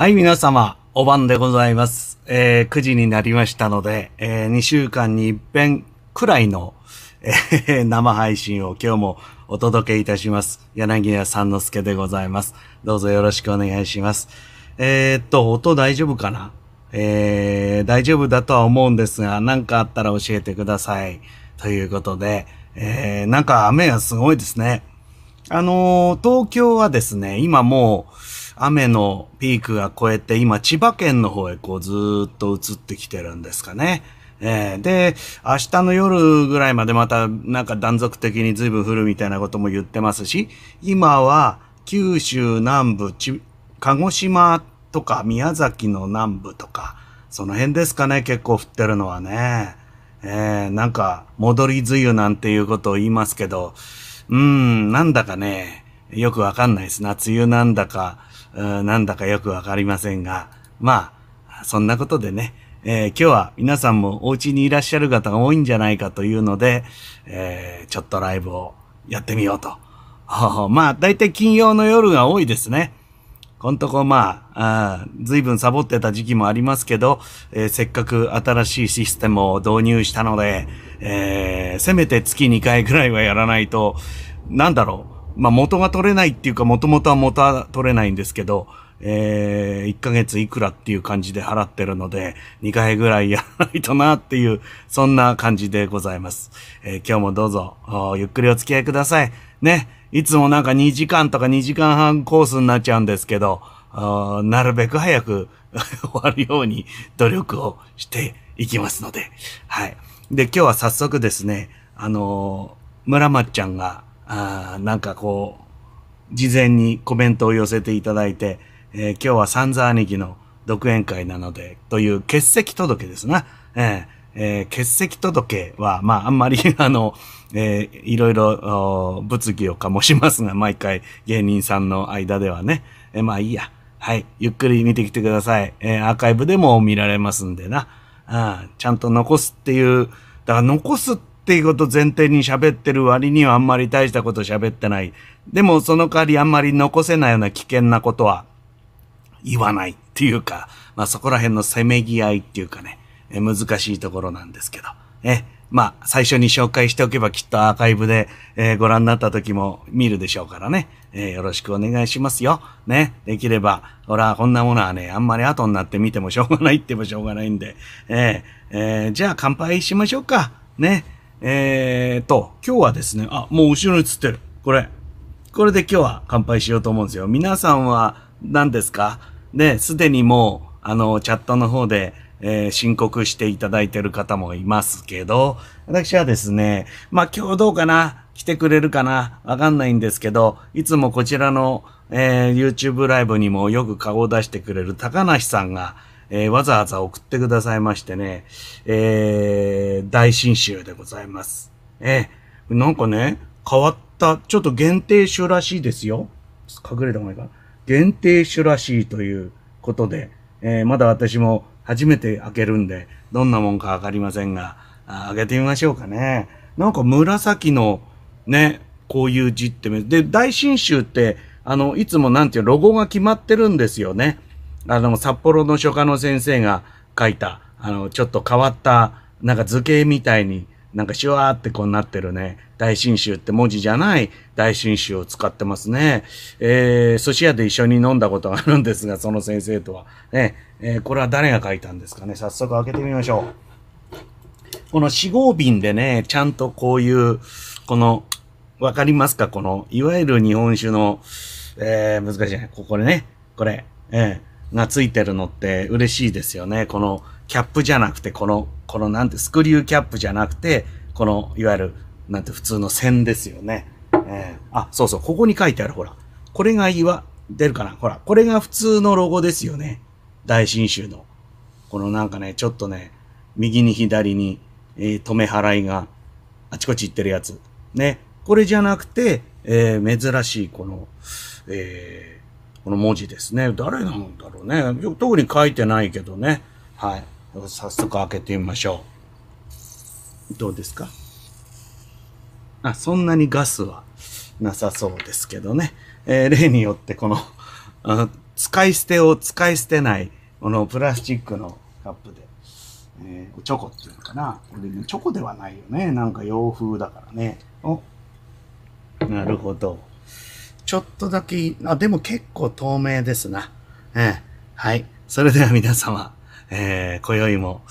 はい、皆様、お晩でございます。えー、9時になりましたので、えー、2週間に一遍くらいの、えー、生配信を今日もお届けいたします。柳家三之助でございます。どうぞよろしくお願いします。えー、っと、音大丈夫かな？えー、大丈夫だとは思うんですが、何かあったら教えてください。ということで、えー、なんか雨がすごいですね。あのー東京はですね、今もう雨のピークが越えて、今千葉県の方へこうずーっと移ってきてるんですかね。えーで、明日の夜ぐらいまでまたなんか断続的に随分降るみたいなことも言ってますし、今は九州南部、ち鹿児島とか宮崎の南部とか、その辺ですかね、結構降ってるのはね。えー、なんか、戻り梅雨なんていうことを言いますけど、うーん、なんだかね、よくわかんないですな。梅雨なんだか、なんだかよくわかりませんが、まあ、そんなことでね、えー今日は皆さんもお家にいらっしゃる方が多いんじゃないかというので、えーちょっとライブをやってみようと。まあ、だいたい金曜の夜が多いですね。こんとこまあ、あ随分サボってた時期もありますけど、えーせっかく新しいシステムを導入したので、えーせめて月2回ぐらいはやらないと、なんだろう。まあ元が取れないっていうか、元々は元は取れないんですけど、えー、1ヶ月いくらっていう感じで払ってるので、2回ぐらいやらないとなっていう、そんな感じでございます。えー今日もどうぞ、ゆっくりお付き合いください。ね。いつもなんか2時間とか2時間半コースになっちゃうんですけど、なるべく早く 終わるように努力をしていきますので。はい。で、今日は早速ですね、あのー村松ちゃんが、あなんかこう、事前にコメントを寄せていただいて、えー今日は三座兄貴の独演会なので、という欠席届ですな。えーえー欠席届は、まあ、あんまり、あの、えーいろいろ、物議を醸しますが、毎回芸人さんの間ではね。えーまあいいや。はい。ゆっくり見てきてください。えーアーカイブでも見られますんでな。あちゃんと残すっていう、だから残すっっていうこと前提に喋ってる割にはあんまり大したこと喋ってない。でもその代わりあんまり残せないような危険なことは言わないっていうか、まあそこら辺のせめぎ合いっていうかね、え難しいところなんですけど。え、まあ最初に紹介しておけばきっとアーカイブで、えーご覧になった時も見るでしょうからね、えーよろしくお願いしますよ。ね、できれば、ほら、こんなものはね、あんまり後になって見てもしょうがないって言ってもしょうがないんで、えーえーじゃあ乾杯しましょうか。ね。えーと、今日はですね、あ、もう後ろに映ってる。これ。これで今日は乾杯しようと思うんですよ。皆さんは何ですか？ね、すでにもう、あの、チャットの方で、えー申告していただいてる方もいますけど、私はですね、まあ今日どうかな？来てくれるかな？わかんないんですけど、いつもこちらの、えー YouTube ライブにもよく顔を出してくれる高梨さんが、えーわざわざ送ってくださいましてね、えー大新集でございます。えーなんかね、変わった、ちょっと限定種らしいですよ。隠れた方がいいかな。限定種らしいということで、えーまだ私も初めて開けるんで、どんなもんかわかりませんが、あ開けてみましょうかね。なんか紫のね、こういう字ってめ、で、大新集って、あの、いつもなんていうロゴが決まってるんですよね。あの、札幌の書家の先生が書いた、あの、ちょっと変わった、なんか図形みたいに、なんかシュワーってこうなってるね、大新集って文字じゃない大新集を使ってますね。えー、寿司屋で一緒に飲んだことがあるんですが、その先生とは。ね、えーこれは誰が書いたんですかね？早速開けてみましょう。この四合瓶でね、ちゃんとこういう、この、わかりますか？この、いわゆる日本酒の、えー、難しいね。ここでね、これ、えー、がついてるのって嬉しいですよね。この、キャップじゃなくて、この、このなんて、スクリューキャップじゃなくて、この、いわゆる、なんて普通の線ですよね。えー、あ、そうそう、ここに書いてある、ほら。これがいわ、出るかなほら、これが普通のロゴですよね。大新州の。このなんかね、ちょっとね、右に左に、えー止め払いがあちこち行ってるやつ。ね。これじゃなくて、えー珍しいこの、えこの文字ですね。誰なんだろうね。特に書いてないけどね。はい。早速開けてみましょう。どうですか？あ、そんなにガスはなさそうですけどね。えー例によってこの、使い捨てを使い捨てない、このプラスチックのカップで、えー、チョコっていうのかな。これね、チョコではないよね。なんか洋風だからね。お、なるほど。ちょっとだけ、あ、でも結構透明ですな。えー、はい。それでは皆様、えー、今宵も、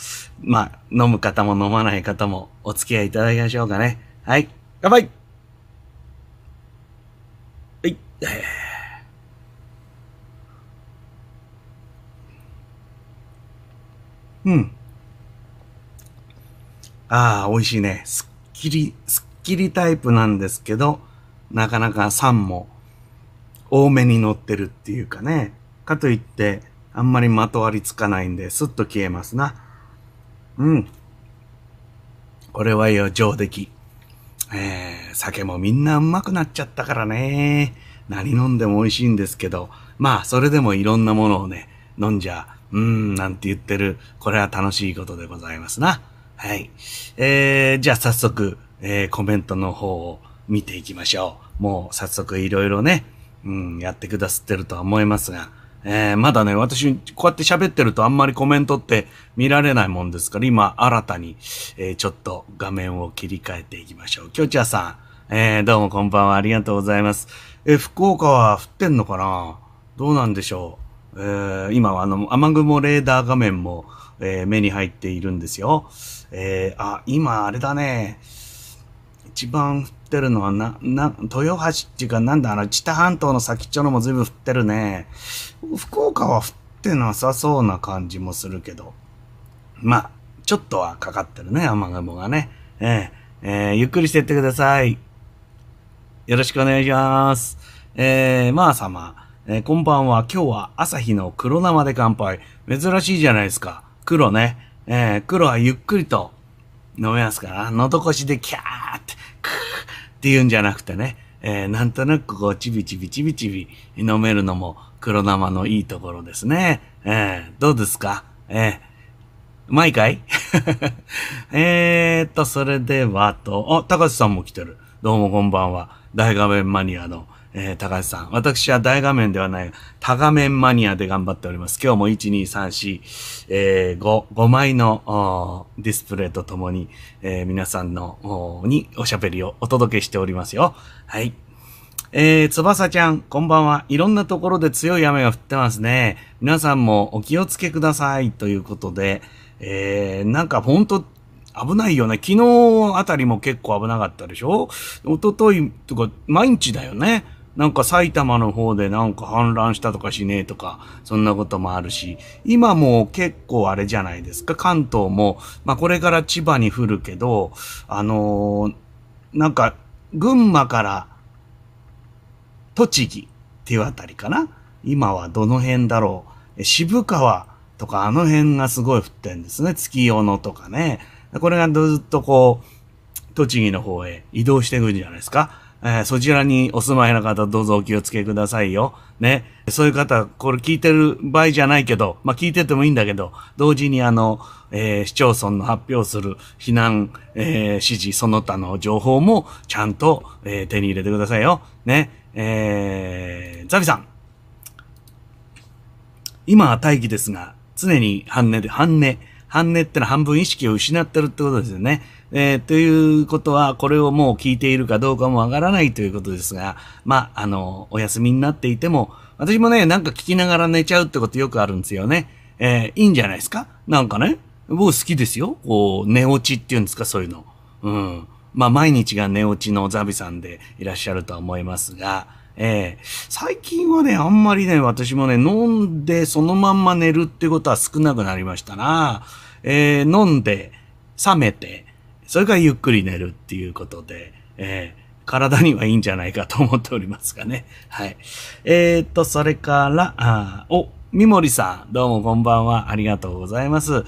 まあ、飲む方も飲まない方もお付き合いいただきましょうかね。はい。乾杯はい。うん。ああ、美味しいね。すっきり、すっきりタイプなんですけど、なかなか酸も多めに乗ってるっていうかね。かといって、あんまりまとわりつかないんで、スッと消えますな。うん。これはよ、上出来。えー、酒もみんなうまくなっちゃったからね。何飲んでも美味しいんですけど、まあ、それでもいろんなものをね、飲んじゃ、うーん、なんて言ってる、これは楽しいことでございますな。はい。えー、じゃあ早速、えー、コメントの方を見ていきましょう。もう早速いろいろね、うん、やってくださってるとは思いますが、えー、まだね、私、こうやって喋ってるとあんまりコメントって見られないもんですから、今、新たに、えー、ちょっと画面を切り替えていきましょう。きょちゃさん、えー、どうもこんばんは、ありがとうございます。え、福岡は降ってんのかな？どうなんでしょう？えー、今はあの、雨雲レーダー画面も、えー、目に入っているんですよ。えー、あ、今、あれだね。一番降ってるのはな、な、豊橋っていうかなんだ、あの、知多半島の先っちょのも随分降ってるね。福岡は降ってなさそうな感じもするけど。まあ、ちょっとはかかってるね、雨雲がね。えー、えー、ゆっくりしてってください。よろしくお願いします。えー、まあ様、えー、こんばんは。今日は朝日の黒生で乾杯。珍しいじゃないですか。黒ね。えー、黒はゆっくりと飲めますから、喉越しでキャーって、っていうんじゃなくてね、えー、なんとなくこう、ちびちびちびちび飲めるのも黒生のいいところですね。えー、どうですか？えー、うまいかいえーと、それではと、あ、高橋さんも来てる。どうもこんばんは。大画面マニアの、えー、高橋さん。私は大画面ではない、多画面マニアで頑張っております。今日も1、2、3、4、えー、5、5枚のディスプレイとともに、えー、皆さんの、におしゃべりをお届けしておりますよ。はい。えー、翼ちゃん、こんばんは。いろんなところで強い雨が降ってますね。皆さんもお気をつけください。ということで、えー、なんかほんと危ないよね。昨日あたりも結構危なかったでしょ？一昨日とか毎日だよね。なんか埼玉の方でなんか氾濫したとかしねえとか、そんなこともあるし、今も結構あれじゃないですか、関東も、まあこれから千葉に降るけど、あのー、なんか、群馬から栃木っていうあたりかな今はどの辺だろう渋川とかあの辺がすごい降ってんですね。月夜野とかね。これがずっとこう、栃木の方へ移動していくんじゃないですか。えー、そちらにお住まいの方どうぞお気をつけくださいよ。ね。そういう方、これ聞いてる場合じゃないけど、まあ、聞いててもいいんだけど、同時にあの、えー、市町村の発表する避難、えー、指示、その他の情報もちゃんと、えー、手に入れてくださいよ。ね。えー、ザビさん。今は大気ですが、常に半値で、半値。半値ってのは半分意識を失ってるってことですよね。えー、ということは、これをもう聞いているかどうかもわからないということですが、まあ、あの、お休みになっていても、私もね、なんか聞きながら寝ちゃうってことよくあるんですよね。えー、いいんじゃないですか？なんかね、僕好きですよ。こう、寝落ちっていうんですか、そういうの。うん。まあ、毎日が寝落ちのザビさんでいらっしゃるとは思いますが、えー、最近はね、あんまりね、私もね、飲んでそのまんま寝るってことは少なくなりましたな。えー、飲んで、冷めて、それからゆっくり寝るっていうことで、えー、体にはいいんじゃないかと思っておりますがね。はい。えー、っと、それから、あお、みもりさん、どうもこんばんは。ありがとうございます。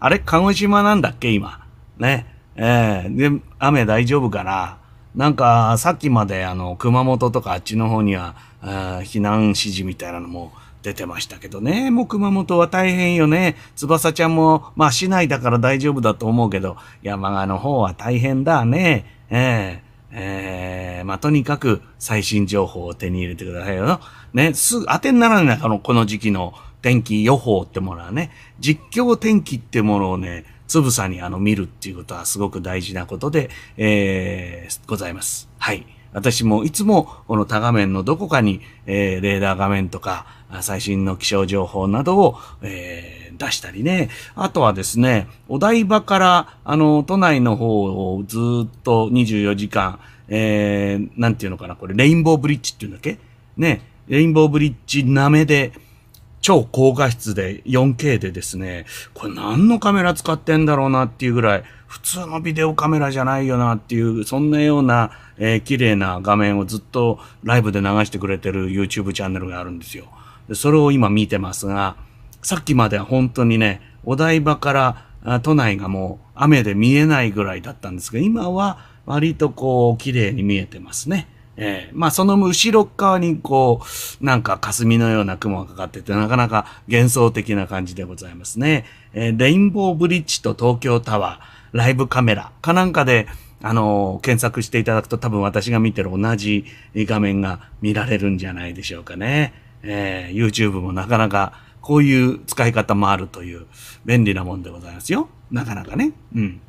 あれ？鹿児島なんだっけ？今。ね。えー、で、雨大丈夫かな？なんか、さっきまであの、熊本とかあっちの方には、避難指示みたいなのも出てましたけどね。もう熊本は大変よね。翼ちゃんも、まあ市内だから大丈夫だと思うけど、山側の方は大変だね。えええー、まあ、とにかく最新情報を手に入れてくださいよ。ね、すぐ当てにならないあの、この時期の天気予報ってものはね、実況天気ってものをね、つぶさにあの見るっていうことはすごく大事なことで、えー、ございます。はい。私もいつもこの多画面のどこかに、えー、レーダー画面とか最新の気象情報などを、えー、出したりね。あとはですね、お台場からあの都内の方をずっと24時間、えー、なんていうのかな、これレインボーブリッジっていうんだっけ？ね、レインボーブリッジなめで、超高画質で 4K でですね、これ何のカメラ使ってんだろうなっていうぐらい、普通のビデオカメラじゃないよなっていう、そんなような、えー、綺麗な画面をずっとライブで流してくれてる YouTube チャンネルがあるんですよ。それを今見てますが、さっきまでは本当にね、お台場から都内がもう雨で見えないぐらいだったんですが、今は割とこう綺麗に見えてますね。えー、まあその後ろ側にこう、なんか霞のような雲がかかってて、なかなか幻想的な感じでございますね。えー、レインボーブリッジと東京タワー、ライブカメラかなんかで、あのー、検索していただくと多分私が見てる同じ画面が見られるんじゃないでしょうかね。えー、YouTube もなかなかこういう使い方もあるという便利なもんでございますよ。なかなかね。うん。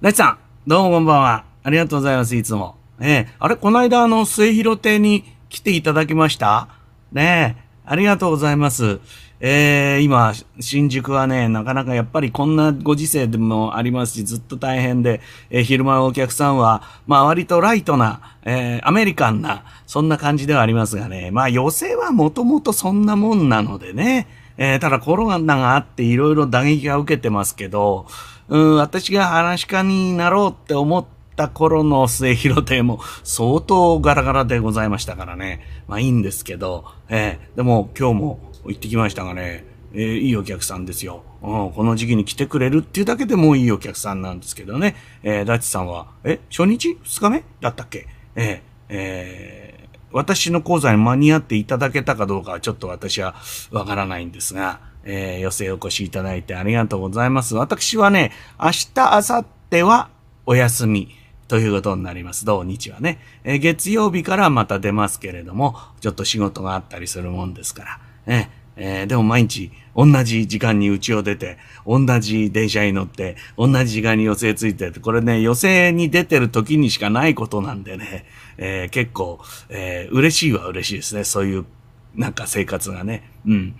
大地さん、どうもこんばんは。ありがとうございます、いつも。ええ、あれ、この間あの、末広亭に来ていただきました？ねえ、ありがとうございます。えー、今、新宿はね、なかなかやっぱりこんなご時世でもありますし、ずっと大変で、えー、昼間のお客さんは、まあ割とライトな、えー、アメリカンな、そんな感じではありますがね、まあ予選はもともとそんなもんなのでね、えー、ただコロナがあっていろいろ打撃が受けてますけど、うん、私が話し家になろうって思っ、た頃の末広亭も相当ガラガラでございましたからね。まあいいんですけど、えー、でも今日も行ってきましたがね、えー、いいお客さんですよ。うん、この時期に来てくれるっていうだけでもいいお客さんなんですけどね。えー、ダチさんは、え、初日？二日目？だったっけ？えー、えー、私の講座に間に合っていただけたかどうかはちょっと私はわからないんですが、えー、寄せお越しいただいてありがとうございます。私はね、明日、明後日はお休み。ということになります。土日はね。え、月曜日からまた出ますけれども、ちょっと仕事があったりするもんですから。ねえー、でも毎日同じ時間に家を出て、同じ電車に乗って、同じ時間に寄席ついてて、これね、寄席に出てる時にしかないことなんでね、えー、結構、えー、嬉しいは嬉しいですね。そういう、なんか生活がね。うん。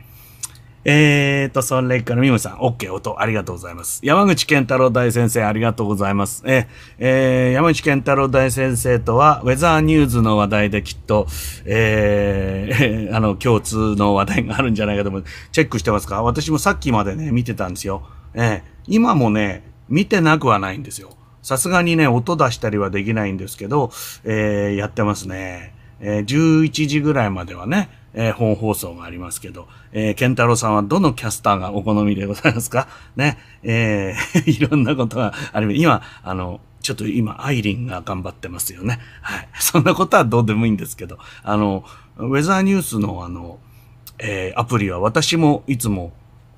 えーと、それからみもさん、OK、音、ありがとうございます。山口健太郎大先生、ありがとうございます。ええー、山口健太郎大先生とは、ウェザーニューズの話題できっと、えー、あの、共通の話題があるんじゃないかと思う。チェックしてますか？私もさっきまでね、見てたんですよ。えー、今もね、見てなくはないんですよ。さすがにね、音出したりはできないんですけど、えー、やってますね。えー、11時ぐらいまではね、えー、本放送がありますけど、えー、ケンタロウさんはどのキャスターがお好みでございますか？ね、えー、いろんなことがあり今、あの、ちょっと今、アイリンが頑張ってますよね。はい。そんなことはどうでもいいんですけど、あの、ウェザーニュースのあの、えー、アプリは私もいつも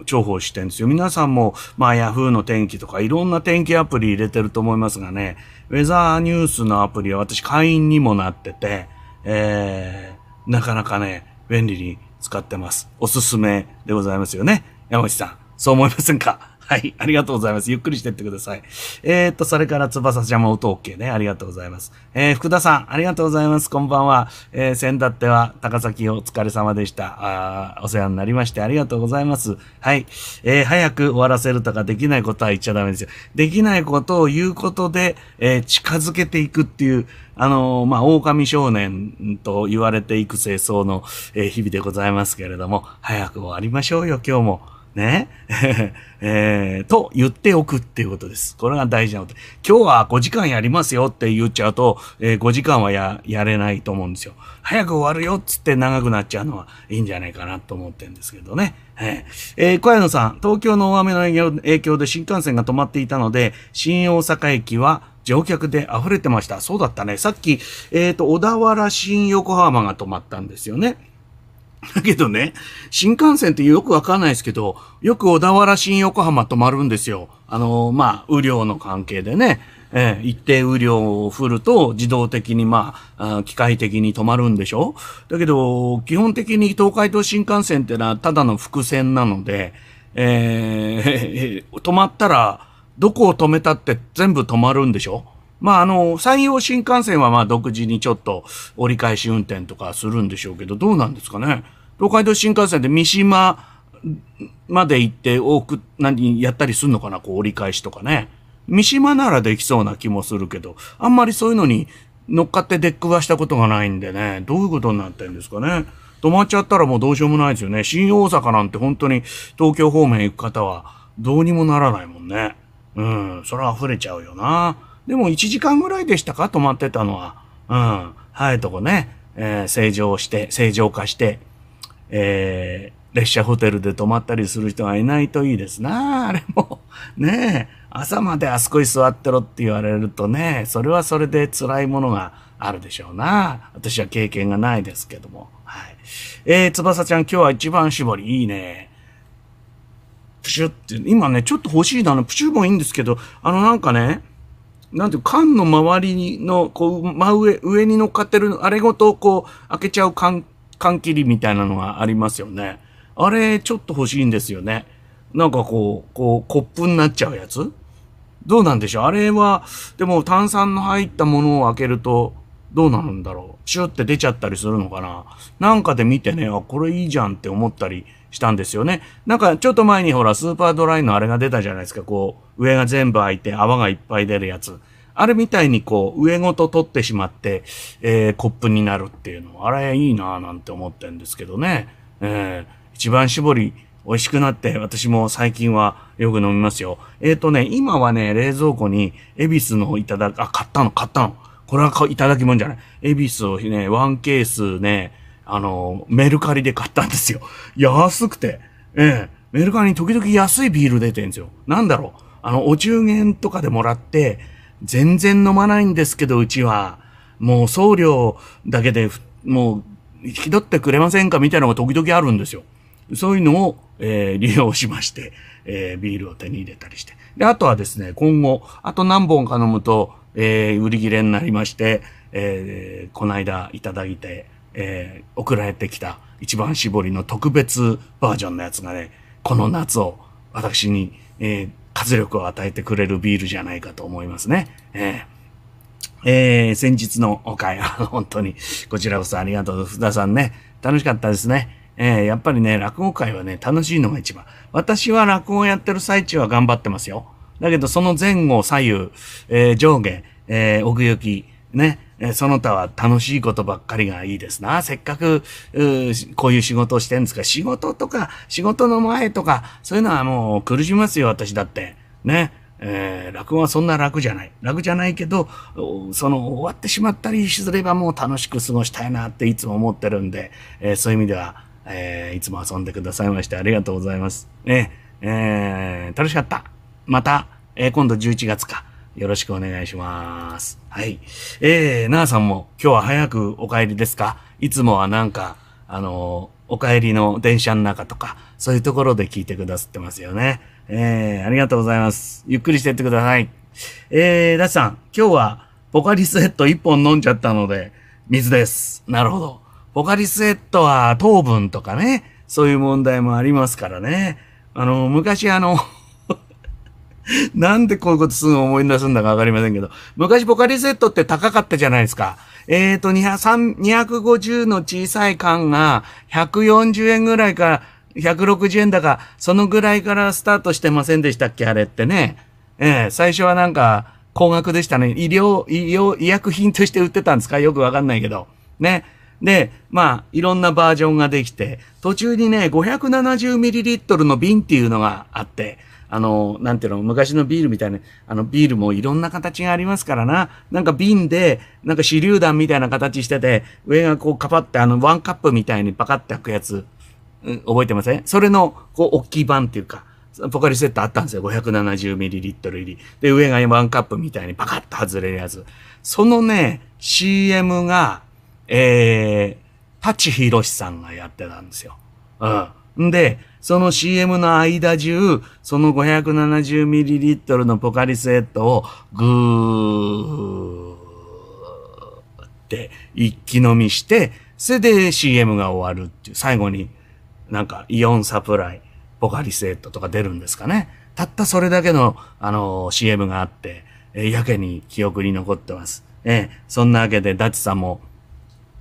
重宝してるんですよ。皆さんも、まあ、ヤフーの天気とかいろんな天気アプリ入れてると思いますがね、ウェザーニュースのアプリは私会員にもなってて、えー、なかなかね、便利に使ってます。おすすめでございますよね。山内さん、そう思いませんか？はい。ありがとうございます。ゆっくりしてってください。えー、っと、それから翼ちゃんも音 OK ね。ありがとうございます。えー、福田さん、ありがとうございます。こんばんは。えー、先だっては、高崎お疲れ様でした。あお世話になりましてありがとうございます。はい。えー、早く終わらせるとかできないことは言っちゃダメですよ。できないことを言うことで、えー、近づけていくっていう、あのー、まあ、狼少年と言われていく清掃の、えー、日々でございますけれども、早く終わりましょうよ、今日も。ね。えー、と言っておくっていうことです。これが大事なこと。今日は5時間やりますよって言っちゃうと、えー、5時間はや、やれないと思うんですよ。早く終わるよっつって長くなっちゃうのはいいんじゃないかなと思ってるんですけどね。えー、え、小屋野さん、東京の大雨の影響で新幹線が止まっていたので、新大阪駅は乗客で溢れてました。そうだったね。さっき、えっ、ー、と、小田原新横浜が止まったんですよね。だけどね、新幹線ってよくわかんないですけど、よく小田原新横浜止まるんですよ。あの、まあ、雨量の関係でね。えー、一定雨量を降ると自動的に、まあ、機械的に止まるんでしょ？だけど、基本的に東海道新幹線ってのはただの伏線なので、えー、止まったら、どこを止めたって全部止まるんでしょ？まあ、あの、山陽新幹線はまあ独自にちょっと折り返し運転とかするんでしょうけど、どうなんですかね？東海道新幹線で三島まで行って多く、何、やったりするのかな？こう折り返しとかね。三島ならできそうな気もするけど、あんまりそういうのに乗っかって出くわしたことがないんでね、どういうことになってるんですかね？止まっちゃったらもうどうしようもないですよね。新大阪なんて本当に東京方面行く方はどうにもならないもんね。うん、それは溢れちゃうよな。でも1時間ぐらいでしたか？止まってたのは。うん、早いとこね、えー、正常して、正常化して、えー、列車ホテルで泊まったりする人がいないといいですな。あれも、ねえ、朝まであそこに座ってろって言われるとね、それはそれで辛いものがあるでしょうな。私は経験がないですけども。はい。えー、翼ちゃん今日は一番絞りいいね。プシュって、今ね、ちょっと欲しいなの、プシュもいいんですけど、あのなんかね、なんていう缶の周りの、こう、真上、上に乗っかってる、あれごとこう、開けちゃう缶、缶切りみたいなのがありますよね。あれ、ちょっと欲しいんですよね。なんかこう、こう、コップになっちゃうやつどうなんでしょう？あれは、でも炭酸の入ったものを開けると、どうなるんだろうシュって出ちゃったりするのかななんかで見てね、あ、これいいじゃんって思ったりしたんですよね。なんかちょっと前にほら、スーパードライのあれが出たじゃないですか。こう、上が全部開いて泡がいっぱい出るやつ。あれみたいにこう、上ごと取ってしまって、えー、コップになるっていうの。あれいいなぁなんて思ってんですけどね。えー、一番搾り、美味しくなって、私も最近はよく飲みますよ。えっ、ー、とね、今はね、冷蔵庫に、エビスのいただ、あ、買ったの、買ったの。これはいただきもんじゃない。エビスをね、ワンケースね、あの、メルカリで買ったんですよ。安くて。ええ。メルカリに時々安いビール出てんですよ。なんだろう。あの、お中元とかでもらって、全然飲まないんですけど、うちは。もう送料だけで、もう、引き取ってくれませんかみたいなのが時々あるんですよ。そういうのを、えー、利用しまして、えー、ビールを手に入れたりして。で、あとはですね、今後、あと何本か飲むと、えー、売り切れになりまして、えー、この間いただいて、えー、送られてきた一番搾りの特別バージョンのやつがね、この夏を私に、えー、活力を与えてくれるビールじゃないかと思いますね。えー、えー、先日のお会、本当に、こちらこそありがとう。福田さんね、楽しかったですね。えー、やっぱりね、落語会はね、楽しいのが一番。私は落語やってる最中は頑張ってますよ。だけど、その前後、左右、えー、上下、えー、奥行き、ね、えその他は楽しいことばっかりがいいですな。せっかく、こういう仕事をしてるんですが、仕事とか、仕事の前とか、そういうのはもう苦しますよ、私だって。ね。えー、落語はそんな楽じゃない。楽じゃないけど、その終わってしまったりすればもう楽しく過ごしたいなっていつも思ってるんで、えー、そういう意味では、えー、いつも遊んでくださいましてありがとうございます。ね、えー、楽しかった。また、えー、今度11月か。よろしくお願いします。はい。えー、なあさんも今日は早くお帰りですか？いつもはなんか、あのお帰りの電車の中とか、そういうところで聞いてくださってますよね。えー、ありがとうございます。ゆっくりしてってください。えー、ダチさん、今日はポカリスエット1本飲んじゃったので、水です。なるほど。ポカリスエットは糖分とかね、そういう問題もありますからね。あの、昔あの なんでこういうことすぐ思い出すんだかわかりませんけど、昔ポカリスエットって高かったじゃないですか。えっ、ー、と、250の小さい缶が140円ぐらいか160円だか、そのぐらいからスタートしてませんでしたっけあれってね。ええー、最初はなんか高額でしたね。医療、医療、医薬品として売ってたんですか？よくわかんないけど。ね。で、まあ、いろんなバージョンができて、途中にね、570ml の瓶っていうのがあって、あの、なんていうの、昔のビールみたいな、あの、ビールもいろんな形がありますからな。なんか瓶で、なんか手榴弾みたいな形してて、上がこうカパって、あの、ワンカップみたいにパカって開くやつ、うん、覚えてません？それの、こう、大きい版っていうか、ポカリセットあったんですよ。570ml 入り。で、上がワンカップみたいにパカッと外れるやつ。そのね、CM が、えー、タチヒロシさんがやってたんですよ。うん。んで、その CM の間中、その 570ml のポカリスエットをぐーって一気飲みして、それで CM が終わるっていう、最後になんかイオンサプライ、ポカリスエットとか出るんですかね。たったそれだけの、あの、CM があって、えー、やけに記憶に残ってます。えー、そんなわけで、ダチさんも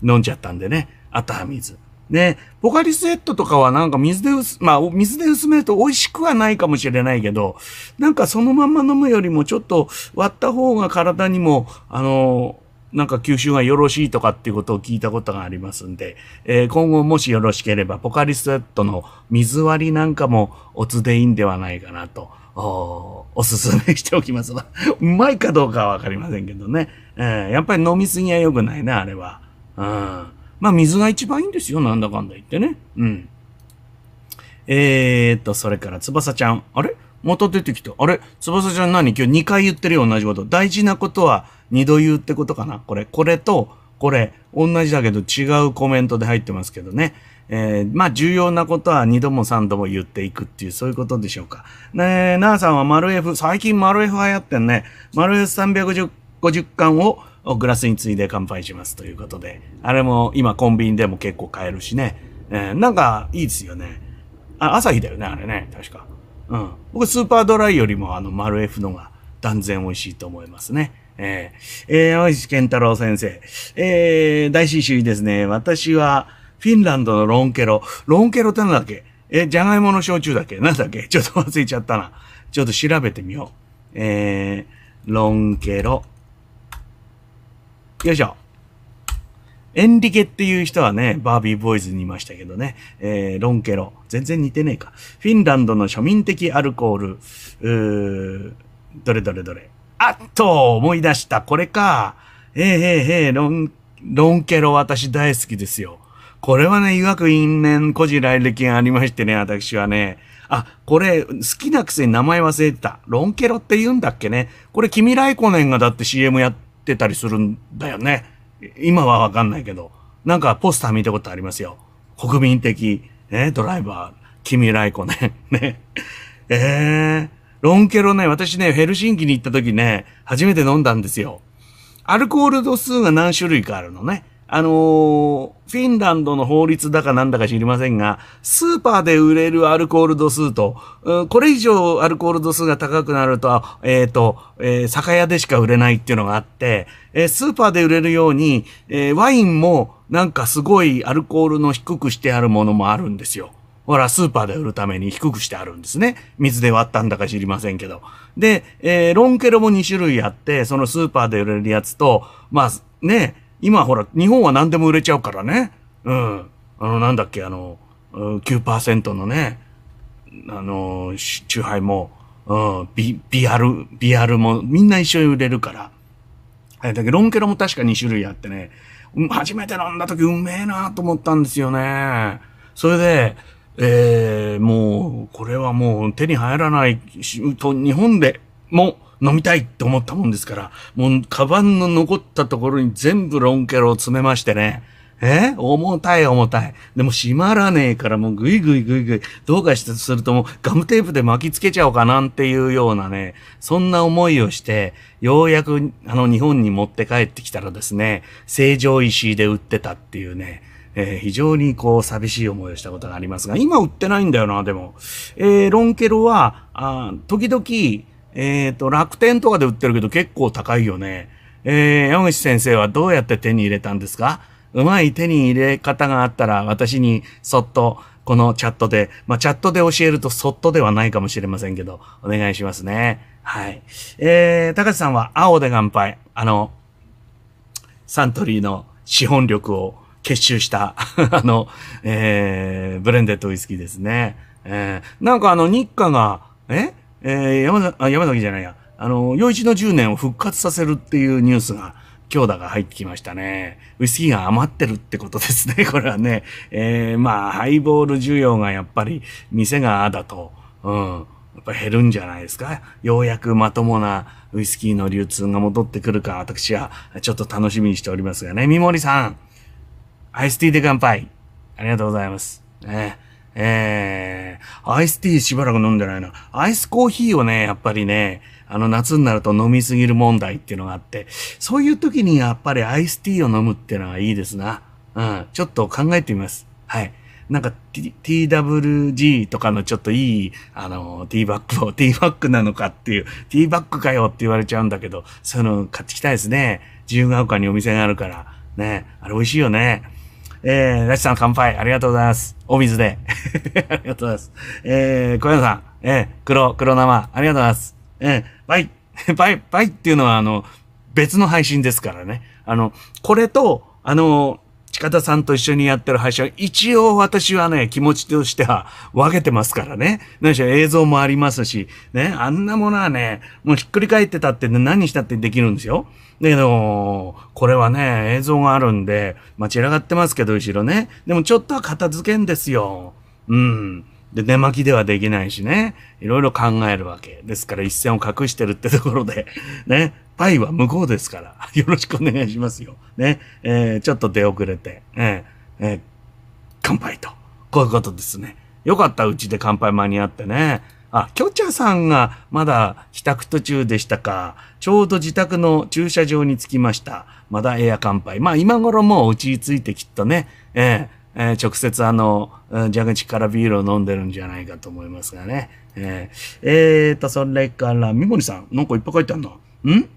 飲んじゃったんでね、あったは水。で、ポカリスエットとかはなんか水で薄、まあ水で薄めると美味しくはないかもしれないけど、なんかそのまま飲むよりもちょっと割った方が体にも、あの、なんか吸収がよろしいとかっていうことを聞いたことがありますんで、えー、今後もしよろしければ、ポカリスエットの水割りなんかもおつでいいんではないかなと、おおすすめしておきます うまいかどうかはわかりませんけどね。えー、やっぱり飲みすぎは良くないね、あれは。うんまあ、水が一番いいんですよ。なんだかんだ言ってね。うん。えー、っと、それから、翼ちゃん。あれ？また出てきた。あれ？翼ちゃん何？今日2回言ってるよ、同じこと。大事なことは2度言うってことかなこれ。これと、これ、同じだけど違うコメントで入ってますけどね。えー、まあ、重要なことは2度も3度も言っていくっていう、そういうことでしょうか。ねえ、なあさんは丸 F、最近丸 F 流行ってんね。丸 F350 50巻をグラスについで乾杯しますということで、あれも今コンビニでも結構買えるしね、えー、なんかいいですよね。あ、朝日だよね、あれね、確か。うん。僕スーパードライよりもあの、丸 F のが断然美味しいと思いますね。えー、えー、山口健太郎先生。えー、大師主ですね。私は、フィンランドのロンケロ。ロンケロってなんだっけ？え、じゃがいもの焼酎だっけ？なんだっけ？ちょっと忘れちゃったな。ちょっと調べてみよう。えー、ロンケロ。よいしょ。エンリケっていう人はね、バービーボーイズにいましたけどね、えー、ロンケロ。全然似てねえか。フィンランドの庶民的アルコール。うーどれどれどれ。あっと思い出した。これか。えー、えー、えー、ロン、ロンケロ私大好きですよ。これはね、医学因縁古事来歴がありましてね、私はね。あ、これ、好きなくせに名前忘れてた。ロンケロって言うんだっけね。これ、君ライコネンがだって CM やって、ってたりするんだよね。今はわかんないけど。なんかポスター見たことありますよ。国民的、ね、ドライバー、君ライコね。ね。ええー、ロンケロね、私ね、ヘルシンキに行った時ね、初めて飲んだんですよ。アルコール度数が何種類かあるのね。あのー、フィンランドの法律だかなんだか知りませんが、スーパーで売れるアルコール度数と、これ以上アルコール度数が高くなると、えっ、ー、と、えー、酒屋でしか売れないっていうのがあって、え、スーパーで売れるように、え、ワインもなんかすごいアルコールの低くしてあるものもあるんですよ。ほら、スーパーで売るために低くしてあるんですね。水で割ったんだか知りませんけど。で、えー、ロンケロも2種類あって、そのスーパーで売れるやつと、まあ、ね、今ほら、日本は何でも売れちゃうからね。うん。あの、なんだっけ、あの、9%のね、あの、チューハイも、うん、ビ、ビアル、ビアルもみんな一緒に売れるから。はいだけど、ロンケロも確か2種類あってね、初めて飲んだ時うめえなと思ったんですよね。それで、えー、もう、これはもう手に入らないと、日本でも飲みたいって思ったもんですから、もう、カバンの残ったところに全部ロンケロを詰めましてね。え？重たい重たい。でも閉まらねえからもうぐいぐいぐいぐい、どうかしてするともうガムテープで巻きつけちゃおうかなんていうようなね、そんな思いをして、ようやくあの日本に持って帰ってきたらですね、成城石井で売ってたっていうね、えー、非常にこう寂しい思いをしたことがありますが、今売ってないんだよな、でも。えー、ロンケロは、あ時々、えっ、ー、と、楽天とかで売ってるけど結構高いよね。えー、山口先生はどうやって手に入れたんですか？うまい手に入れ方があったら私にそっとこのチャットで、まあ、チャットで教えるとそっとではないかもしれませんけど、お願いしますね。はい。えー、高橋さんは青で乾杯。あの、サントリーの資本力を結集した あの、えー、ブレンデッドウイスキーですね。えー、なんかあの、日課が、え？えー、山あ山崎じゃないや、あの、陽一の10年を復活させるっていうニュースが、強打が入ってきましたね。ウイスキーが余ってるってことですね、これはね。えー、まあ、ハイボール需要がやっぱり、店がだと、うん、やっぱ減るんじゃないですか。ようやくまともなウイスキーの流通が戻ってくるか、私はちょっと楽しみにしておりますがね。三森さん、アイスティーで乾杯。ありがとうございます。ねえー、アイスティーしばらく飲んでないな。アイスコーヒーをね、やっぱりね、あの夏になると飲みすぎる問題っていうのがあって、そういう時にやっぱりアイスティーを飲むっていうのはいいですな。うん、ちょっと考えてみます。はい。なんか、TWG とかのちょっといい、あの、ティーバッグを、ティーバッグなのかっていう、ティーバッグかよって言われちゃうんだけど、そういうの買ってきたいですね。自由が丘にお店があるから。ね。あれ美味しいよね。えー、ラチさん乾杯。ありがとうございます。お水で。ありがとうございます。えー、小山さん。えー、黒、黒生。ありがとうございます。えー、バイ。バイ、バイっていうのは、あの、別の配信ですからね。あの、これと、あの、近田さんと一緒にやってる配信は、一応私はね、気持ちとしては分けてますからね。何しろ映像もありますし、ね、あんなものはね、もうひっくり返ってたって、何したってできるんですよ。だけど、これはね、映像があるんで、まあ、散らがってますけど、後ろね。でもちょっとは片付けんですよ。うん。で、寝巻きではできないしね。いろいろ考えるわけ。ですから一線を隠してるってところで、ね。パイは向こうですから、よろしくお願いしますよ。ね。えー、ちょっと出遅れて、えー、えー、乾杯と。こういうことですね。よかった、うちで乾杯間に合ってね。あ、キョチャさんがまだ帰宅途中でしたか。ちょうど自宅の駐車場に着きました。まだエア乾杯。まあ今頃もううちに着いてきっとね、えー、えー、直接あの、蛇口からビールを飲んでるんじゃないかと思いますがね。えー、えーと、それから、三森さん、なんかいっぱい書いてあるのん？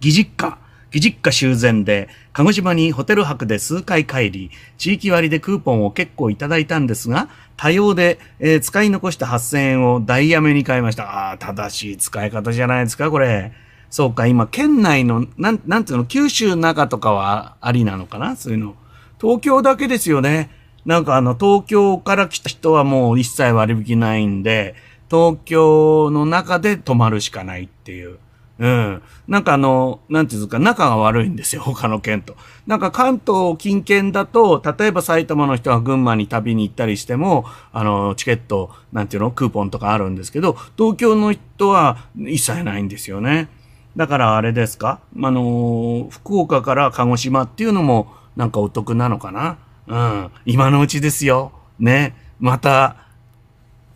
義実家、義実家修繕で、鹿児島にホテル泊で数回帰り、地域割でクーポンを結構いただいたんですが、多様で、えー、使い残した8000円をダイヤメに買いました。ああ、正しい使い方じゃないですか、これ。そうか、今、県内の、なん、なんていうの、九州の中とかはありなのかなそういうの。東京だけですよね。なんかあの、東京から来た人はもう一切割引ないんで、東京の中で泊まるしかないっていう。うん。なんかあの、なんていうか、仲が悪いんですよ、他の県と。なんか関東近県だと、例えば埼玉の人は群馬に旅に行ったりしても、あの、チケット、なんていうの、クーポンとかあるんですけど、東京の人は一切ないんですよね。だからあれですか？あの、福岡から鹿児島っていうのも、なんかお得なのかな？うん。今のうちですよ。ね。また、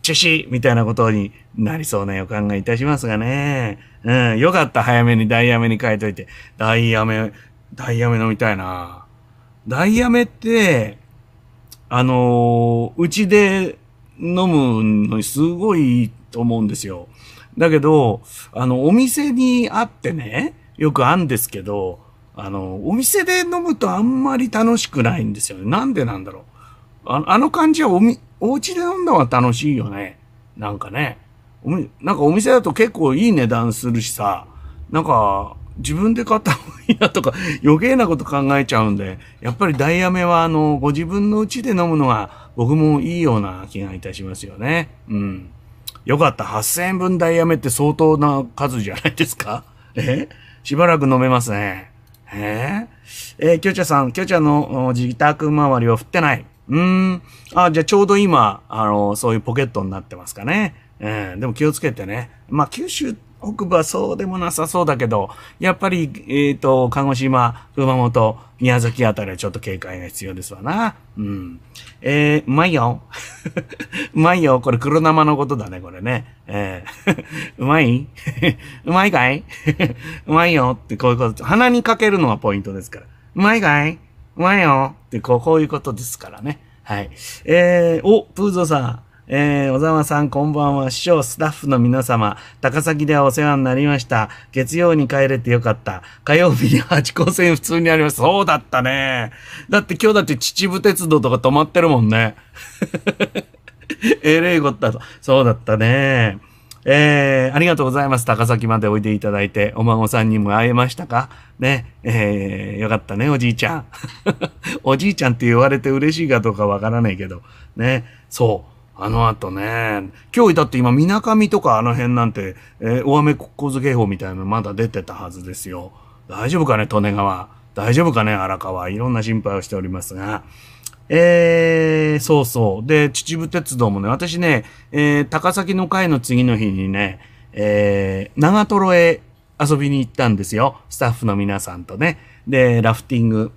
中止みたいなことになりそうな予感がいたしますがね。うん、よかった、早めにダイヤメに変えといて。ダイヤメ、ダイヤメ飲みたいな。ダイヤメって、あのー、うちで飲むのにすごいいいと思うんですよ。だけど、あの、お店にあってね、よくあるんですけど、あの、お店で飲むとあんまり楽しくないんですよね。なんでなんだろう。ああの感じはおみ、お家で飲んだ方が楽しいよね。なんかね。なんかお店だと結構いい値段するしさ、なんか自分で買った方がいいなとか 余計なこと考えちゃうんで、やっぱりダイヤメはあの、ご自分の家で飲むのが僕もいいような気がいたしますよね。うん。よかった。8000円分ダイヤメって相当な数じゃないですか？え？しばらく飲めますね。え？えー、きょちゃさん、きょちゃの自宅周りを振ってない。うーん。あ、じゃあちょうど今、あの、そういうポケットになってますかね。えー、でも気をつけてね。まあ、九州北部はそうでもなさそうだけど、やっぱり、えっ、ー、と、鹿児島、熊本、宮崎あたりはちょっと警戒が必要ですわな。うん。えー、うまいよ。うまいよ。これ黒生のことだね、これね。えー、うまい？うまいかい？うまいよってこういうこと。鼻にかけるのがポイントですから。うまいかい？うまいよってこう、こういうことですからね。はい。えー、お、プーゾさん。えー、小沢さん、こんばんは。師匠、スタッフの皆様、高崎ではお世話になりました。月曜に帰れてよかった。火曜日に八高線普通にあります。そうだったね。だって今日だって秩父鉄道とか止まってるもんね。えれいこったと。そうだったね。えー、ありがとうございます。高崎までおいでいただいて、お孫さんにも会えましたか？ね。えー、よかったね、おじいちゃん。おじいちゃんって言われて嬉しいかどうかわからないけど。ね。そう。あの後ね、今日だって今、みなかみとかあの辺なんて、えー、大雨洪水警報みたいなのまだ出てたはずですよ。大丈夫かね、利根川。大丈夫かね、荒川。いろんな心配をしておりますが。えー、そうそう。で、秩父鉄道もね、私ね、えー、高崎の会の次の日にね、えー、長瀞へ遊びに行ったんですよ。スタッフの皆さんとね。で、ラフティング、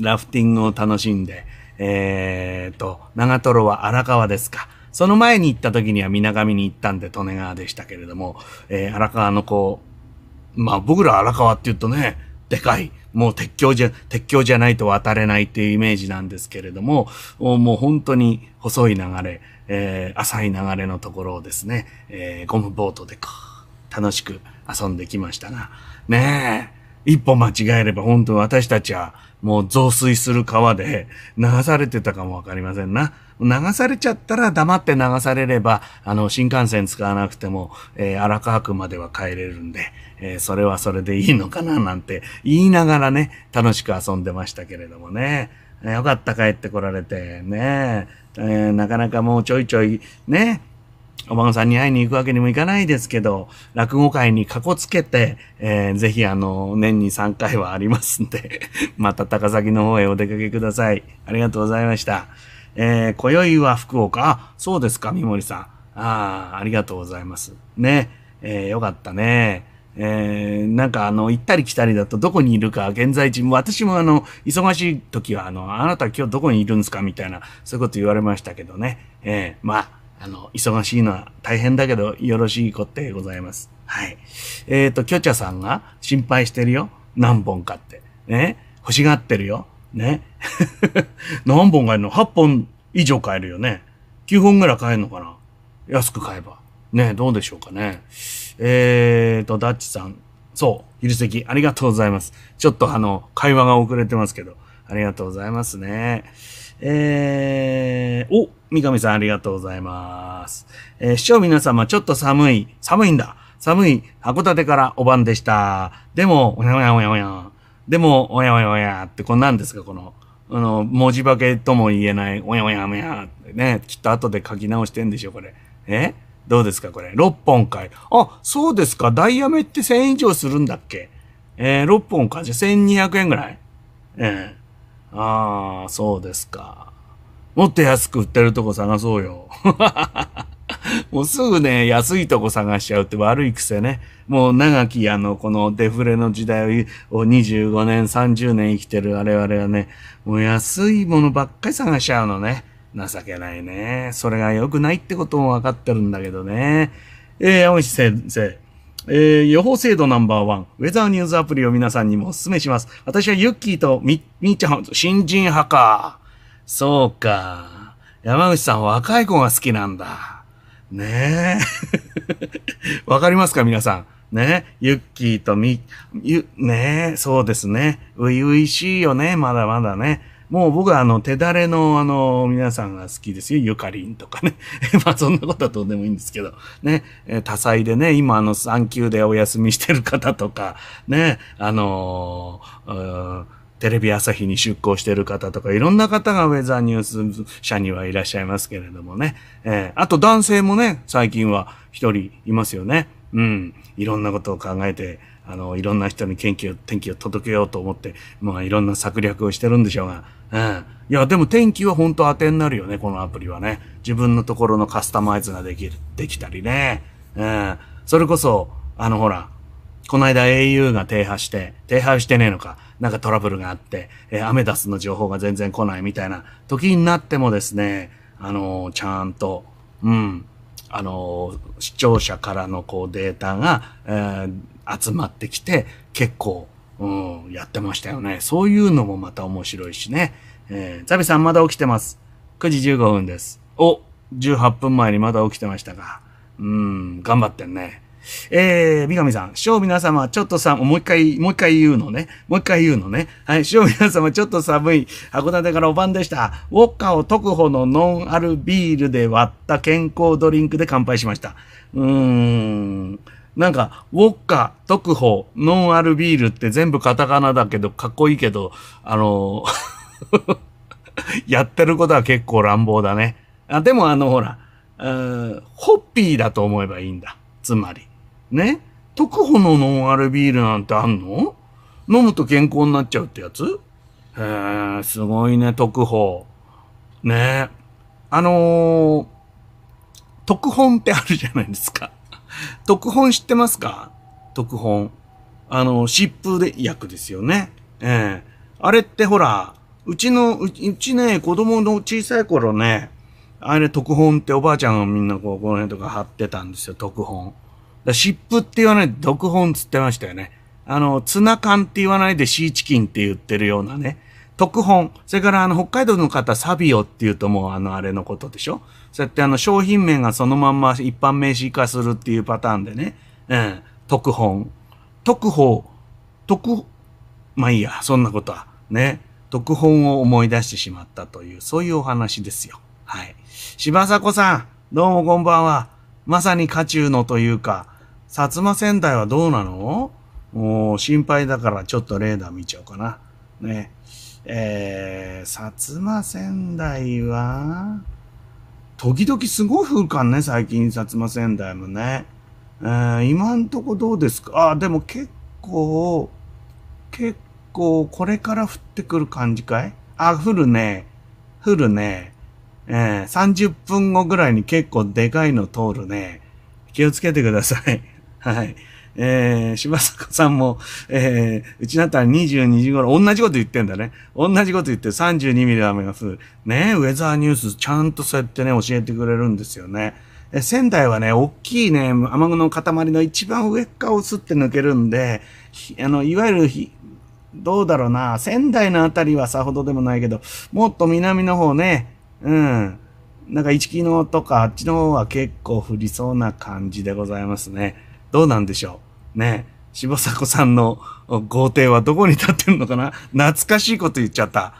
ラフティングを楽しんで、えーと、長瀞は荒川ですか。その前に行った時には水上に行ったんで利根川でしたけれども、えー、荒川のこう、まあ僕ら荒川って言うとね、でかい、もう鉄橋じゃ、鉄橋じゃないと渡れないっていうイメージなんですけれども、もう本当に細い流れ、えー、浅い流れのところをですね、えー、ゴムボートでこう、楽しく遊んできましたが、ねえ、一歩間違えれば本当私たちはもう増水する川で流されてたかもわかりませんな。流されちゃったら黙って流されれば、あの、新幹線使わなくても、えー、荒川区までは帰れるんで、えー、それはそれでいいのかななんて言いながらね、楽しく遊んでましたけれどもね。よかった帰ってこられて、ね、えー、なかなかもうちょいちょい、ね、お孫さんに会いに行くわけにもいかないですけど、落語会にかこつけて、えー、ぜひあの、年に3回はありますんで、また高崎の方へお出かけください。ありがとうございました。えー、今宵は福岡。あ、そうですか、三森さん。ああ、ありがとうございます。ね。えー、よかったね。えー、なんかあの、行ったり来たりだとどこにいるか現在地も、私もあの、忙しい時はあの、あなた今日どこにいるんですかみたいな、そういうこと言われましたけどね。えー、まあ、あの、忙しいのは大変だけど、よろしいことでございます。はい。えっ、ー、と、キョチャさんが心配してるよ。何本かって。ね。欲しがってるよ。ね。何本買えるの ?8 本以上買えるよね。9本ぐらい買えるのかな？安く買えば。ね、どうでしょうかね。えーと、ダッチさん。そう、昼席。ありがとうございます。ちょっとあの、会話が遅れてますけど。ありがとうございますね。えー、お、三上さんありがとうございます。えー、視聴皆様、ちょっと寒い。寒いんだ。寒い。函館からお晩でした。でも、おやおやおやおや。でも、おやおやおやって、こんなんですか、この、あの、文字化けとも言えない、おやおやおやってね、きっと後で書き直してんでしょ、これ。え？どうですか、これ。6本かい。あ、そうですか。ダイヤメって1000円以上するんだっけ？えー、6本か。じゃ1200円ぐらい？ええー、ああ、そうですか。もっと安く売ってるとこ探そうよ。もうすぐね、安いとこ探しちゃうって悪い癖ね。もう長きあの、このデフレの時代を25年、30年生きてる我々はね、もう安いものばっかり探しちゃうのね。情けないね。それが良くないってことも分かってるんだけどね。えー、山口先生。えー、予報精度ナンバーワン、ウェザーニューズアプリを皆さんにもお勧めします。私はユッキーとみ、みーちゃん、新人派か。そうか。山口さん若い子が好きなんだ。ねえ。わかりますか皆さん。ねユッキーとみ、ゆ、ねえ、そうですね。ういういしいよね。まだまだね。もう僕はあの、手だれのあの、皆さんが好きですよ。ゆかりんとかね。まあそんなことはどうでもいいんですけど。ね。え多彩でね、今あの、産休でお休みしてる方とか、ね。あのー、テレビ朝日に出向してる方とか、いろんな方がウェザーニュース社にはいらっしゃいますけれどもね。えー、あと男性もね、最近は一人いますよね。うん。いろんなことを考えて、あの、いろんな人に元気を、天気を届けようと思って、まあいろんな策略をしてるんでしょうが。うん。いや、でも天気は本当当てになるよね、このアプリはね。自分のところのカスタマイズができる、できたりね。うん。それこそ、あのほら、この間 au が停波して、停波してねえのか。なんかトラブルがあって、えー、アメダスの情報が全然来ないみたいな時になってもですね、あのー、ちゃんと、うん、あの、視聴者からのこうデータが、えー、集まってきて、結構、うん、やってましたよね。そういうのもまた面白いしね。えー、ザビさんまだ起きてます。9時15分です。お、18分前にまだ起きてましたが。うん、頑張ってんね。えー、三上さん、師匠皆様、ちょっとさ、もう一回、もう一回言うのね。もう一回言うのね。はい、師皆様、ちょっと寒い。函館からお晩でした。ウォッカを特保のノンアルビールで割った健康ドリンクで乾杯しました。うーん。なんか、ウォッカ、特保、ノンアルビールって全部カタカナだけど、かっこいいけど、あの やってることは結構乱暴だね。あでもあの、ほら、ホッピーだと思えばいいんだ。つまり。ね？特保のノンアルビールなんてあんの？飲むと健康になっちゃうってやつ？へえ、すごいね、特保。ね？あのー、特本ってあるじゃないですか。特本知ってますか？特本。あの、疾風で薬ですよね。ええあれってほら、うちの、うちね、子供の小さい頃ね、あれ特本っておばあちゃんがみんなこう、この辺とか貼ってたんですよ、特本。だ湿布って言わないで特本つってましたよね。あの、ツナ缶って言わないでシーチキンって言ってるようなね。特本。それからあの、北海道の方、サビオって言うともうあの、あれのことでしょ？そうやってあの、商品名がそのまんま一般名詞化するっていうパターンでね。うん。特本。特報。特、まあいいや、そんなことは。ね。特本を思い出してしまったという、そういうお話ですよ。はい。柴迫さん、どうもこんばんは。まさに家中のというか、薩摩仙台はどうなの？もう心配だからちょっとレーダー見ちゃおうかな。ね。えー、薩摩仙台は、時々すごい降るかんね、最近薩摩仙台もね。えー、今んとこどうですか？あ、でも結構、結構これから降ってくる感じかい？あ、降るね。降るね。えー、30分後ぐらいに結構でかいの通るね。気をつけてください。はい。えー、柴坂さんも、えー、うちだったら22時頃、同じこと言ってんだね。同じこと言って32ミリ雨が降る。ねウェザーニュースちゃんとそうやってね、教えてくれるんですよね。え仙台はね、大きいね、雨雲の塊の一番上側をすって抜けるんで、あの、いわゆるひどうだろうな、仙台のあたりはさほどでもないけど、もっと南の方ね、うん。なんか一木のとかあっちの方は結構降りそうな感じでございますね。どうなんでしょう。ね。柴迫さんの豪邸はどこに建ってるのかな懐かしいこと言っちゃった。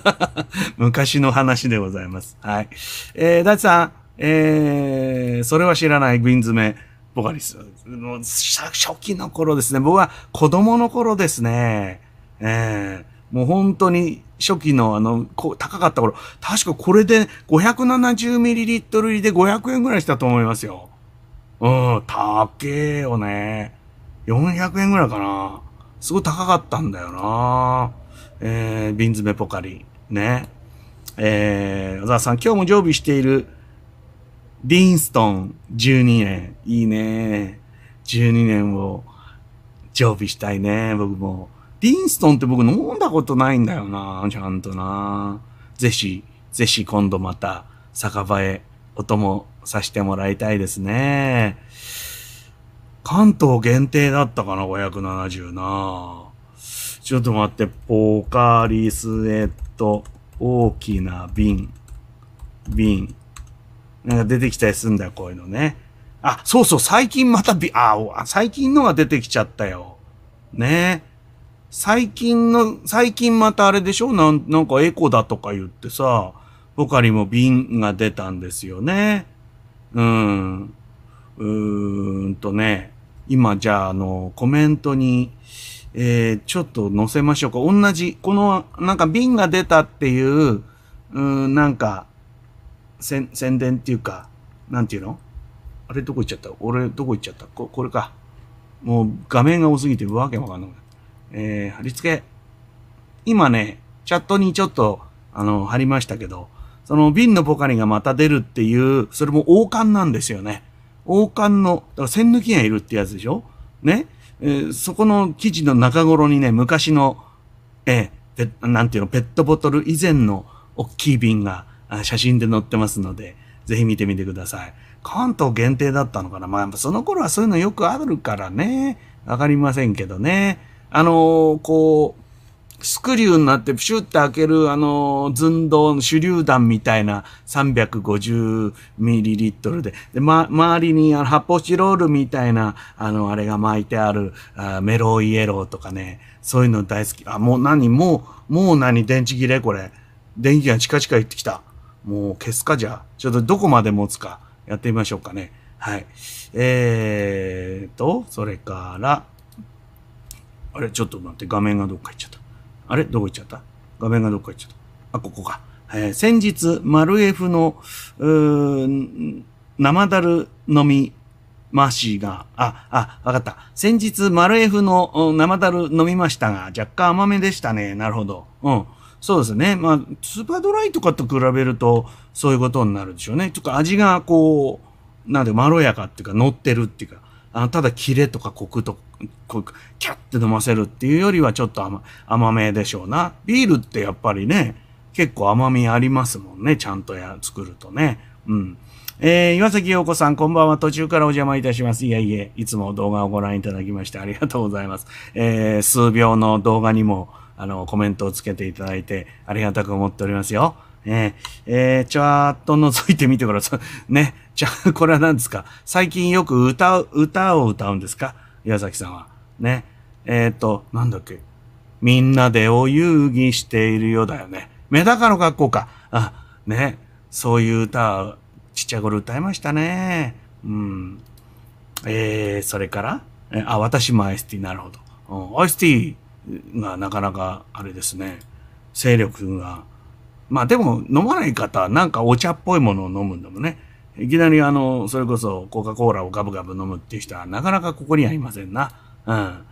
昔の話でございます。はい。えー、ダチさん、えー、それは知らない瓶詰め、ボカリス。もう初期の頃ですね。僕は子供の頃ですね。えー、もう本当に初期のあの、高かった頃、確かこれで 570ml 入りで500円ぐらいしたと思いますよ。うん、高えよね。400円ぐらいかな。すごい高かったんだよな。えー、瓶詰めポカリ。ね。えー、小沢さん、今日も常備している、リンストン12年。いいね。12年を常備したいね、僕も。リンストンって僕飲んだことないんだよな、ちゃんとな。ぜひ、ぜひ今度また酒場へお供させてもらいたいですね。関東限定だったかな、570な。ちょっと待って、ポカリスエット、大きな瓶、瓶。なんか出てきたりすんだよ、こういうのね。あ、そうそう、最近またび、あ、最近のが出てきちゃったよ。ね最近の、最近またあれでしょ？なん、なんかエコだとか言ってさ、ポカリも瓶が出たんですよね。うん。うーんとね、今じゃああの、コメントに、えー、ちょっと載せましょうか。同じ、この、なんか瓶が出たっていう、うん、なんか、宣伝っていうか、なんていうの？あれどこ行っちゃった？俺どこ行っちゃった？ここれか。もう画面が多すぎてわけわかんない。えー、貼り付け。今ね、チャットにちょっと、あの、貼りましたけど、その瓶のポカリがまた出るっていう、それも王冠なんですよね。王冠の、だから線抜きがいるってやつでしょ？ね、えー、そこの記事の中頃にね、昔の、えー、なんていうの、ペットボトル以前の大きい瓶が写真で載ってますので、ぜひ見てみてください。関東限定だったのかな？まあ、その頃はそういうのよくあるからね。わかりませんけどね。あのー、こう、スクリューになってプシュって開けるあの寸胴の手榴弾みたいな 350ml で、で、ま、周りにあの発泡スチロールみたいなあのあれが巻いてあるあメロイエローとかね、そういうの大好き。あ、もう何？もう、もう何？電池切れ？これ。電気がチカチカ言ってきた。もう消すかじゃあ。ちょっとどこまで持つかやってみましょうかね。はい。えーと、それから、あれ、ちょっと待って、画面がどっか行っちゃった。あれ？どこ行っちゃった？画面がどっか行っちゃった。あ、ここか。えー、先日、マルエフの、うー生だる飲みましが、あ、あ、わかった。先日、マルエフの生だる飲みましたが、若干甘めでしたね。なるほど。うん。そうですね。まあ、スーパードライとかと比べると、そういうことになるでしょうね。ちょっと味がこう、なんでまろやかっていうか、乗ってるっていうか、あただキレとかコクと、こうキャッて飲ませるっていうよりはちょっと甘甘めでしょうな。ビールってやっぱりね、結構甘みありますもんね。ちゃんとや、作るとね。うん。えー、岩崎陽子さん、こんばんは。途中からお邪魔いたします。いえいえ、いつも動画をご覧いただきましてありがとうございます。えー、数秒の動画にも、あの、コメントをつけていただいて、ありがたく思っておりますよ。えー、えー、ちゃーっと覗いてみてください。ね。じゃあ、これは何ですか？最近よく歌う、歌を歌うんですか？岩崎さんは。ね。えっ、ー、と、なんだっけ？みんなでお遊戯しているようだよね。メダカの学校か。あ、ね。そういう歌ちっちゃい頃歌いましたね。うん。えー、それから？えあ、私もアイスティー、なるほど。うん、アイスティーがなかなか、あれですね、勢力が。まあでも、飲まない方はなんかお茶っぽいものを飲むんだもんね。いきなりあの、それこそコカ・コーラをガブガブ飲むっていう人はなかなかここにはいませんな。うん。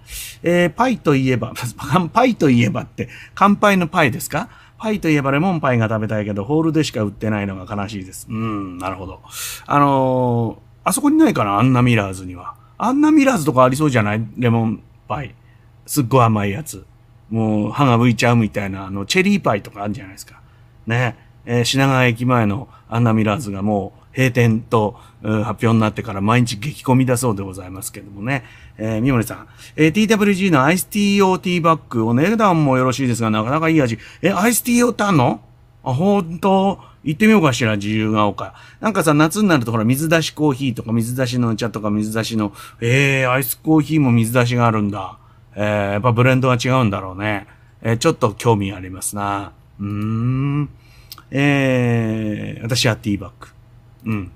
えー、パイといえば、パイといえばって、乾杯のパイですか？パイといえばレモンパイが食べたいけど、ホールでしか売ってないのが悲しいです。うん、なるほど。あのー、あそこにないかな？アンナミラーズには。アンナミラーズとかありそうじゃない？レモンパイ。すっごい甘いやつ。もう歯が浮いちゃうみたいな、あの、チェリーパイとかあるんじゃないですか。ね。えー、品川駅前のアンナミラーズがもう閉店と、発表になってから毎日激込みだそうでございますけどもね。えー、みもりさん。えー、TWG のアイスティー o ティーバッグ、お値段もよろしいですが、なかなかいい味。え、アイスティー用ってあんの？あ、ほんと？行ってみようかしら、自由が丘。なんかさ、夏になるとほら、水出しコーヒーとか水出しのお茶とか水出しの、えー、アイスコーヒーも水出しがあるんだ。えー、やっぱブレンドが違うんだろうね。えー、ちょっと興味ありますな。うーん。えー、私はティーバッグ。うん。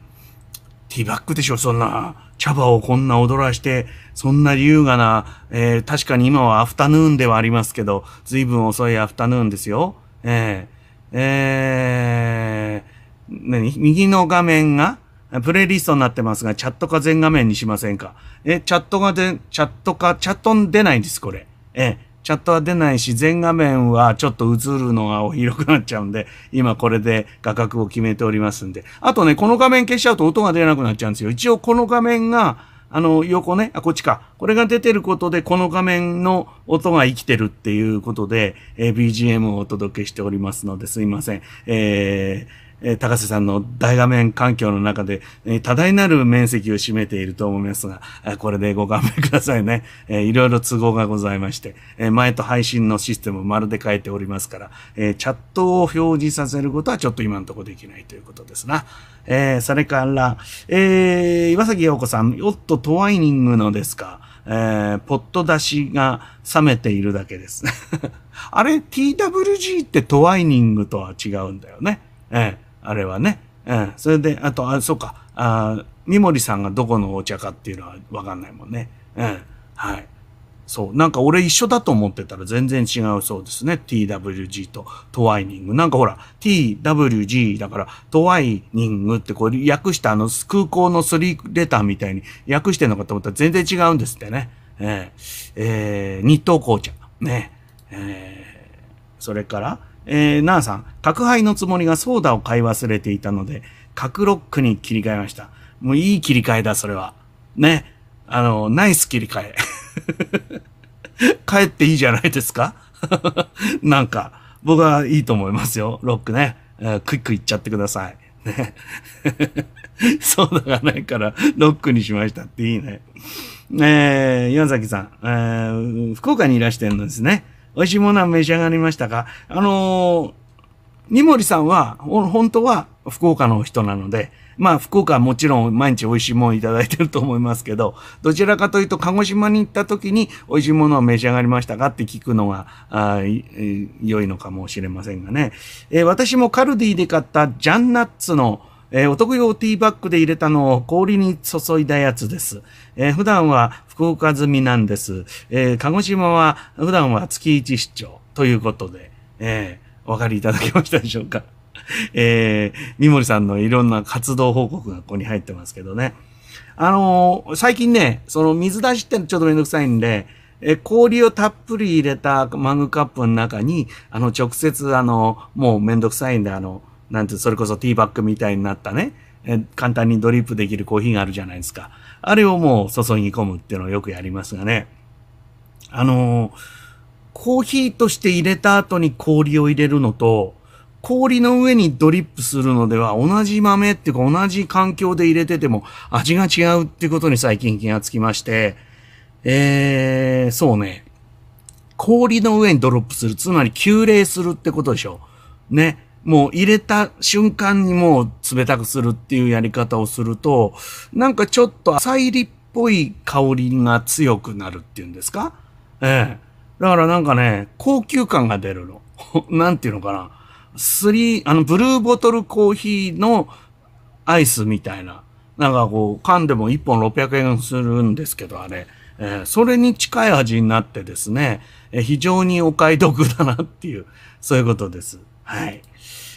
ティーバッグでしょ、そんな。茶葉をこんな踊らして、そんな優雅な、えー、確かに今はアフタヌーンではありますけど、随分遅いアフタヌーンですよ。えー、えー、何？右の画面が、プレイリストになってますが、チャットか全画面にしませんか？え、チャットがで、チャットか、チャット出ないんです、これ。えーチャットは出ないし、全画面はちょっと映るのが広くなっちゃうんで、今これで画角を決めておりますんで。あとね、この画面消しちゃうと音が出なくなっちゃうんですよ。一応この画面が、あの、横ね、あ、こっちか。これが出てることで、この画面の音が生きてるっていうことで、えー、BGM をお届けしておりますので、すいません。えーえー、高瀬さんの大画面環境の中で、えー、多大なる面積を占めていると思いますが、え、これでご勘弁くださいね。えー、いろいろ都合がございまして、えー、前と配信のシステムをまるで変えておりますから、えー、チャットを表示させることはちょっと今のところできないということですな。えー、それから、えー、岩崎陽子さん、おっとトワイニングのですか、えー、ポット出しが冷めているだけです。あれ、TWG ってトワイニングとは違うんだよね。えーあれはね。うん。それで、あと、あ、そうか。あ三森さんがどこのお茶かっていうのはわかんないもんね。うん。はい。そう。なんか俺一緒だと思ってたら全然違うそうですね。TWG とトワイニング。なんかほら、TWG だからトワイニングってこれ訳したあの空港のスリーレターみたいに訳してんのかと思ったら全然違うんですってね。えー、えー、日東紅茶。ね。えー、それから、えー、なあさん、宅配のつもりがソーダを買い忘れていたので、角ロックに切り替えました。もういい切り替えだ、それは。ね。あの、ナイス切り替え。帰っていいじゃないですか なんか、僕はいいと思いますよ、ロックね。えー、クイックいっちゃってください。ね。ソーダがないから、ロックにしましたっていいね。えー、岩崎さん、えー、福岡にいらしてるんですね。美味しいものは召し上がりましたか？あのー、二森さんは、本当は福岡の人なので、まあ、福岡はもちろん毎日美味しいものいただいてると思いますけど、どちらかというと、鹿児島に行った時に美味しいものを召し上がりましたか？って聞くのが、あ良いのかもしれませんがね。えー、私もカルディで買ったジャンナッツのえー、お得用ティーバッグで入れたのを氷に注いだやつです。えー、普段は福岡済みなんです。えー、鹿児島は普段は月一出張ということで、えー、お分かりいただけましたでしょうか。えー、三森さんのいろんな活動報告がここに入ってますけどね。あのー、最近ね、その水出しってちょっとめんどくさいんで、え、氷をたっぷり入れたマグカップの中に、あの、直接、あの、もうめんどくさいんで、あの、なんて、それこそティーバッグみたいになったね、え簡単にドリップできるコーヒーがあるじゃないですか。あれをもう注ぎ込むっていうのをよくやりますがね。あのー、コーヒーとして入れた後に氷を入れるのと、氷の上にドリップするのでは同じ豆っていうか同じ環境で入れてても味が違うってことに最近気がつきまして、えー、そうね。氷の上にドロップする。つまり急冷するってことでしょ。ね。もう入れた瞬間にもう冷たくするっていうやり方をすると、なんかちょっと浅入りっぽい香りが強くなるっていうんですか？ええ。だからなんかね、高級感が出るの。なんていうのかな。スリー、あの、ブルーボトルコーヒーのアイスみたいな。なんかこう、缶でも1本600円するんですけど、あれ。えー、それに近い味になってですね、えー、非常にお買い得だなっていう、そういうことです。はい。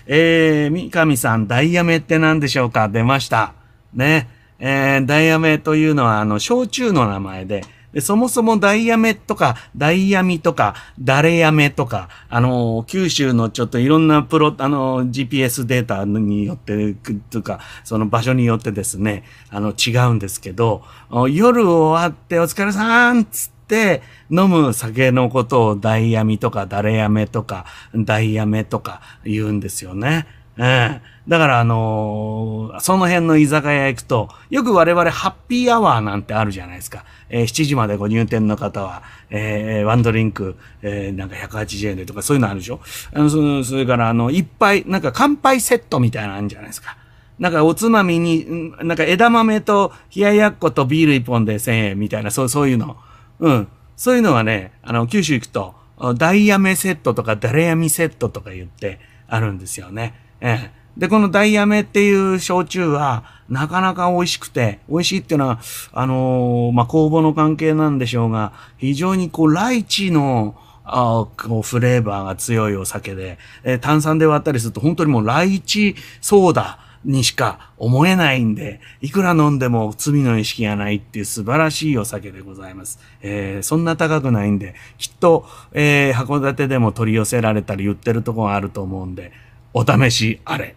えー、三上さん、ダイヤメって何でしょうか？出ました。ね。えー、ダイヤメというのは、あの、焼酎の名前で、で、そもそもダイヤメとか、ダイヤミとか、ダレヤメとか、あの、九州のちょっといろんなプロ、あの、GPS データによって、とか、その場所によってですね、あの、違うんですけど、夜終わってお疲れさんつって、飲む酒のことをダイヤミとかダレヤメとかダイヤメとか言うんですよね。ええだからあのー、その辺の居酒屋行くと、よく我々ハッピーアワーなんてあるじゃないですか。えー、7時までご入店の方は、えー、ワンドリンク、えー、なんか180円でとかそういうのあるでしょあのそそれからあの、いっぱい、なんか乾杯セットみたいなのあるんじゃないですか。なんかおつまみに、なんか枝豆と冷ややっことビール一本で1000円みたいな、そう、そういうの。うん。そういうのはね、あの、九州行くと、ダイヤメセットとかダレヤミセットとか言ってあるんですよね。ええで、このダイヤメっていう焼酎は、なかなか美味しくて、美味しいっていうのは、あのー、まあ、酵母の関係なんでしょうが、非常にこう、ライチの、あこうフレーバーが強いお酒で、えー、炭酸で割ったりすると本当にもうライチソーダにしか思えないんで、いくら飲んでも罪の意識がないっていう素晴らしいお酒でございます。えー、そんな高くないんで、きっと、えー、函館でも取り寄せられたり売ってるとこがあると思うんで、お試しあれ。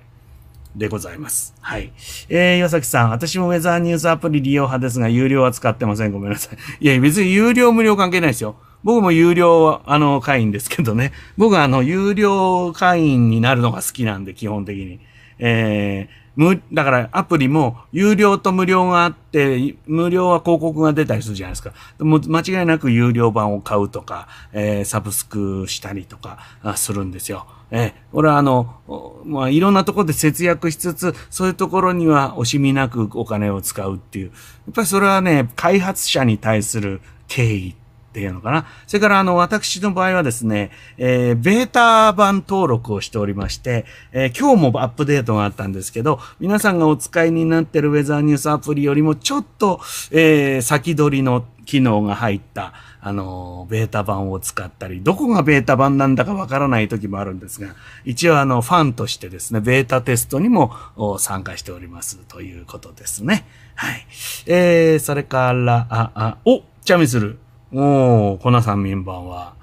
でございます。はい。えー、岩崎さん、私もウェザーニュースアプリ利用派ですが、有料は使ってません。ごめんなさい。いや、別に有料無料関係ないですよ。僕も有料、あの、会員ですけどね。僕はあの、有料会員になるのが好きなんで、基本的に。えー、無、だからアプリも有料と無料があって、無料は広告が出たりするじゃないですか。も間違いなく有料版を買うとか、えー、サブスクしたりとかするんですよ。えー、俺はあの、まあ、いろんなところで節約しつつ、そういうところには惜しみなくお金を使うっていう。やっぱりそれはね、開発者に対する敬意っていうのかな。それからあの、私の場合はですね、えー、ベータ版登録をしておりまして、えー、今日もアップデートがあったんですけど、皆さんがお使いになってるウェザーニュースアプリよりもちょっと、えー、先取りの機能が入った、あの、ベータ版を使ったり、どこがベータ版なんだかわからない時もあるんですが、一応あの、ファンとしてですね、ベータテストにも参加しておりますということですね。はい。えー、それから、あ、あ、おチャミする。おー、粉さん民番は、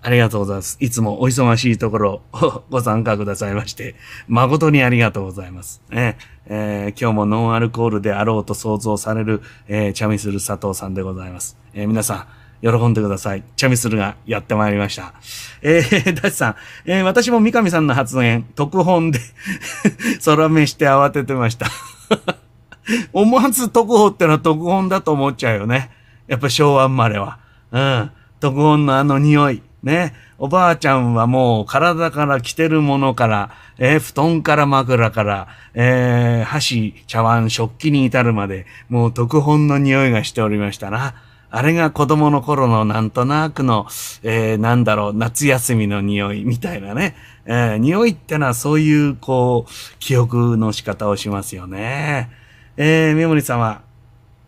ありがとうございます。いつもお忙しいところ ご参加くださいまして、誠にありがとうございます。ねえー、今日もノンアルコールであろうと想像される、えー、チャミスル佐藤さんでございます。えー、皆さん、喜んでください。チャミスルがやってまいりました。えー、ダチさん、えー、私も三上さんの発言、特本で 空目して慌ててました思わず特報ってのは特本だと思っちゃうよね。やっぱ昭和生まれは。うん。特音のあの匂い。ね。おばあちゃんはもう体から着てるものから、えー、布団から枕から、えー、箸、茶碗、食器に至るまで、もう特本の匂いがしておりましたな。あれが子供の頃のなんとなくの、えー、なんだろう、夏休みの匂いみたいなね。えー、匂いってのはそういう、こう、記憶の仕方をしますよね。えー、メモリ様、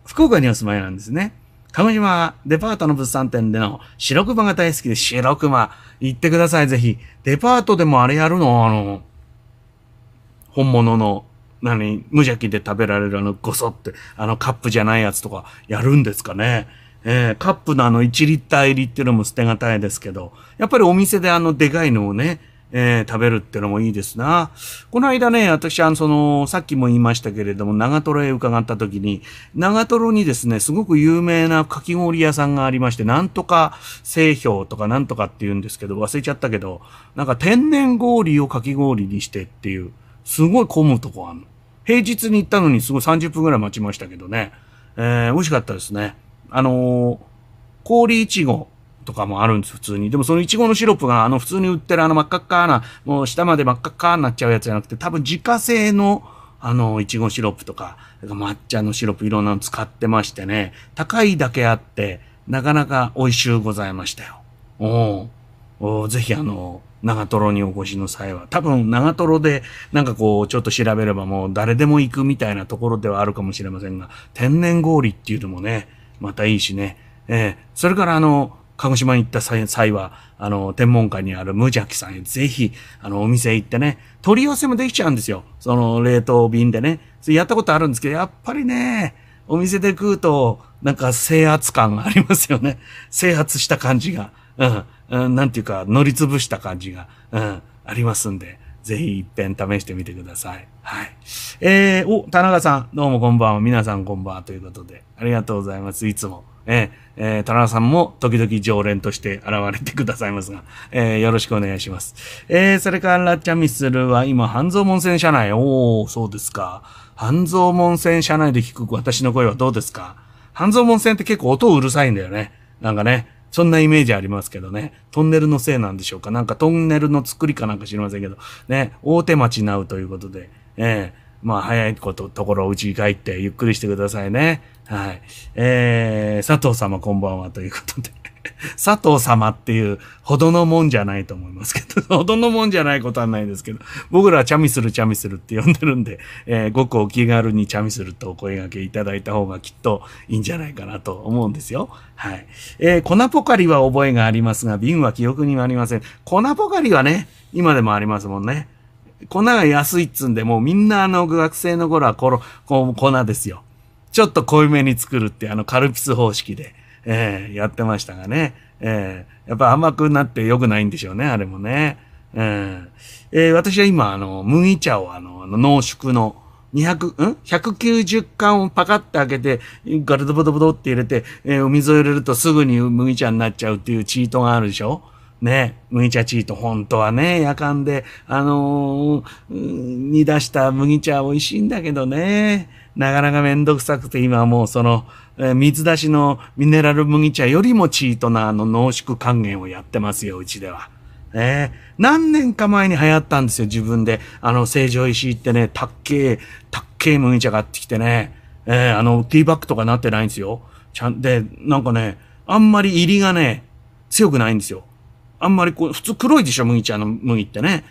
福岡にお住まいなんですね。鹿児島デパートの物産展での白熊が大好きで白熊行ってください、ぜひ。デパートでもあれやるの？あの、本物の、何、無邪気で食べられるあの、ごそって、あのカップじゃないやつとかやるんですかね。えー、カップのあの1リッター入りっていうのも捨てがたいですけど、やっぱりお店であのでかいのをね、えー、食べるってのもいいですな。この間ね、私はその、さっきも言いましたけれども、長瀞へ伺った時に、長瀞にですね、すごく有名なかき氷屋さんがありまして、なんとか製氷とかなんとかって言うんですけど、忘れちゃったけど、なんか天然氷をかき氷にしてっていう、すごい混むとこあるの。平日に行ったのにすごい30分くらい待ちましたけどね。えー、美味しかったですね。あのー、氷いちごとかもあるんです、普通に。でもそのイチゴのシロップが、あの普通に売ってるあの真っ赤っかな、もう下まで真っ赤っかになっちゃうやつじゃなくて、多分自家製の、あの、イチゴシロップとか、抹茶のシロップいろんなの使ってましてね、高いだけあって、なかなか美味しゅうございましたよ。おおぜひあの、長瀞にお越しの際は、多分長瀞でなんかこうちょっと調べればもう誰でも行くみたいなところではあるかもしれませんが、天然氷っていうのもね、またいいしね。えー、それからあの、鹿児島に行った際は、あの、天文館にある無邪気さんへぜひ、あの、お店行ってね、取り寄せもできちゃうんですよ。その、冷凍便でね。やったことあるんですけど、やっぱりね、お店で食うと、なんか制圧感がありますよね。制圧した感じが。うん。うん、なんていうか、乗り潰した感じが、うん、ありますんで、ぜひ一遍試してみてください。はい。えー、お、田中さん、どうもこんばんは。皆さんこんばんは。ということで、ありがとうございます。いつも。えー、えー、田中さんも時々常連として現れてくださいますが、えー、よろしくお願いします。えー、それからラッチャミスルは今、半蔵門線車内、おー、そうですか。半蔵門線車内で聞く私の声はどうですか？半蔵門線って結構音うるさいんだよね。なんかね、そんなイメージありますけどね。トンネルのせいなんでしょうか？なんかトンネルの作りかなんか知りませんけど、ね、大手町なうということで、えー、まあ早いこと、ところうちに帰ってゆっくりしてくださいね。はい。えー、佐藤様こんばんはということで。佐藤様っていうほどのもんじゃないと思いますけど、ほどのもんじゃないことはないですけど、僕らはチャミするチャミするって呼んでるんで、えー、ごくお気軽にチャミするとお声掛けいただいた方がきっといいんじゃないかなと思うんですよ。はい。えー、粉ポカリは覚えがありますが、瓶は記憶にはありません。粉ポカリはね、今でもありますもんね。粉が安いっつんで、もうみんなあの学生の頃はこの粉ですよ。ちょっと濃いめに作るってあのカルピス方式で、えー、やってましたがね。えー、やっぱ甘くなって良くないんでしょうね、あれもね。えー、えー、私は今、あの、麦茶をあの、濃縮の200、ん ?190 缶をパカッて開けて、ガルドボドボドって入れて、えー、お水を入れるとすぐに麦茶になっちゃうっていうチートがあるでしょね、麦茶チート、本当はね、夜間で、あのー、煮出した麦茶美味しいんだけどね。なかなかめんどくさくて今はもうその、え、水出しのミネラル麦茶よりもチートなあの濃縮還元をやってますよ、うちでは。えー、何年か前に流行ったんですよ、自分で。あの、成城石井ってね、たっけえ、たっけえ麦茶買ってきてね。えー、あの、ティーバッグとかなってないんですよ。ちゃん、で、なんかね、あんまり入りがね、強くないんですよ。あんまりこう、普通黒いでしょ、麦茶の麦ってね。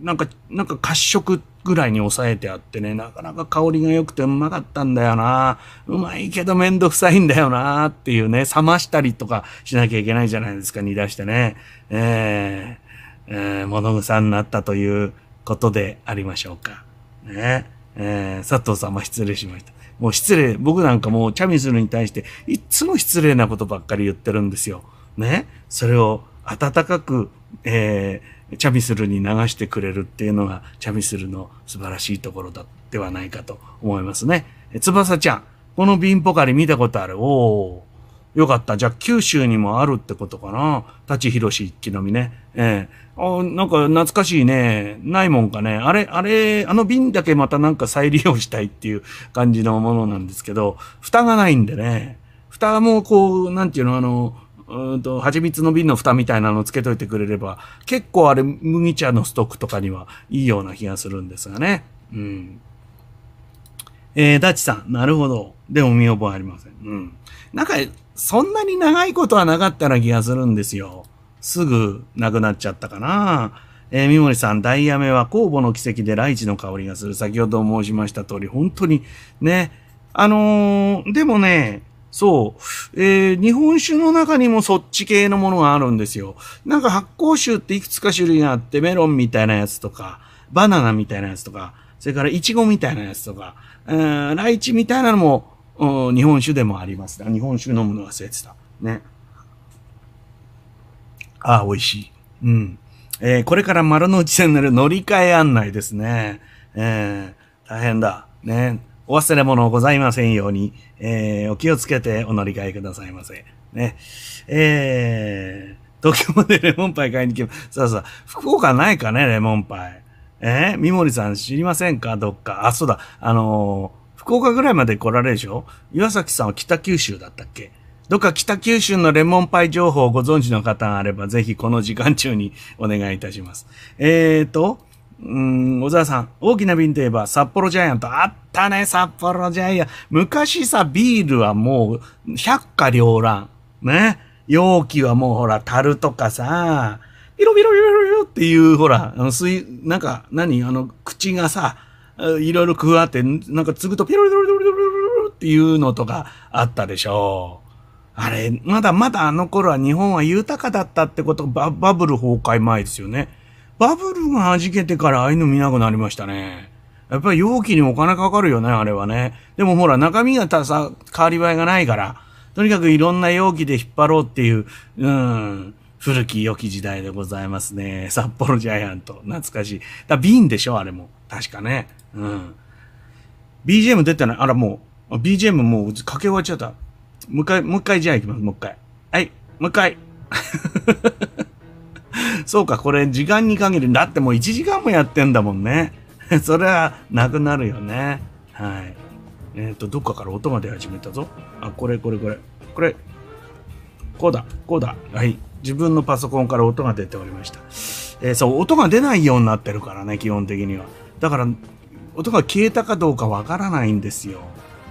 なんか、なんか褐色ぐらいに抑えてあってね、なかなか香りが良くてうまかったんだよな。うまいけどめんどくさいんだよなっていうね、冷ましたりとかしなきゃいけないじゃないですか、煮出してね。えー、えー、物草になったということでありましょうか。ね。えー、佐藤様失礼しました。もう失礼、僕なんかもうチャミスルに対していつも失礼なことばっかり言ってるんですよ。ね。それを温かく、えー、チャミスルに流してくれるっていうのが、チャミスルの素晴らしいところだではないかと思いますね。え、翼ちゃん、この瓶ポカリ見たことある？おー。よかった。じゃあ、九州にもあるってことかな？立ち広し一気飲みね。ええー、あなんか懐かしいね。ないもんかね。あれ、あれ、あの瓶だけまたなんか再利用したいっていう感じのものなんですけど、蓋がないんでね。蓋もこう、なんていうの、あの、うんと、蜂蜜の瓶の蓋みたいなのをつけといてくれれば、結構あれ、麦茶のストックとかにはいいような気がするんですがね。うん。えー、ダチさん、なるほど。でも見覚えありません。うん。なんか、そんなに長いことはなかったような気がするんですよ。すぐなくなっちゃったかな。えー、三森さん、ダイヤメは酵母の奇跡でライチの香りがする。先ほど申しました通り、本当にね。あのー、でもね、そう。えー、日本酒の中にもそっち系のものがあるんですよ。なんか発酵酒っていくつか種類があって、メロンみたいなやつとか、バナナみたいなやつとか、それからイチゴみたいなやつとか、えー、ライチみたいなのも、日本酒でもあります。日本酒飲むの忘れてた。ね。ああ、美味しい。うん。えー、これから丸の内線乗る乗り換え案内ですね。えー、大変だ。ね。お忘れ物ございませんように、えー、お気をつけてお乗り換えくださいませ。ね。えー、東京までレモンパイ買いに来ます。そうそう。福岡ないかね、レモンパイ。えー、三森さん知りませんか？どっか。あ、そうだ。あのー、福岡ぐらいまで来られるでしょ？岩崎さんは北九州だったっけ？どっか北九州のレモンパイ情報をご存知の方があれば、ぜひこの時間中にお願いいたします。えーと、うん、小沢さん、大きな瓶といえば、札幌ジャイアント。あったね、札幌ジャイアント。昔さ、ビールはもう、百花繚乱。ね。容器はもうほら、樽とかさ、ピロピロピロピロっていう、ほら、あの、水、なんか、何？あの、口がさ、いろいろ加わって、なんか継ぐとピロピロピロピロピロっていうのとかあったでしょう。あれ、まだまだあの頃は日本は豊かだったってことババブル崩壊前ですよね。バブルが弾けてからああいうの見なくなりましたね。やっぱり容器にお金かかるよね、あれはね。でもほら、中身がたさ、変わり映えがないから、とにかくいろんな容器で引っ張ろうっていう、うん、古き良き時代でございますね。札幌ジャイアント。懐かしい。だ瓶でしょ、あれも。確かね。うん。BGM 出てない。あら、もう、BGM もうかけ終わっちゃった。もう一回、もう一回じゃあ行きます、もう一回。はい、もう一回。そうか、これ時間に限る。だってもう1時間もやってんだもんね。それはなくなるよね。はい。えっ、ー、と、どっかから音が出始めたぞ。あ、これこれこれ。これ。こうだ、こうだ。はい。自分のパソコンから音が出ておりました。えー、そう、音が出ないようになってるからね、基本的には。だから、音が消えたかどうかわからないんですよ。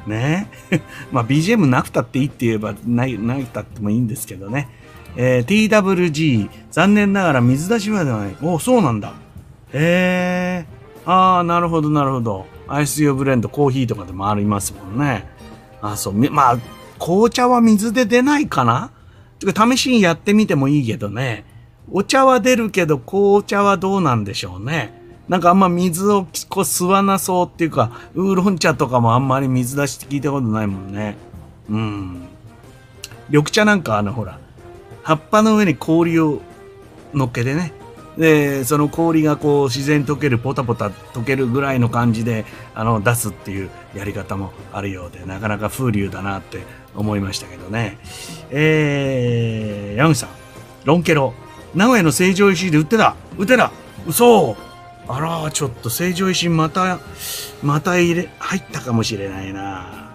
ね。まあ BGM なくたっていいって言えばない、なくたってもいいんですけどね。えー、TWG、残念ながら水出しはではない。おそうなんだ。へえー。ああ、なるほど、なるほど。アイス用ブレンド、コーヒーとかでもありますもんね。あそう。まあ、紅茶は水で出ないかな？てか、試しにやってみてもいいけどね。お茶は出るけど、紅茶はどうなんでしょうね。なんかあんま水をこう吸わなそうっていうか、ウーロン茶とかもあんまり水出しって聞いたことないもんね。うん。緑茶なんかあのほら、葉っぱの上に氷を乗っけてね。で、その氷がこう自然溶ける、ポタポタ溶けるぐらいの感じで、あの、出すっていうやり方もあるようで、なかなか風流だなって思いましたけどね。えー、山口さん、ロンケロ。名古屋の成城石井で売ってた売ってた嘘あら、ちょっと成城石また、また入れ、入ったかもしれないな。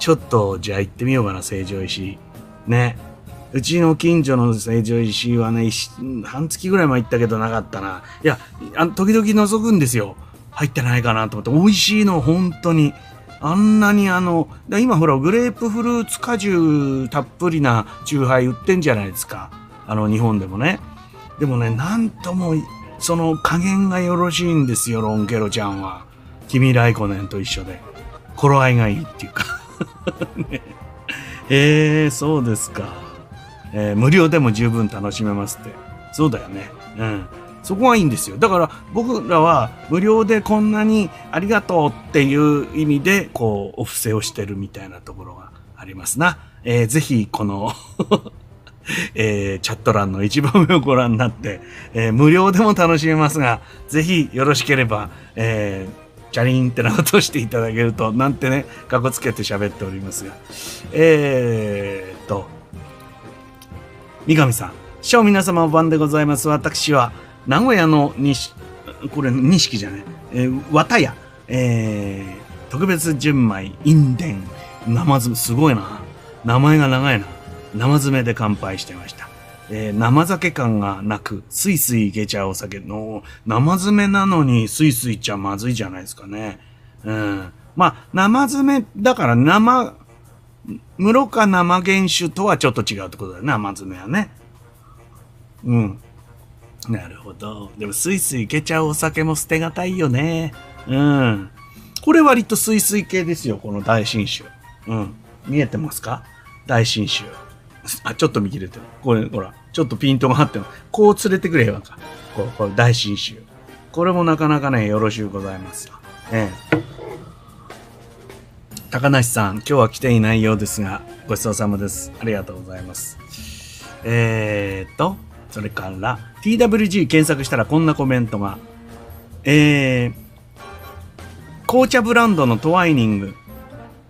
ちょっと、じゃあ行ってみようかな、成城石。ね。うちの近所の成城石はね、半月ぐらい前行ったけどなかったな。いや、あ時々覗くんですよ。入ってないかなと思って。美味しいの、本当に。あんなにあの、今ほら、グレープフルーツ果汁たっぷりなチューハイ売ってんじゃないですか。あの、日本でもね。でもね、なんともその加減がよろしいんですよ、ロンケロちゃんは。君ライコネンと一緒で。頃合いがいいっていうか ね。え、そうですか。えー、無料でも十分楽しめますって。そうだよね。うん。そこがいいんですよ。だから僕らは無料でこんなにありがとうっていう意味で、こう、お布施をしてるみたいなところがありますな。えー、ぜひ、この えー、チャット欄の一番目をご覧になって、えー、無料でも楽しめますが、ぜひよろしければ、えー、チャリンってなことしていただけると、なんてね、かこつけて喋っておりますが。えー、と、三上さん、師匠皆様お晩でございます。私は、名古屋の西、これ、錦じゃない、えー、綿屋、えー、特別純米、印伝、生ず、すごいな。名前が長いな。生詰めで乾杯してました。えー、生酒感がなく、スイスイいけちゃうお酒の、生詰めなのにスイスイっちゃまずいじゃないですかね。うん。まあ、生詰め、だから生、室か生原酒とはちょっと違うってことだよね、生詰めはね。うん。なるほど。でもスイスイいけちゃうお酒も捨てがたいよね。うん。これ割とスイスイ系ですよ、この大新酒。うん。見えてますか？大新酒。あ、ちょっと見切れてる。これ、ほら、ちょっとピントが張ってる。こう連れてくれよ、か。こう、これ大新種。これもなかなかね、よろしゅうございますよ。ええ。高梨さん、今日は来ていないようですが、ごちそうさまです。ありがとうございます。えー、っと、それから TWG 検索したらこんなコメントが。えー、紅茶ブランドのトワイニング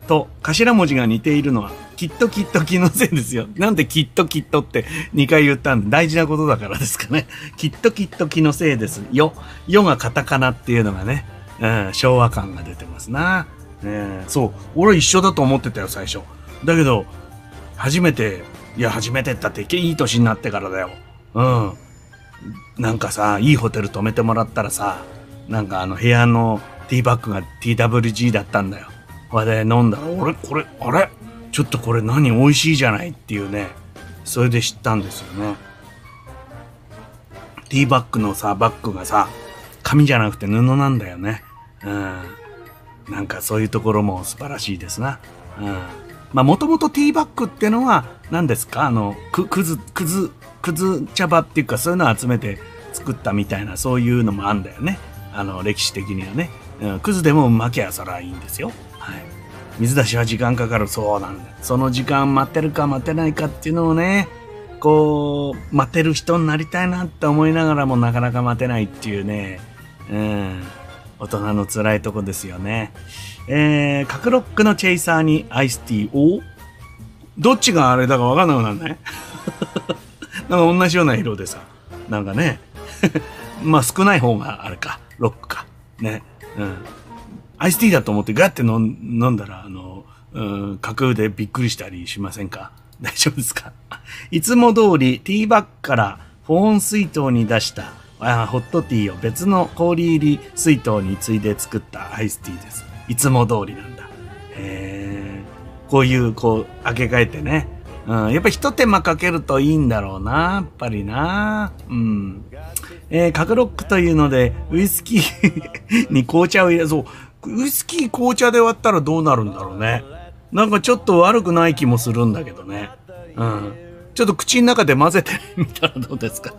と頭文字が似ているのはきっときっと気のせいですよ。なんできっときっとって2回言ったんで大事なことだからですかね。きっときっと気のせいですよ。よがカタカナっていうのがね、うん、昭和感が出てますな。え、そう。俺一緒だと思ってたよ、最初。だけど、初めて、いや、初めてったっていい年になってからだよ。うん。なんかさ、いいホテル泊めてもらったらさ、なんかあの部屋のティーバッグが TWG だったんだよ。これで飲んだら、俺、これ、あれ？ちょっとこれ何美味しいじゃないっていうね、それで知ったんですよね。ティーバッグのさ、バッグがさ、紙じゃなくて布なんだよね。うん。なんかそういうところも素晴らしいですな。うん。まあもともとティーバッグってのは何ですか？あの、く、くず、くず、くず茶葉っていうかそういうのを集めて作ったみたいなそういうのもあんだよね。あの、歴史的にはね。うん、くずでも巻きゃそらいいんですよ。はい。水出しは時間かかる。そうなんだ。その時間待ってるか待てないかっていうのをね、こう、待てる人になりたいなって思いながらもなかなか待てないっていうね、うん、大人の辛いとこですよね。えー、カクロックのチェイサーにアイスティー、おどっちがあれだかわかんなくなるね。なんか同じような色でさ、なんかね、まあ少ない方があれか、ロックか。ね。うん。アイスティーだと思ってガッて飲んだら、あの、うん、架空でびっくりしたりしませんか？大丈夫ですか？いつも通りティーバッグから保温水筒に出したあホットティーを別の氷入り水筒についで作ったアイスティーです。いつも通りなんだ。へこういう、こう、開け替えてね。うん、やっぱ一手間かけるといいんだろうな、やっぱりな。うん。えー、カクロックというので、ウイスキーに紅茶を入れ、そう、ウイスキー紅茶で割ったらどうなるんだろうね。なんかちょっと悪くない気もするんだけどね。うん。ちょっと口の中で混ぜてみたらどうですか？好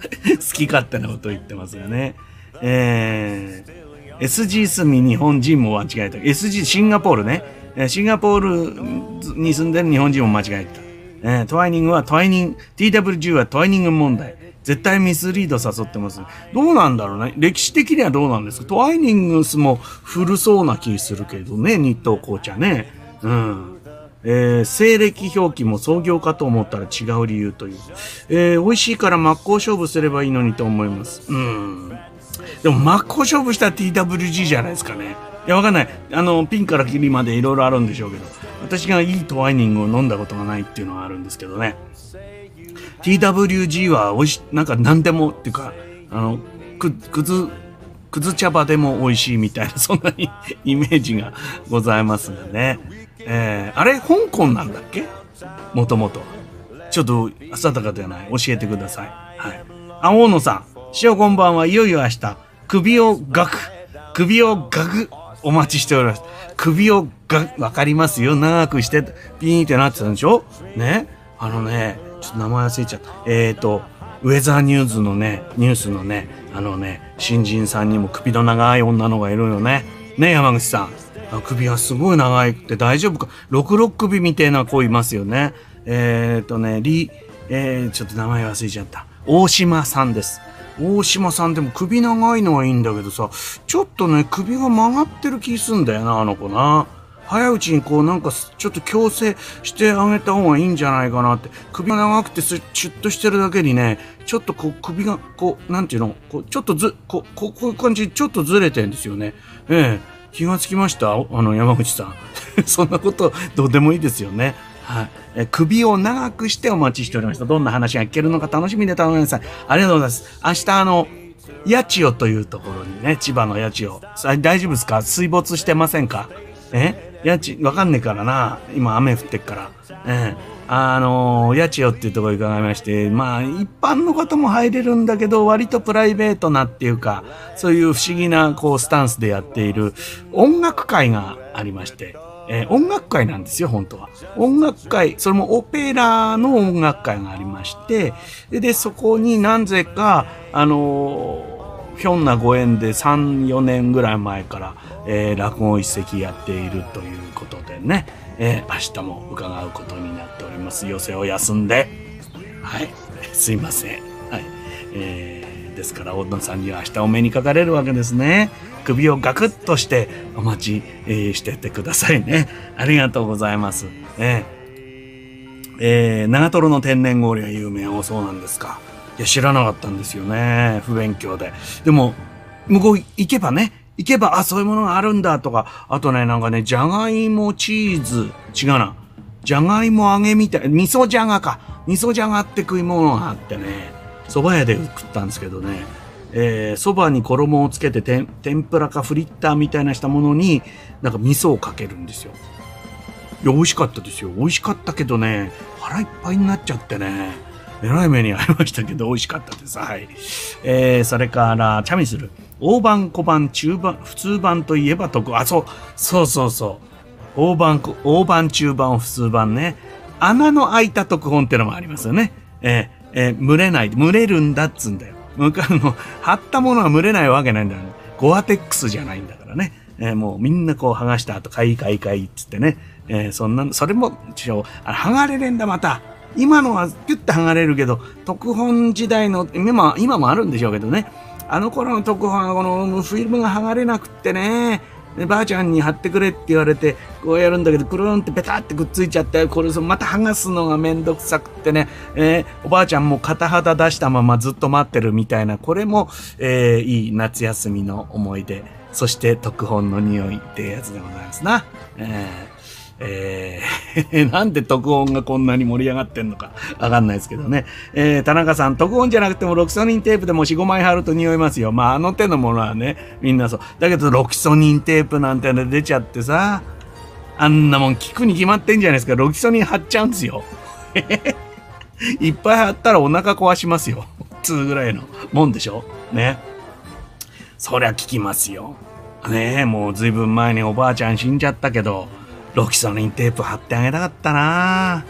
き勝手なこと言ってますよね。えー、SG 住み日本人も間違えた。SG シンガポールね。シンガポールに住んでる日本人も間違えた。えー、トワイニングはトワイニング、TWG はトワイニング問題。絶対ミスリード誘ってます。どうなんだろうね。歴史的にはどうなんですか？トワイニングスも古そうな気するけどね、日東紅茶ね。うん。えー、西暦表記も創業かと思ったら違う理由という。えー、美味しいから真っ向勝負すればいいのにと思います。うん。でも真っ向勝負した TWG じゃないですかね。いや、わかんない。あの、ピンからキリまでいろいろあるんでしょうけど、私がいいトワイニングを飲んだことがないっていうのはあるんですけどね。TWG は美味し、なんか何でもっていうか、あの、く、くず、くず茶葉でも美味しいみたいな、そんなにイメージがございますがね。えー、あれ、香港なんだっけ？もともと。ちょっと、定かではない。教えてください。はい。あ、大野さん。塩こんばんはいよいよ明日、首をガク、首をガク、お待ちしております。首をガク、わかりますよ。長くして、ピーンってなってたんでしょ？ね？あのね、ちょっと名前忘れちゃった。えっ、ー、と、ウェザーニューズのね、ニュースのね、あのね、新人さんにも首の長い女の子がいるよね。ね、山口さん。首はすごい長いって大丈夫か。六六首みたいな子いますよね。えっ、ー、とね、リ、えー、ちょっと名前忘れちゃった。大島さんです。大島さんでも首長いのはいいんだけどさ、ちょっとね、首が曲がってる気すんだよな、あの子な。早いうちにこうなんかちょっと矯正してあげた方がいいんじゃないかなって。首が長くてシュッとしてるだけにね、ちょっとこう首がこう、なんていうの、こうちょっとず、こう、こういう感じちょっとずれてんですよね。ええ気がつきました？あの山口さん。そんなことどうでもいいですよね。はい。え首を長くしてお待ちしておりました。どんな話が聞けるのか楽しみで頼みなさい。ありがとうございます。明日あの、八千代というところにね、千葉の八千代。大丈夫ですか？水没してませんか？え？家賃、わかんねえからな。今雨降ってっから。ええあの、八千代っていうところ伺いまして、まあ、一般の方も入れるんだけど、割とプライベートなっていうか、そういう不思議な、こう、スタンスでやっている音楽会がありまして、えー、音楽会なんですよ、本当は。音楽会、それもオペラの音楽会がありまして、で、そこになぜか、あのーひょんなご縁で3、4年ぐらい前から、えー、落語一席やっているということでね、えー、明日も伺うことになっております。寄せを休んで。はい。すいません。はい。えー、ですから、女さんには明日お目にかかれるわけですね。首をガクッとしてお待ち、えー、しててくださいね。ありがとうございます。えー、えー、長瀞の天然氷が有名。お、そうなんですか。いや、知らなかったんですよね。不勉強で。でも、向こう行けばね、行けば、あ、そういうものがあるんだとか、あとね、なんかね、じゃがいもチーズ、違うな。じゃがいも揚げみたい、味噌じゃがか。味噌じゃがって食い物があってね、蕎麦屋で食ったんですけどね、えー、蕎麦に衣をつけて天ぷらかフリッターみたいなしたものに、なんか味噌をかけるんですよ。いや、美味しかったですよ。美味しかったけどね、腹いっぱいになっちゃってね、えらい目に遭いましたけど、美味しかったです。はい。えー、それから、チャミスル。大判、小判、中判、普通判といえば得。あ、そう、そうそうそう。大判、大判、中判、普通判ね。穴の開いた特本ってのもありますよね。えー、えー、蒸れない。蒸れるんだっつんだよ。向かうの、貼ったものは蒸れないわけないんだよ、ね。ゴアテックスじゃないんだからね。えー、もうみんなこう剥がした後、かいかいかいっつってね。えー、そんな、それも、ちょ、あ剥がれれんだ、また。今のはピュッて剥がれるけど、特本時代の、今、今もあるんでしょうけどね。あの頃の特本はこのフィルムが剥がれなくってね、ばあちゃんに貼ってくれって言われて、こうやるんだけど、くるんってペタってくっついちゃって、これまた剥がすのがめんどくさくってね、えー、おばあちゃんも片肌出したままずっと待ってるみたいな、これも、えー、いい夏休みの思い出。そして特本の匂いってやつでございますな。えーえー、なんで特音がこんなに盛り上がってんのかわかんないですけどね。えー、田中さん、特音じゃなくてもロキソニンテープでも4、5枚貼ると匂いますよ。まあ、あの手のものはね、みんなそう。だけど、ロキソニンテープなんての出ちゃってさ、あんなもん効くに決まってんじゃないですか。ロキソニン貼っちゃうんですよ。いっぱい貼ったらお腹壊しますよ。つぐらいのもんでしょ？ね。そりゃ効きますよ。ねえ、もうずいぶん前におばあちゃん死んじゃったけど、ロキソニンテープ貼ってあげたかったな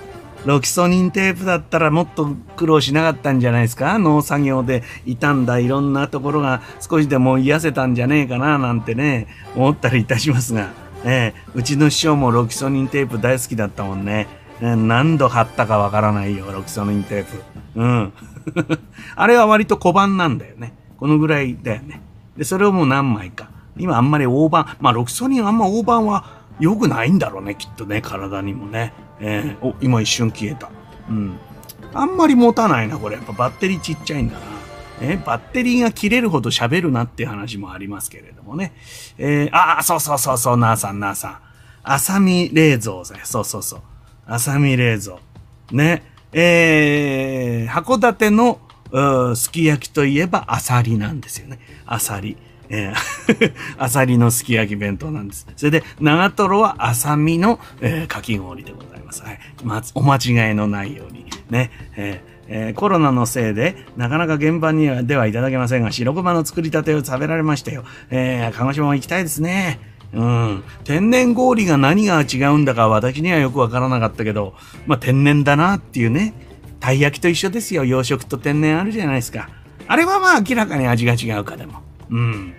ロキソニンテープだったらもっと苦労しなかったんじゃないですか？農作業で傷んだいろんなところが少しでも癒せたんじゃねえかな？なんてね、思ったりいたしますが、えー、うちの師匠もロキソニンテープ大好きだったもんね。何度貼ったかわからないよ、ロキソニンテープ。うん。あれは割と小判なんだよね。このぐらいだよね。で、それをもう何枚か。今あんまり大判、まあロキソニンあんま大判は良くないんだろうね、きっとね、体にもね。えー、お、今一瞬消えた。うん。あんまり持たないな、これ。やっぱバッテリーちっちゃいんだな。えバッテリーが切れるほど喋るなっていう話もありますけれどもね。えー、ああ、そうそうそうそう、なあさん、なあさん。浅見冷蔵ぜ。そうそうそう。浅見冷蔵。ね。えー、函館の、すき焼きといえばアサリなんですよね。アサリ。えー、アサリのすき焼き弁当なんです。それで、長瀞は浅見の、えー、かき氷でございます。はい。まお間違いのないように。ね。えーえー、コロナのせいで、なかなか現場にはではいただけませんが、白熊の作りたてを食べられましたよ。えー、鹿児島行きたいですね。うん。天然氷が何が違うんだか私にはよくわからなかったけど、まあ、天然だなっていうね。たい焼きと一緒ですよ。養殖と天然あるじゃないですか。あれはまあ明らかに味が違うかでも。うん。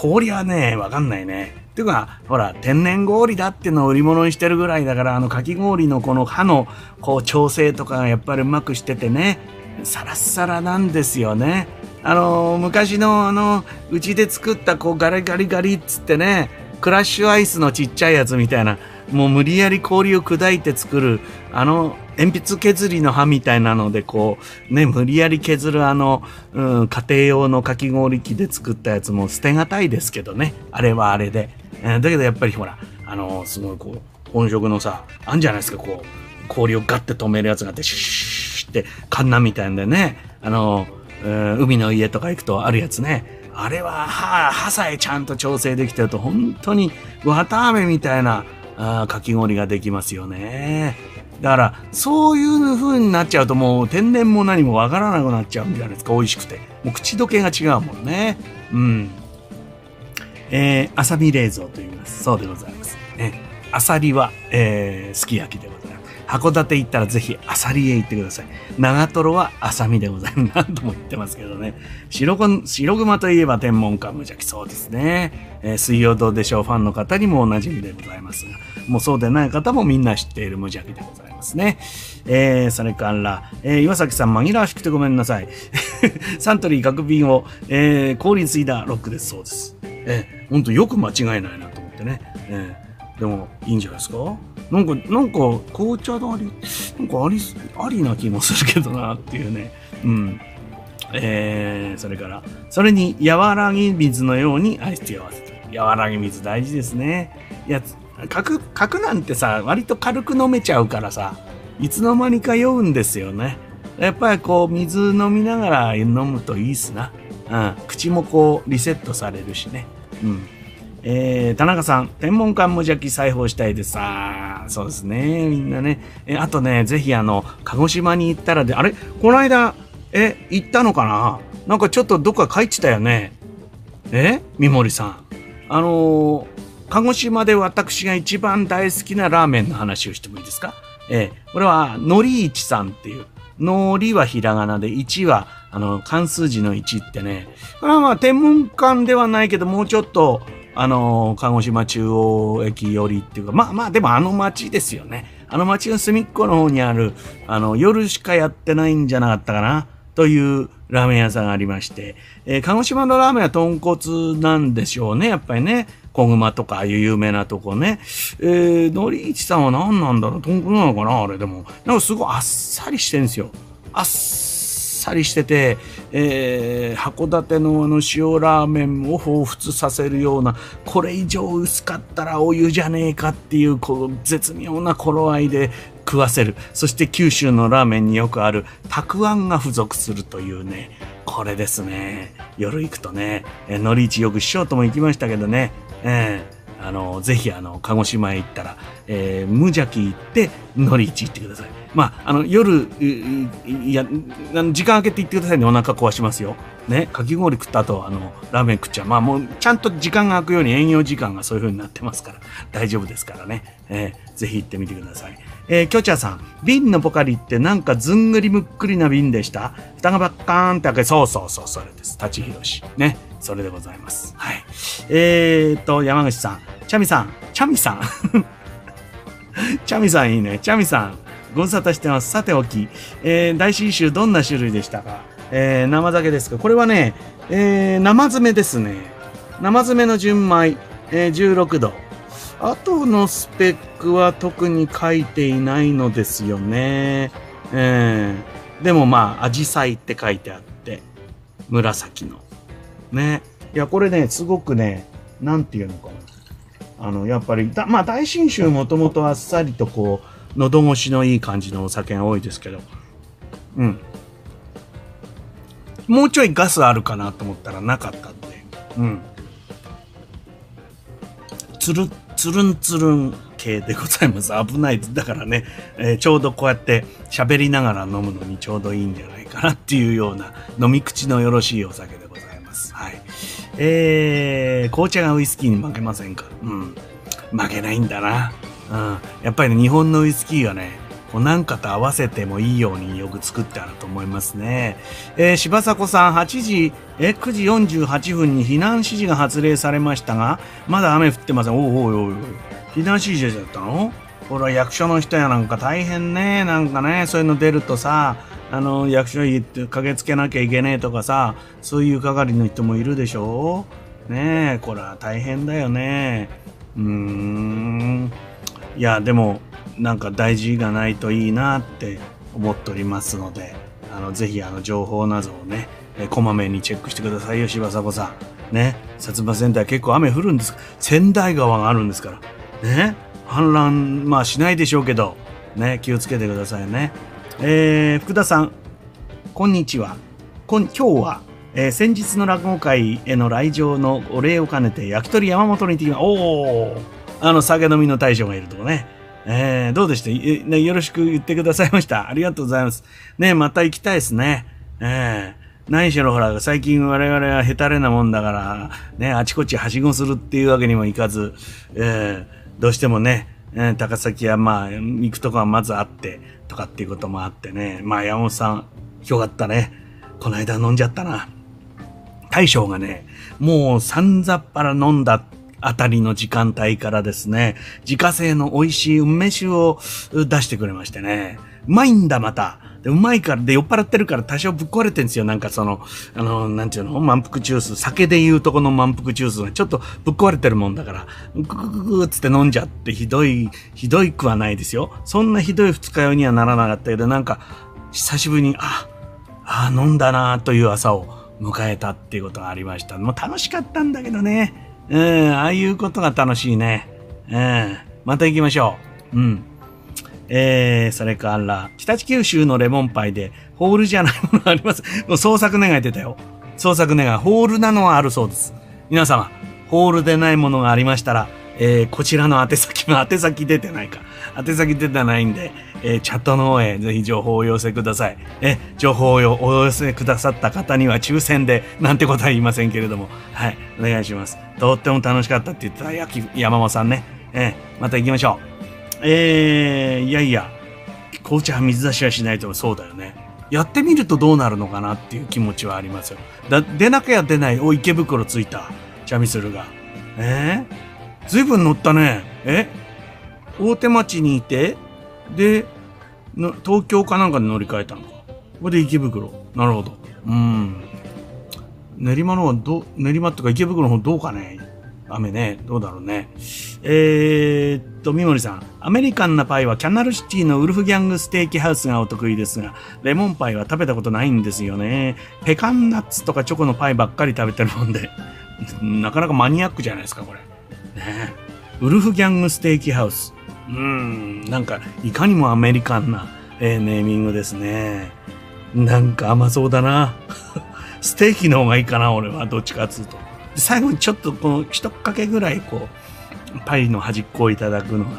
氷はね、わかんないね。ていうか、ほら、天然氷だってのを売り物にしてるぐらいだから、あの、かき氷のこの歯の、こう、調整とかがやっぱりうまくしててね、サラッサラなんですよね。あの、昔のあの、うちで作った、こう、ガリガリガリっつってね、クラッシュアイスのちっちゃいやつみたいな、もう無理やり氷を砕いて作る、あの、鉛筆削りの刃みたいなので、こう、ね、無理やり削るあの、うん、家庭用のかき氷機で作ったやつも捨てがたいですけどね。あれはあれで。えー、だけどやっぱりほら、あの、すごいこう、本職のさ、あんじゃないですか、こう、氷をガッて止めるやつがあって、シュッシュって、カンナみたいんでね、あの、うん、海の家とか行くとあるやつね。あれは歯、歯さえちゃんと調整できてると、本当に綿飴みたいなあかき氷ができますよね。だから、そういう風になっちゃうともう天然も何もわからなくなっちゃうんじゃないですか、美味しくて。もう口どけが違うもんね。うん。えー、アサビ冷蔵と言います。そうでございます。ね、アサリは、えー、すき焼きでございます。函館行ったらぜひアサリへ行ってください。長瀞はアサミでございます。何度も言ってますけどね。白白熊といえば天文館無邪気そうですね。えー、水曜どうでしょうファンの方にもおなじみでございますが。もうそうでない方もみんな知っている無邪気でございますね。えー、それから、えー、岩崎さん紛らわしくてごめんなさい。サントリー角瓶を、えー、氷についだロックですそうです。えー、ほんとよく間違いないなと思ってね。えー、でもいいんじゃないですか？なんか、なんか紅茶のあり、なんかあり、ありな気もするけどなっていうね。うん。えー、それから、それに和らぎ水のようにアイスティを合わせて。和らぎ水大事ですね。いや、角、角なんてさ、割と軽く飲めちゃうからさ、いつの間にか酔うんですよね。やっぱりこう、水飲みながら飲むといいっすな。うん。口もこう、リセットされるしね。うん。えー、田中さん、天文館無邪気裁縫したいです。あそうですね。みんなね。えあとね、ぜひあの、鹿児島に行ったらで、あれ？この間、え、行ったのかな？なんかちょっとどっか帰ってたよね。え？三森さん。あのー、鹿児島で私が一番大好きなラーメンの話をしてもいいですか？えー、これは、のりいちさんっていう、のりはひらがなで、1は、あの、関数字の1ってね、これはまあ、天文館ではないけど、もうちょっと、あの、鹿児島中央駅寄りっていうか、まあまあ、でもあの街ですよね。あの街の隅っこの方にある、あの、夜しかやってないんじゃなかったかな。というラーメン屋さんがありまして、えー、鹿児島のラーメンは豚骨なんでしょうね、やっぱりね。小熊とか、ああいう有名なとこね。えー、のりいちさんは何なんだろう？豚骨なのかな？あれでも。なんかすごいあっさりしてんですよ。あっさりしてて、えー、函館のあの塩ラーメンを彷彿させるような、これ以上薄かったらお湯じゃねえかっていう、こう、絶妙な頃合いで食わせる。そして九州のラーメンによくある、たくあんが付属するというね、これですね。夜行くとね、え、のり市よく師匠とも行きましたけどね、えーあの、ぜひ、あの、鹿児島へ行ったら、えー、無邪気行って、のり市行ってください。まあ、あの、夜、いや、時間空けて行ってくださいね。お腹壊しますよ。ね。かき氷食った後、あの、ラーメン食っちゃう。まあ、もう、ちゃんと時間が空くように営業時間がそういう風になってますから、大丈夫ですからね。えー、ぜひ行ってみてください。えー、キョチャさん、瓶のポカリってなんかずんぐりむっくりな瓶でした？蓋がバッカーンって開け、そうそうそう、それです。立ち広し。ね。それでございます。はい。えーと、山口さん、チャミさん、チャミさん。チャミさんいいね。チャミさん、ご無沙汰してます。さておき、えー、大新酒どんな種類でしたか？えー、生酒ですか？これはね、えー、生詰めですね。生詰めの純米、えー、16度。あとのスペックは特に書いていないのですよね。えー、でもまあ、アジサイって書いてあって、紫の。ね。いや、これね、すごくね、なんていうのかな。あの、やっぱり、まあ、大新酒もともとあっさりとこう、喉越しのいい感じのお酒が多いですけど、うん。もうちょいガスあるかなと思ったらなかったんで、うん。つる、つるんつるん系でございます。危ない。だからね、えー、ちょうどこうやって喋りながら飲むのにちょうどいいんじゃないかなっていうような飲み口のよろしいお酒で。はい。えー、紅茶がウイスキーに負けませんか？うん。負けないんだな。うん、やっぱりね、日本のウイスキーはね、こうなんかと合わせてもいいようによく作ってあると思いますね。えー、柴迫さん、8時、え、9時48分に避難指示が発令されましたが、まだ雨降ってません。おいおいおいおい。避難指示だったの？ほら、役所の人やなんか大変ね。なんかね、そういうの出るとさ、あの、役所に駆けつけなきゃいけねえとかさ、そういう係の人もいるでしょ？ねえ、これは大変だよね。うーん。いやでもなんか大事がないといいなって思っておりますのであのぜひあの情報などをねえこまめにチェックしてくださいよ柴迫さん。ね？薩摩川内結構雨降るんです。仙台川があるんですから。ね？氾濫まあしないでしょうけど。ね？気をつけてくださいね。えー、福田さんこんにちは今日はえー、先日の落語会への来場のお礼を兼ねて焼き鳥山本に行ってきまおおあの、酒飲みの大将がいるとこね。えー、どうでした？ね、よろしく言ってくださいました。ありがとうございます。ね、また行きたいですね。えー、何しろほら、最近我々はヘタレなもんだから、ね、あちこちはしごするっていうわけにもいかず、えー、どうしてもね、え、高崎はまあ、行くとこはまずあって、とかっていうこともあってね、まあ山本さん、よかったね。この間飲んじゃったな。大将がね、もう散々っぱら飲んだあたりの時間帯からですね、自家製の美味しい梅酒を出してくれましてね。うまいんだ、また。で、うまいから、で、酔っ払ってるから多少ぶっ壊れてんですよ。なんかその、あの、なんていうの？満腹ジュース。酒で言うとこの満腹ジュースがちょっとぶっ壊れてるもんだから、ぐぐぐぐつって飲んじゃってひどい、ひどいくはないですよ。そんなひどい二日酔いにはならなかったけど、なんか、久しぶりに、あ、あ、飲んだなという朝を迎えたっていうことがありました。もう楽しかったんだけどね。うん、ああいうことが楽しいね。うん、また行きましょう。うん。えー、それから、北九州のレモンパイで、ホールじゃないものあります。もう創作願い出たよ。創作願い。ホールなのはあるそうです。皆様、ホールでないものがありましたら、えー、こちらの宛先も宛先出てないか。宛先出てないんで、えー、チャットの方へぜひ情報をお寄せください。え、情報をお寄せくださった方には抽選で、なんてことは言いませんけれども、はい、お願いします。とっても楽しかったって言ってた山本さんね。えー、また行きましょう。えー、いやいや、紅茶は水出しはしないとそうだよね。やってみるとどうなるのかなっていう気持ちはありますよ。だ出なきゃ出ない、お、池袋着いた。チャミスルが。えー、ずいぶん乗ったね。え？大手町にいて、で、東京かなんかで乗り換えたのか。これで池袋。なるほど。うん。練馬の方ど、練馬とか池袋の方どうかね雨ね。どうだろうね。えー、っと、みもりさん。アメリカンなパイはキャナルシティのウルフギャングステーキハウスがお得意ですが、レモンパイは食べたことないんですよね。ペカンナッツとかチョコのパイばっかり食べてるもんで、なかなかマニアックじゃないですか、これ。ねウルフギャングステーキハウス。うん、なんか、いかにもアメリカンな、えー、ネーミングですね。なんか甘そうだな。ステーキの方がいいかな、俺は。どっちかっつうと。最後にちょっとこの一かけぐらいこうパイの端っこをいただくのが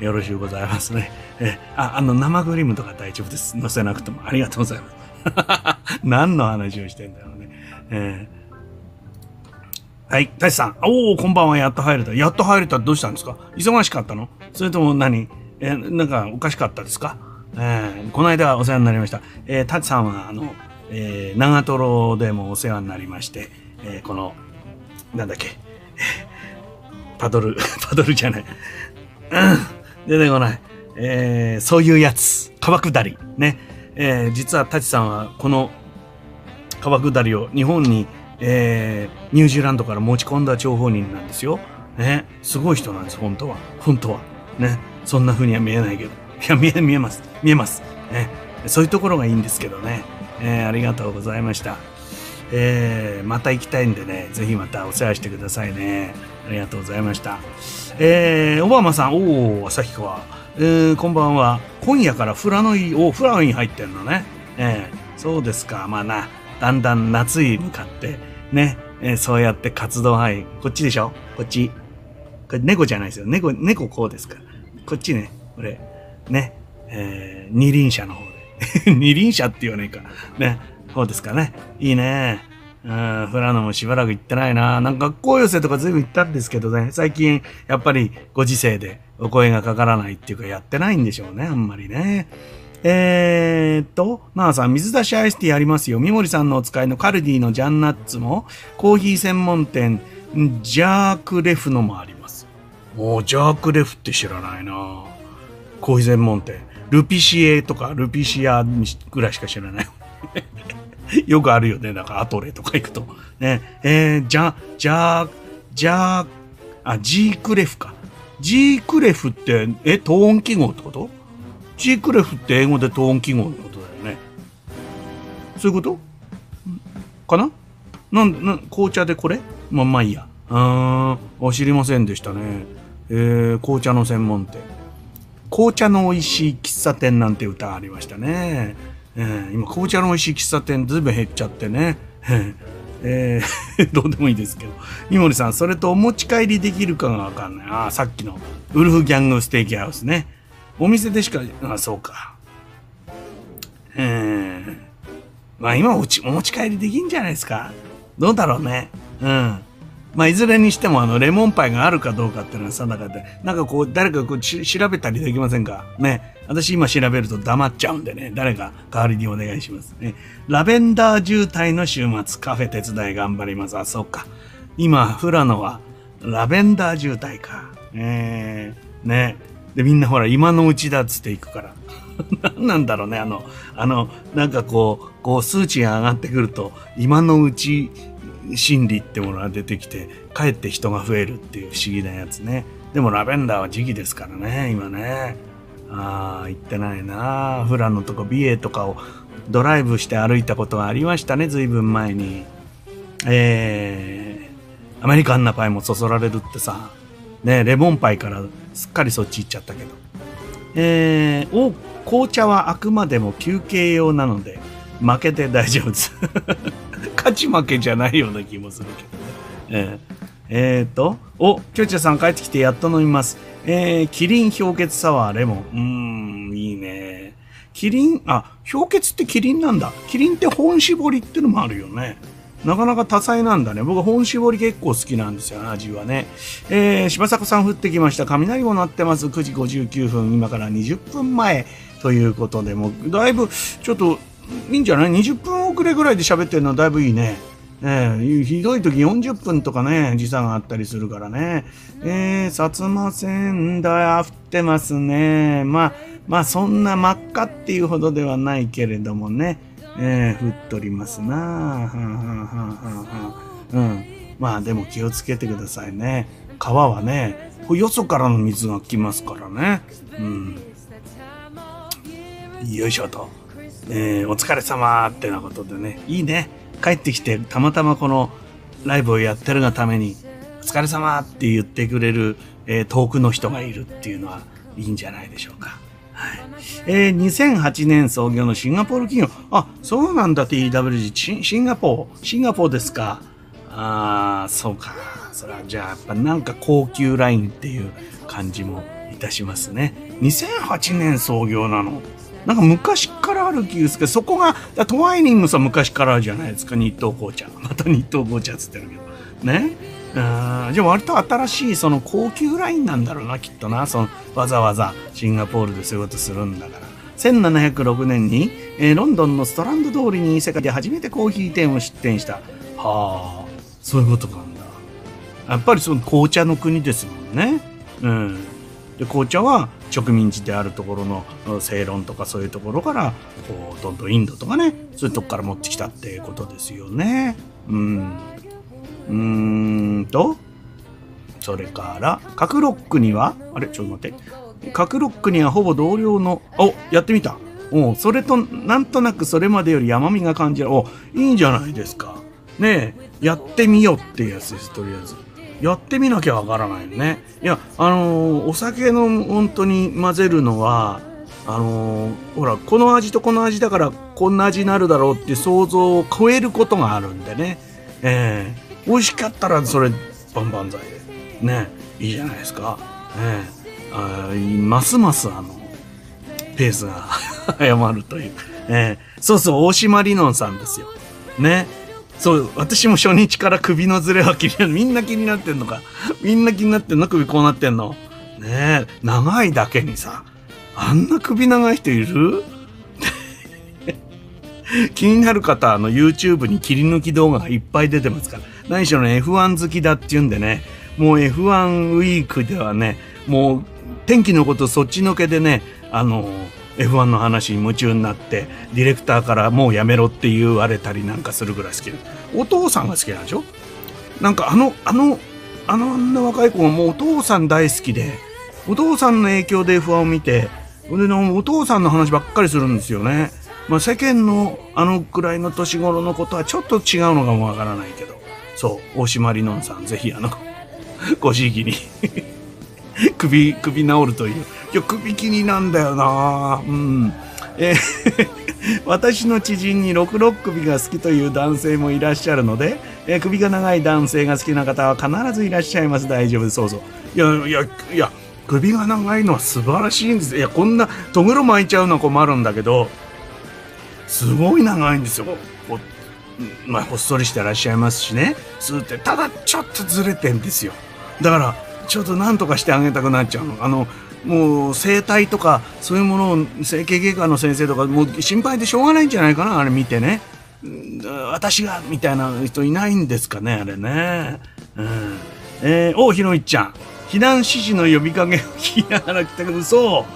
よろしゅうございますね。えああの生クリームとか大丈夫です。乗せなくてもありがとうございます。何の話をしてんだろうね。えー、はい、大地さん。おお、こんばんは。やっと入れた。やっと入れたどうしたんですか？忙しかったの？それとも何？え、なんかおかしかったですか？えー、この間はお世話になりました。えー、タチさんは、あの、えー、長瀞でもお世話になりまして、えー、このなんだっけ？パドル、パドルじゃない。うん、出てこない。えー、そういうやつ。川下り。ね。えー、実はタチさんはこの川下りを日本に、えー、ニュージーランドから持ち込んだ張本人なんですよ。ね。すごい人なんです、本当は。本当は。ね。そんな風には見えないけど。いや、見え、見えます。見えます。ね。そういうところがいいんですけどね。えー、ありがとうございました。えー、また行きたいんでね、ぜひまたお世話してくださいね。ありがとうございました。えー、オバマさん、おお、旭川。えー、こんばんは。今夜からフラノイ、おフラノイに入ってんのね。えー、そうですか。まあな、だんだん夏に向かって、ね、えー、そうやって活動範囲、こっちでしょ？こっち。これ猫じゃないですよ。猫、猫こうですから。こっちね、これ、ね、えー、二輪車の方で。二輪車って言わないか。ね、そうですかね。いいね。うん、フラノもしばらく行ってないな。なんか学校寄せとか随分行ったんですけどね、最近やっぱりご時世でお声がかからないっていうかやってないんでしょうね、あんまりね。えー、っと、なあさん、水出しアイスティーありますよ。三森さんのお使いのカルディのジャンナッツも、コーヒー専門店、ジャークレフのもあります。もう、ジャークレフって知らないなコーヒー専門店。ルピシエとかルピシアぐらいしか知らない。よくあるよね。なんかアトレとか行くと。ね。えー、じゃ、じゃ、じゃ、あ、ジークレフか。ジークレフって、え、トーン記号ってこと？ジークレフって英語でトーン記号のことだよね。そういうこと？かな？なん、な、紅茶でこれ？まあ、まあいいや。あー、知りませんでしたね。えー、紅茶の専門店。紅茶の美味しい喫茶店なんて歌ありましたね。えー、今、紅茶の美味しい喫茶店ずいぶん減っちゃってね。えー、どうでもいいですけど。三森さん、それとお持ち帰りできるかがわかんない。ああ、さっきのウルフギャングステーキハウスね。お店でしか、あそうか。えー、まあ今おちお持ち帰りできんじゃないですか。どうだろうね。うん。まあ、いずれにしても、あの、レモンパイがあるかどうかっていうのは定かで、なんかこう、誰かこう調べたりできませんか？ね。私今調べると黙っちゃうんでね、誰か代わりにお願いしますね。ラベンダー渋滞の週末、カフェ手伝い頑張ります。あ、そうか。今、富良野は、ラベンダー渋滞か。えー、ね。で、みんなほら、今のうちだっつって行くから。何なんだろうね、あの、あの、なんかこう、こう数値が上がってくると、今のうち心理ってものが出てきて、かえって人が増えるっていう不思議なやつね。でもラベンダーは時期ですからね、今ね。ああ、行ってないな。富良野とか美瑛とかをドライブして歩いたことがありましたね、ずいぶん前に。えー、アメリカンなパイもそそられるってさ、ね、レモンパイからすっかりそっち行っちゃったけど。えー、お、紅茶はあくまでも休憩用なので、負けて大丈夫です。勝ち負けじゃないような気もするけどね。えー、えー、と、お、きょうちゃさん帰ってきてやっと飲みます。えー、キリン氷結サワーレモン。うーん、いいね。キリン、あ、氷結ってキリンなんだ。キリンって本搾りってのもあるよね。なかなか多彩なんだね。僕本搾り結構好きなんですよ、味はね。えー、柴坂さん降ってきました。雷も鳴ってます。9時59分、今から20分前ということで、もうだいぶ、ちょっと、いいんじゃない ?20 分遅れぐらいで喋ってるのはだいぶいいね。えー、ひどい時40分とかね、時差があったりするからね。えー、薩摩川内降ってますね。まあ、まあそんな真っ赤っていうほどではないけれどもね。えー、降っとりますなはんはんはんはんはん。うん。まあでも気をつけてくださいね。川はね、よそからの水が来ますからね。うん。よいしょと。えー、お疲れ様ってなことでね。いいね。帰ってきて、たまたまこのライブをやってるがために、お疲れ様って言ってくれる、えー、遠くの人がいるっていうのはいいんじゃないでしょうか。はい。えー、2008年創業のシンガポール企業。あ、そうなんだ TWG。シンガポール。シンガポールですか。ああ、そうか。それはじゃあやっぱなんか高級ラインっていう感じもいたしますね。2008年創業なの。なんか昔からある気がするけど、そこが、トワイニングさん昔からあるじゃないですか、日東紅茶。また日東紅茶っつってるけど。ね？うんじゃあ割と新しいその高級ラインなんだろうな、きっとな。そのわざわざシンガポールでそういうことするんだから。1706年に、えー、ロンドンのストランド通りに世界で初めてコーヒー店を出店した。はあ、そういうことなんだ。やっぱりその紅茶の国ですもんね。うん。で紅茶は植民地であるところの正論とかそういうところからこうどんどんインドとかねそういうとこから持ってきたってことですよね。うん。うーんとそれから角ロックにはあれ？ちょっと待って。角ロックにはほぼ同僚のおやってみた。おそれとなんとなくそれまでより甘みが感じる。おいいんじゃないですか。ねえやってみようっていうやつですとりあえず。やってみなきゃわからないよね。いや、あのー、お酒の本当に混ぜるのは、あのー、ほら、この味とこの味だからこんな味になるだろうって想像を超えることがあるんでね。えー、美味しかったらそれ、バンバン剤で。ね、いいじゃないですか。えー、あますますあの、ペースが 早まるという。えー、そうそう、大島リノンさんですよ。ね。そう、私も初日から首のズレは気になる。みんな気になってんのか。みんな気になってんの首こうなってんの。ねえ、長いだけにさ、あんな首長い人いる？気になる方、あの YouTube に切り抜き動画がいっぱい出てますから。何しろね、F1 好きだって言うんでね、もう F1 ウィークではね、もう天気のことそっちのけでね、あの、F1 の話に夢中になってディレクターからもうやめろって言われたりなんかするぐらい好き。お父さんが好きなんでしょ？なんかあのあのあのあんな若い子がもうお父さん大好きでお父さんの影響で F1 を見てでのお父さんの話ばっかりするんですよね。まあ、世間のあのくらいの年頃のことはちょっと違うのかもわからないけど。そう大島りのんさんぜひあのごひいきに。首首治るという。いや、首気になんだよなうん。私の知人に六六首が好きという男性もいらっしゃるので、えー、首が長い男性が好きな方は必ずいらっしゃいます。大丈夫です。そうそう。いや、いや、いや、首が長いのは素晴らしいんです。いや、こんな、とぐろ巻いちゃうのは困るんだけど、すごい長いんですよ。まあ、ほっそりしてらっしゃいますしね。すーって、ただちょっとずれてんですよ。だから、ちょっと何とかしてあげたくなっちゃうの。あの、もう整体とかそういうものを整形外科の先生とかもう心配でしょうがないんじゃないかなあれ見てね私がみたいな人いないんですかねあれね、うん、えー、おひろいちゃん。避難指示の呼びかけを 聞きながら来たけど、そ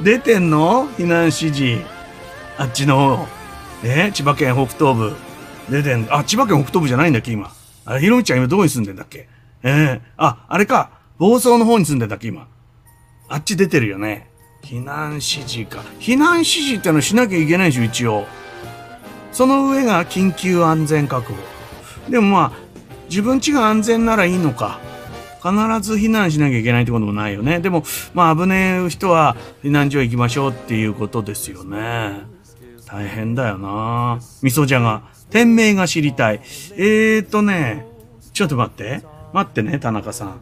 う出てんの？避難指示。あっちの方。えー、千葉県北東部。出てんあ、千葉県北東部じゃないんだっけ、今。あれ、ひろみちゃん今どこに住んでんだっけ？ええー、あ、あれか。房総の方に住んでんだっけ、今。あっち出てるよね。避難指示か。避難指示ってのしなきゃいけないでしょ、一応。その上が緊急安全確保。でもまあ、自分家が安全ならいいのか。必ず避難しなきゃいけないってこともないよね。でも、まあ危ねえ人は避難所行きましょうっていうことですよね。大変だよな味噌じゃが。店名が知りたい。えーとね、ちょっと待って。待ってね、田中さん。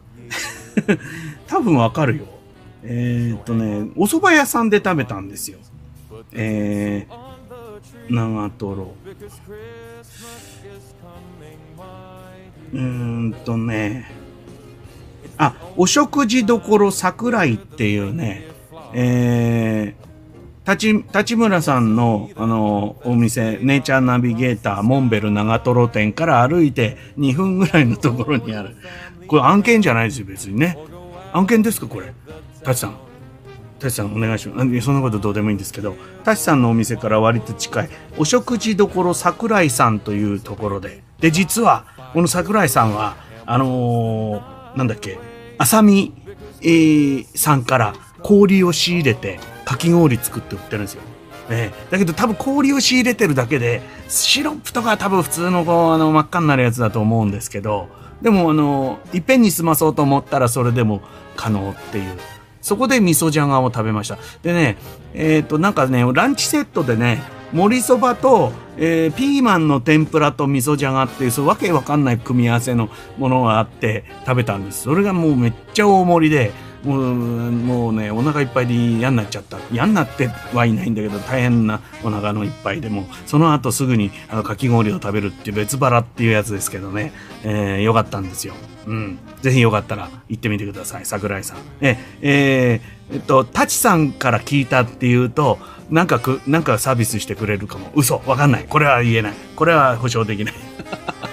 多分わかるよ。えーとね、お蕎麦屋さんで食べたんですよ。えー、長瀞。うーんとね、あ、お食事処桜井っていうね、えー、立立村さんの、あの、お店、ネイチャーナビゲーター、モンベル長瀞店から歩いて2分ぐらいのところにある。これ案件じゃないですよ、別にね。案件ですか、これ。タチさん。タチさん、お願いします。そんなことどうでもいいんですけど、タチさんのお店から割と近い、お食事処桜井さんというところで。で、実は、この桜井さんは、あのー、なんだっけ、浅見、えー、さんから氷を仕入れて、かき氷作って売ってるんですよ。えー、だけど多分氷を仕入れてるだけで、シロップとか多分普通のこう、あの、真っ赤になるやつだと思うんですけど、でもあの、いっぺんに済まそうと思ったらそれでも可能っていう。そこで味噌じゃがを食べました。でね、えっ、ー、と、なんかね、ランチセットでね、盛りそばと、えー、ピーマンの天ぷらと味噌じゃがっていう、そうわけわかんない組み合わせのものがあって食べたんです。それがもうめっちゃ大盛りで、もうもうねお腹いっぱいで嫌になっちゃった嫌になってはいないんだけど大変なお腹のいっぱいでもその後すぐにあのかき氷を食べるっていう別腹っていうやつですけどね、えー、よかったんですよ。うん。ぜひよかったら行ってみてください。桜井さん。え、えー、えっと、タチさんから聞いたっていうと、なんかく、なんかサービスしてくれるかも。嘘。わかんない。これは言えない。これは保証できない。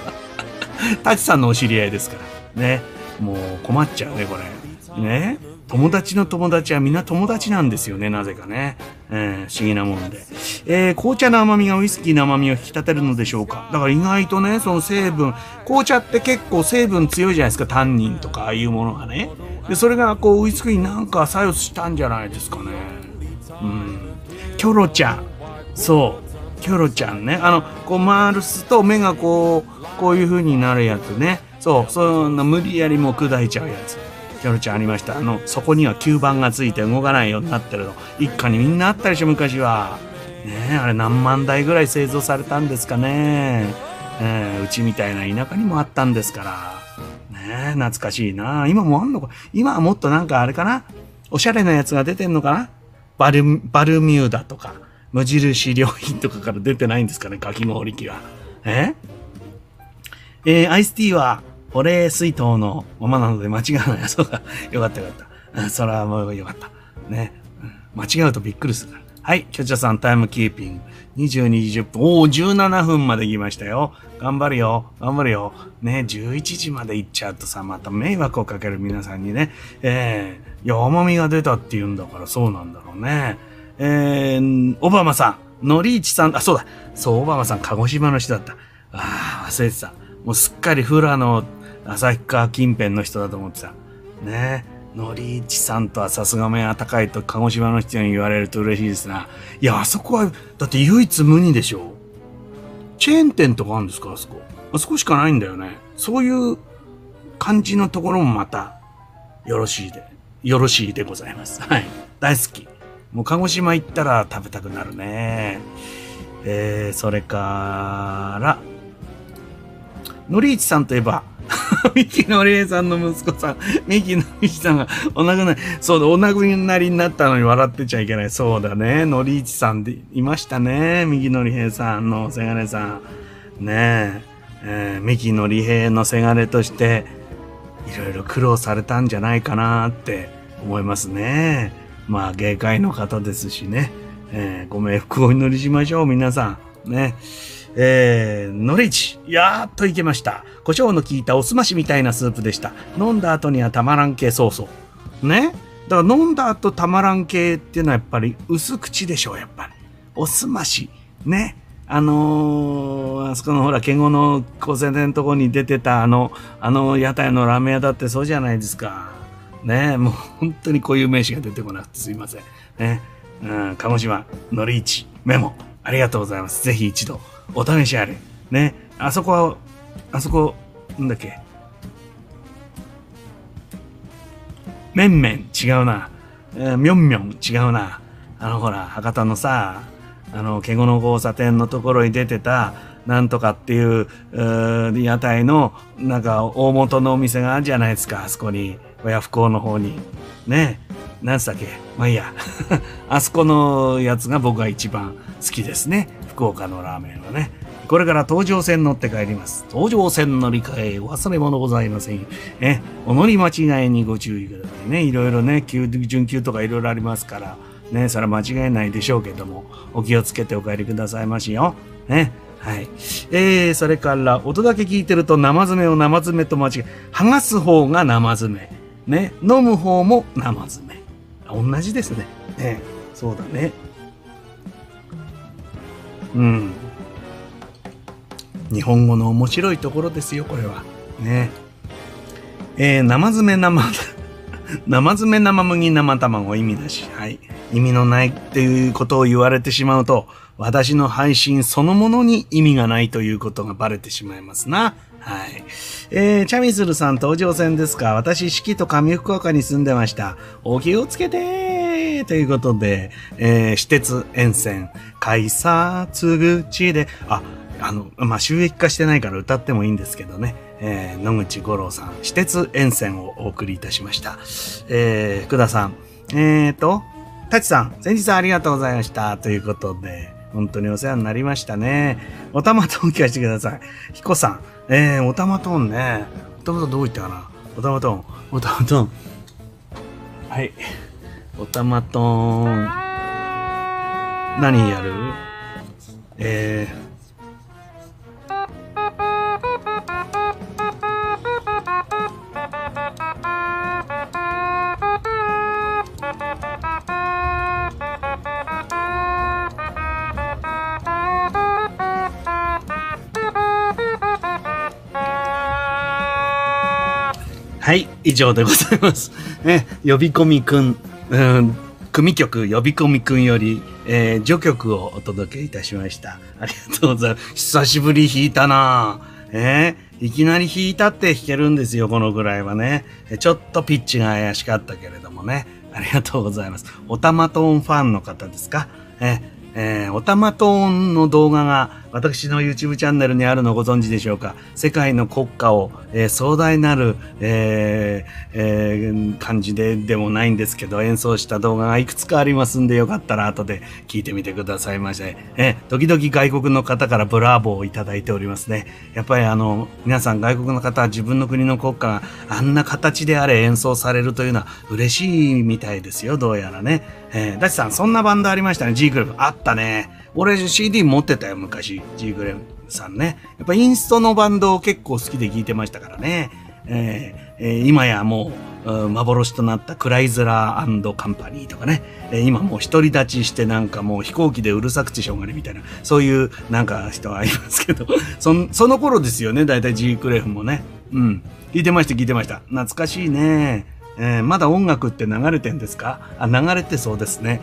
タチさんのお知り合いですから。ね。もう困っちゃうね、これ。ね。友達の友達はみんな友達なんですよね、なぜかね。えー、不思議なもんで。えー、紅茶の甘みがウイスキーの甘みを引き立てるのでしょうか。だから意外とね、その成分、紅茶って結構成分強いじゃないですか、タンニンとかああいうものがね。で、それがこうウイスキーになんか作用したんじゃないですかね。うん。キョロちゃん。そう。キョロちゃんね。あの、こう回すと目がこう、こういう風になるやつね。そう。そんな無理やりも砕いちゃうやつ。キョロちゃんありました。あの、そこには吸盤がついて動かないようになってるの。一家にみんなあったでしょ、昔は。ねえ、あれ何万台ぐらい製造されたんですかね。えー、うちみたいな田舎にもあったんですから。ねえ、懐かしいな。今もあんのか今はもっとなんかあれかなおしゃれなやつが出てんのかなバル、バルミューダとか、無印良品とかから出てないんですかね、かき氷機は。ええ？ー、アイスティーは、保冷水筒のままなので間違わない。そうか。よかったよかった。それはもうよかった。ね。間違うとびっくりするから。はい。キョチャさんタイムキーピング。22時10分。おお、17分まで来ましたよ。頑張るよ。頑張るよ。ね、11時まで行っちゃうとさ、また迷惑をかける皆さんにね。えー、いや、甘みが出たって言うんだからそうなんだろうね。えー、オバマさん。ノリーチさん、あ、そうだ。そう、オバマさん、鹿児島の人だった。ああ、忘れてた。もうすっかりフラの旭川近辺の人だと思ってた。ねえのりいちさんとはさすが目が高いと鹿児島の人に言われると嬉しいですな。いや、あそこは、だって唯一無二でしょ。チェーン店とかあるんですかあそこ。あそこしかないんだよね。そういう感じのところもまた、よろしいで、よろしいでございます。はい。大好き。もう鹿児島行ったら食べたくなるね。えー、それから、のりいちさんといえば、ミキのりえさんの息子さん、ミキのりさんがお亡くなり、そうだ、お亡くなりになったのに笑ってちゃいけない。そうだね。のりいちさんでいましたね。ミキのりえさんのせがれさん。ねえ、えー、ミキのりえのせがれとして、いろいろ苦労されたんじゃないかなって思いますね。まあ、芸界の方ですしね。えー、ご冥福をお祈りしましょう、皆さん。ね。えー、のりち、やーっといけました。胡椒の効いたおすましみたいなスープでした。飲んだ後にはたまらん系そうそう。ね？だから飲んだ後たまらん系っていうのはやっぱり薄口でしょう、やっぱり。おすまし。ね？あのー、あそこのほら、ケゴの交差点のとこに出てたあの、あの屋台のラーメン屋だってそうじゃないですか。ね？もう本当にこういう名詞が出てこなくてすいません。ね？うん、鹿児島、のり市、メモ、ありがとうございます。ぜひ一度、お試しあれ。ね。あそこは、あそこ、なんだっけ。めんめん違うな。みょんみょん違うな。あのほら、博多のさ、あの、ケゴの交差点のところに出てた、なんとかっていう、う屋台の、なんか、大元のお店があるじゃないですか、あそこに。親不孝の方に。ね。なんつったっけまあいいや。あそこのやつが僕が一番好きですね。福岡のラーメンはね。これから東上線乗って帰ります。東上線乗り換え、忘れ物ございません。ね。お乗り間違いにご注意くださいね。いろいろね、急、準急とかいろいろありますから。ね、それは間違いないでしょうけども、お気をつけてお帰りくださいましよ。ね。はい。えー、それから、音だけ聞いてると生爪を生爪と間違え、剥がす方が生爪。ね。飲む方も生爪。同じですね。ね。そうだね。うん。日本語の面白いところですよ、これは。ね。えー、生爪生、生爪生麦生卵意味だし、はい。意味のないっていうことを言われてしまうと、私の配信そのものに意味がないということがバレてしまいますな。はい。えー、チャミスルさん登場戦ですか？私、四季と上福岡に住んでました。お気をつけてということで、えー、私鉄沿線、改札口で、あ、あの、まあ、収益化してないから歌ってもいいんですけどね。えー、野口五郎さん、私鉄沿線をお送りいたしました。えー、福田さん、えーと、タチさん、先日はありがとうございました。ということで、本当にお世話になりましたね。おたまトーン聞かせてください。ヒコさん、えー、おたまトーンね。おたまトーンどう言ったかなおたまトーン、おたまトーン。はい。おたまトーン。何やる？えー、はい、以上でございます。ね、呼び込みくん、うん、組曲呼び込みくんより、えー、序曲をお届けいたしました。ありがとうございます。久しぶり弾いたなえー、いきなり弾いたって弾けるんですよ、このぐらいはね。ちょっとピッチが怪しかったけれどもね。ありがとうございます。おたまトーンファンの方ですか？えーえー、おたまトーンの動画が私の YouTube チャンネルにあるのご存知でしょうか？世界の国歌を、えー、壮大なる、えーえー、感じででもないんですけど演奏した動画がいくつかありますんでよかったら後で聞いてみてくださいませ。えー、時々外国の方からブラボーをいただいておりますね。やっぱりあの皆さん外国の方は自分の国の国歌があんな形であれ演奏されるというのは嬉しいみたいですよ、どうやらね。えー、ダチさん、そんなバンドありましたね、G グループ。あったね。俺 CD 持ってたよ、昔。G グレムさんね。やっぱインストのバンドを結構好きで聴いてましたからね。えー、えー、今やもう、幻となったクライズラーカンパニーとかね、え、今もう独り立ちしてなんかもう飛行機でうるさくてしょうがないみたいな、そういうなんか人はいますけど、そその頃ですよね、だいたい G クレフもね。うん。聞いてました、聞いてました。懐かしいね。えー、まだ音楽って流れてんですか？あ、流れてそうですね。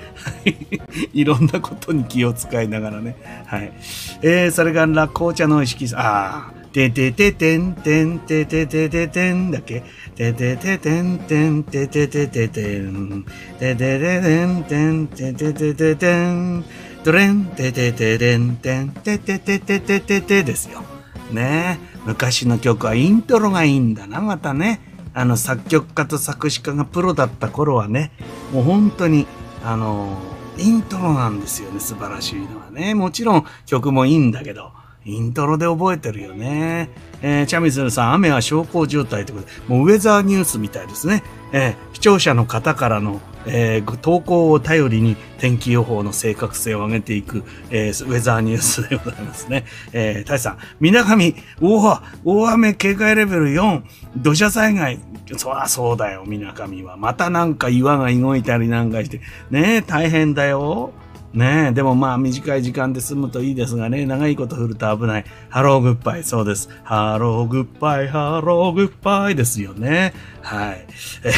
いろんなことに気を使いながらね。はい。えー、それから紅茶の意識、ああ、ててててんてんてててててんだっけ？ててててんてんてててててんててててんてんてててててんドレンててててんてんてててててててですよ。ね昔の曲はイントロがいいんだな、またね。あの、作曲家と作詞家がプロだった頃はね、もう本当に、あの、イントロなんですよね、素晴らしいのはね。もちろん曲もいいんだけど、イントロで覚えてるよね。えー、チャミスルさん、雨は小康状態ってことで、もうウェザーニュースみたいですね。えー、視聴者の方からの、えー、投稿を頼りに天気予報の正確性を上げていく、えー、ウェザーニュースでございますね。えー、大さん、水上、大大雨警戒レベル4、土砂災害、そらそうだよ、水上は。またなんか岩が動いたりなんかして、ねえ大変だよ。ねえ、でもまあ短い時間で済むといいですがね、長いこと降ると危ない。ハローグッバイ、そうです。ハローグッバイ、ハローグッバイですよね。はい。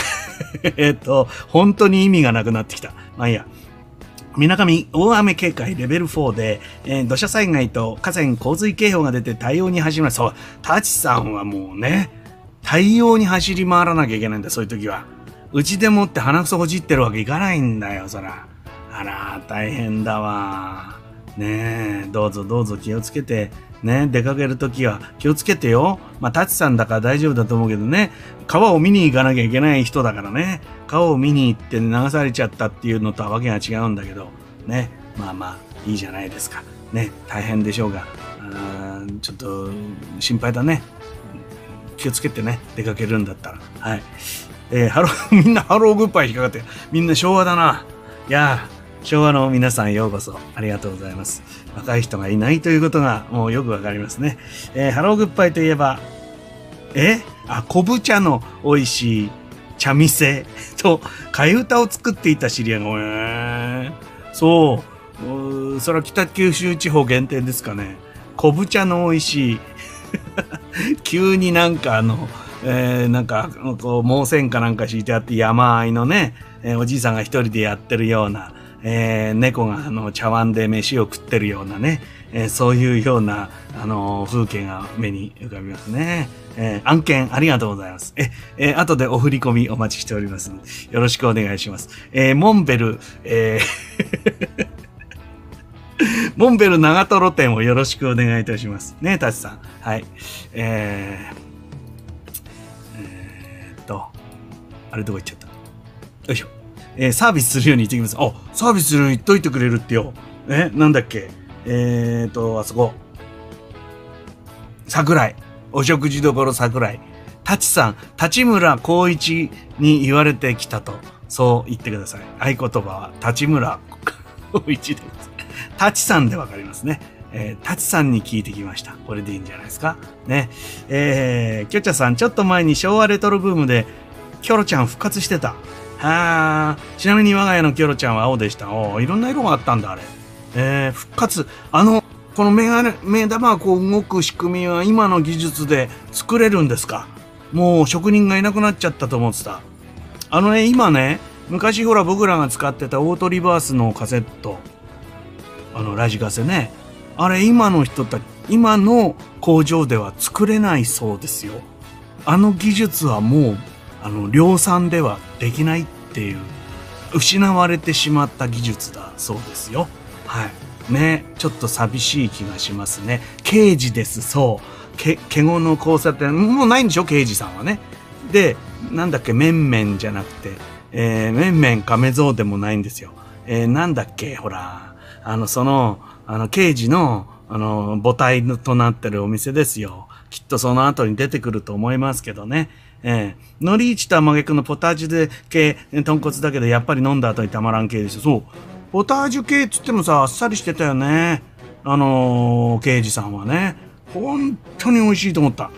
えっと、本当に意味がなくなってきた。まあいいや。みなかみ大雨警戒レベル4で、えー、土砂災害と河川洪水警報が出て対応に走ります。そう、タチさんはもうね、対応に走り回らなきゃいけないんだ、そういう時は。うちでもって鼻くそほじってるわけいかないんだよ、そら。あら、大変だわ。ねえ、どうぞどうぞ気をつけて、ね、出かけるときは気をつけてよ。まあ、タチさんだから大丈夫だと思うけどね、川を見に行かなきゃいけない人だからね、川を見に行って流されちゃったっていうのとはわけが違うんだけど、ね、まあまあ、いいじゃないですか。ね、大変でしょうが、あちょっと心配だね。気をつけてね、出かけるんだったら。はい。えー、ハロー、みんなハローグッバイ引っかかって、みんな昭和だな。いや昭和の皆さんようこそありがとうございます。若い人がいないということがもうよくわかりますね。えー、ハローグッバイといえば、え？あ、昆布茶の美味しい茶店？と替え歌を作っていた知り合いが、えー、そう、それは北九州地方限定ですかね。昆布茶の美味しい。急になんかあの、えー、なんか、こう、盲線かなんか敷いてあって山あいのね、えー、おじいさんが一人でやってるような、えー、猫があの茶碗で飯を食ってるようなね、えー、そういうような、あの風景が目に浮かびますね。えー、案件ありがとうございます。え、えー、後でお振り込みお待ちしております、よろしくお願いします。えー、モンベル、えー モンベル長瀞店をよろしくお願いいたします。ね、タチさん。はい。えー、えー、っと、あれどこ行っちゃった？よいしょ。えー、サービスするように言ってきます。あ、サービスするように言っといてくれるってよ。え、なんだっけ？えーと、あそこ。桜井。お食事処桜井。タチさん、立村光一に言われてきたと、そう言ってください。合言葉は、立村光一です。タチさんでわかりますね。えー、タチさんに聞いてきました。これでいいんじゃないですか？ね。えー、キョチャさん、ちょっと前に昭和レトロブームで、キョロちゃん復活してた。はちなみに我が家のキョロちゃんは青でした。おいろんな色があったんだ、あれ。えー、復活。あの、この目が目玉がこう動く仕組みは今の技術で作れるんですか？もう職人がいなくなっちゃったと思ってた。あのね、今ね、昔ほら僕らが使ってたオートリバースのカセット、あの、ラジカセね。あれ今の人たち、今の工場では作れないそうですよ。あの技術はもうあの量産ではできないっていう失われてしまった技術だそうですよ。はい。ね、ちょっと寂しい気がしますね。刑事です、そう。け、ケゴの交差点、もうないんでしょ、刑事さんはね。で、なんだっけ、メンメンじゃなくて、えー、メンメン亀蔵でもないんですよ。えー、なんだっけ、ほら、あの、その、あの、刑事の、あの、母体となってるお店ですよ。きっとその後に出てくると思いますけどね。ええー、海苔市と甘げくのポタージュで系、豚骨だけどやっぱり飲んだ後にたまらん系ですよ。そう。ポタージュ系っつってもさ、あっさりしてたよね。あのー、刑事さんはね。本当に美味しいと思った。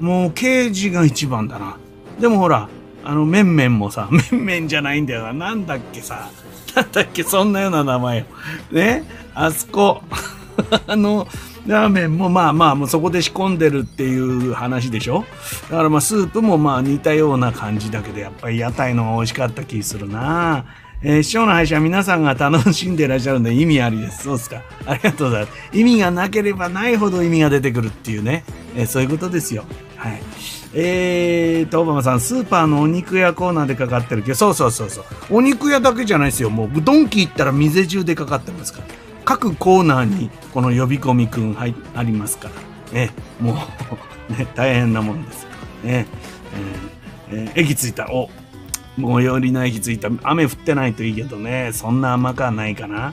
もう刑事が一番だな。でもほら、あの、麺々もさ、麺々じゃないんだよな。なんだっけさ。なんだっけ、そんなような名前よ。ね？あそこ。あの、ラーメンもまあまあ、もうそこで仕込んでるっていう話でしょ？だからまあスープもまあ似たような感じだけど、やっぱり屋台の方が美味しかった気するなえー、師匠の配信は皆さんが楽しんでいらっしゃるんで意味ありです。そうですか。ありがとうございます。意味がなければないほど意味が出てくるっていうね。えー、そういうことですよ。はい。えーと、オバマさん、スーパーのお肉屋コーナーでかかってるけど、そうそうそうそう。お肉屋だけじゃないですよ。もう、ドンキ行ったら店中でかかってますから。各コーナーにこの呼び込みくん入ありますから、ね、もう ね、大変なもんですね。えーえー、駅着いた。お最寄りの駅着いた。雨降ってないといいけどね、そんな甘くはないかな。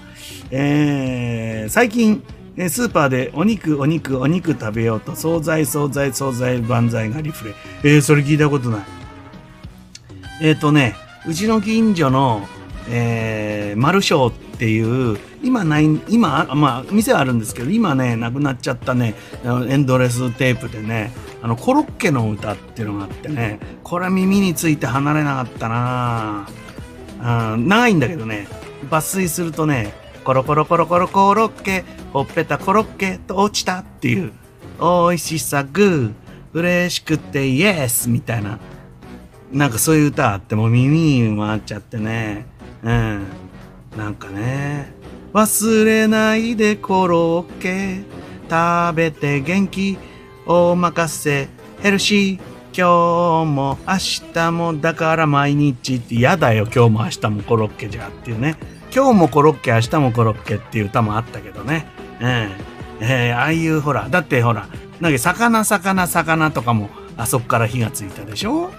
えー、最近、スーパーでお肉、お肉、お肉食べようと、惣菜、惣菜、惣菜、万歳がリフレ。えー、それ聞いたことない。えっ、ー、とね、うちの近所の、えー、マルショーっていう、今ない、今、まあ、店はあるんですけど、今ね、なくなっちゃったね、エンドレステープでね、あの、コロッケの歌っていうのがあってね、これは耳について離れなかったな。あ長いんだけどね、抜粋するとね、コロコロコロコロコロッケ、ほっぺたコロッケと落ちたっていう、美味しさグー、嬉しくてイエスみたいな、なんかそういう歌あっても耳に回っちゃってね、うん。なんかね、忘れないでコロッケ、食べて元気、お任せ、ヘルシー、今日も明日もだから毎日って嫌だよ。今日も明日もコロッケじゃっていうね。今日もコロッケ明日もコロッケっていう歌もあったけどね。えええー、ああいうほら。だってほらなんか魚魚魚とかもあそこから火がついたでしょ？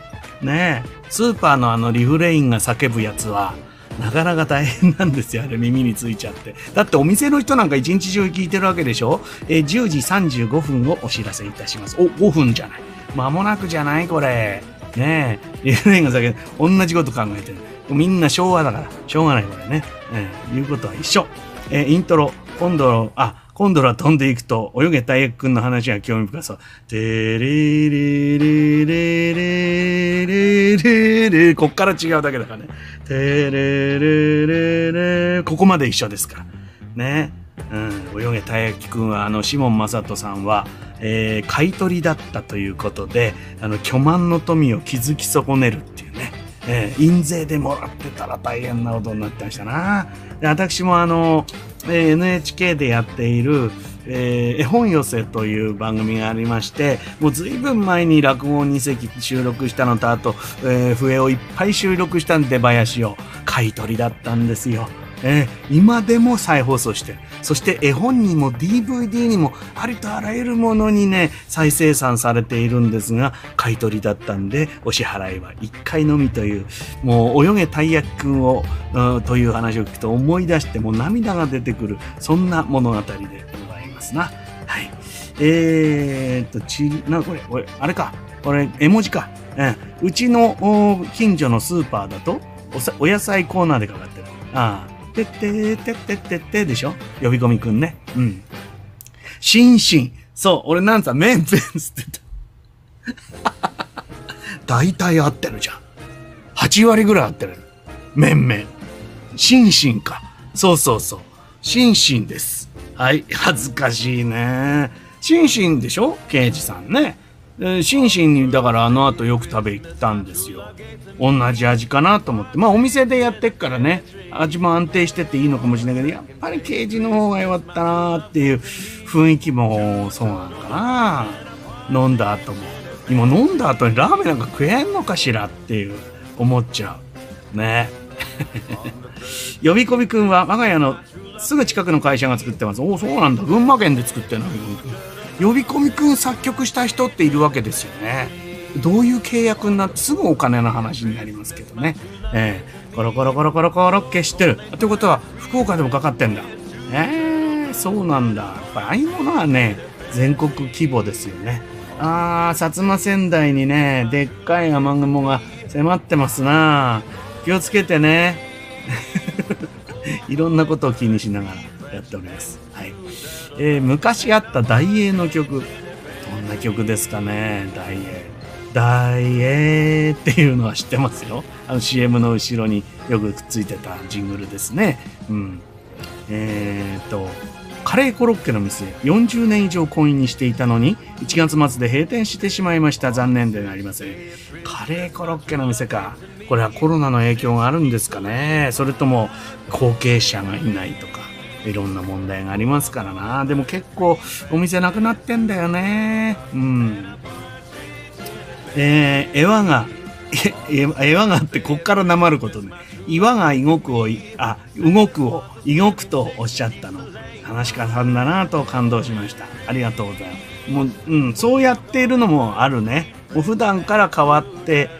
ねえ。スーパーのあのリフレインが叫ぶやつはなかなか大変なんですよ、あれ耳についちゃって。だってお店の人なんか一日中聞いてるわけでしょ？え、10時35分をお知らせいたします。お、5分じゃない。間もなくじゃないこれ。ねえ。リフレインが先同じこと考えてる。みんな昭和だから。しょうがないこれね。えー、言うことは一緒。え、イントロ、今度、あ、今度は飛んでいくと、泳げ大役くんの話が興味深そう。てれれれれれれれれこっから違うだけだからね。てれれれれここまで一緒ですから。ね。うん。泳げ大役くんは、あの、シモン正人さんは、えー、買い取りだったということで、あの、巨万の富を築き損ねるっていうね。えー、印税でもらってたら大変なことになってましたな。で私もあの、えー、NHK でやっている、えー、絵本寄せという番組がありまして、もうずいぶん前に落語2席収録したのと、あと、えー、笛をいっぱい収録したんで、林を買い取りだったんですよ。えー、今でも再放送して。そして絵本にも DVD にもありとあらゆるものにね、再生産されているんですが、買い取りだったんで、お支払いは1回のみという、もう泳げたい焼きくんを、という話を聞くと思い出してもう涙が出てくる、そんな物語でございますな。はい。えー、っと、ち、な、これ、これ、あれか。これ、絵文字か。うん。うちの近所のスーパーだとお、お野菜コーナーでかかってる。ああ。てっててってっててでしょ呼び込みくんね。うん。シンシン。そう、俺なんさ、メンペンスって言った。大体合ってるじゃん。8割ぐらい合ってる。メンメン。シンシンか。そうそうそう。シンシンです。はい。恥ずかしいね。シンシンでしょ刑事さんね。心身にだからあの後よく食べ行ったんですよ。同じ味かなと思って。まあお店でやってっからね味も安定してていいのかもしれないけどやっぱりケージの方が良かったなっていう雰囲気もそうなのかな。飲んだ後も。今飲んだ後にラーメンなんか食えんのかしらっていう思っちゃう。ね。呼び込みくんは我が家のすぐ近くの会社が作ってます。おおそうなんだ。群馬県で作ってるの？呼び込みくん呼び込みくん作曲した人っているわけですよね。どういう契約になってすぐお金の話になりますけどね。えー、コロコロコロコロコロッケ知ってる。ってことは福岡でもかかってんだ。えー、そうなんだ。やっぱああいうものはね、全国規模ですよね。あー、薩摩仙台にね、でっかい雨雲が迫ってますな気をつけてね。いろんなことを気にしながらやっております。えー、昔あった大英の曲。どんな曲ですかね、大英。大英っていうのは知ってますよ。あの CM の後ろによくくっついてたジングルですね。うん。えー、っと、カレーコロッケの店、40年以上婚姻にしていたのに、1月末で閉店してしまいました。残念でなりません。カレーコロッケの店か。これはコロナの影響があるんですかね？それとも後継者がいないとか。いろんな問題がありますからな。でも結構お店なくなってんだよね。うん。えー、岩が、岩がってこっからなまることね。岩が動くを、あ、動くを、動くとおっしゃったの。話し家さんだなと感動しました。ありがとうございます。もう、うん、そうやっているのもあるね。もう普段から変わって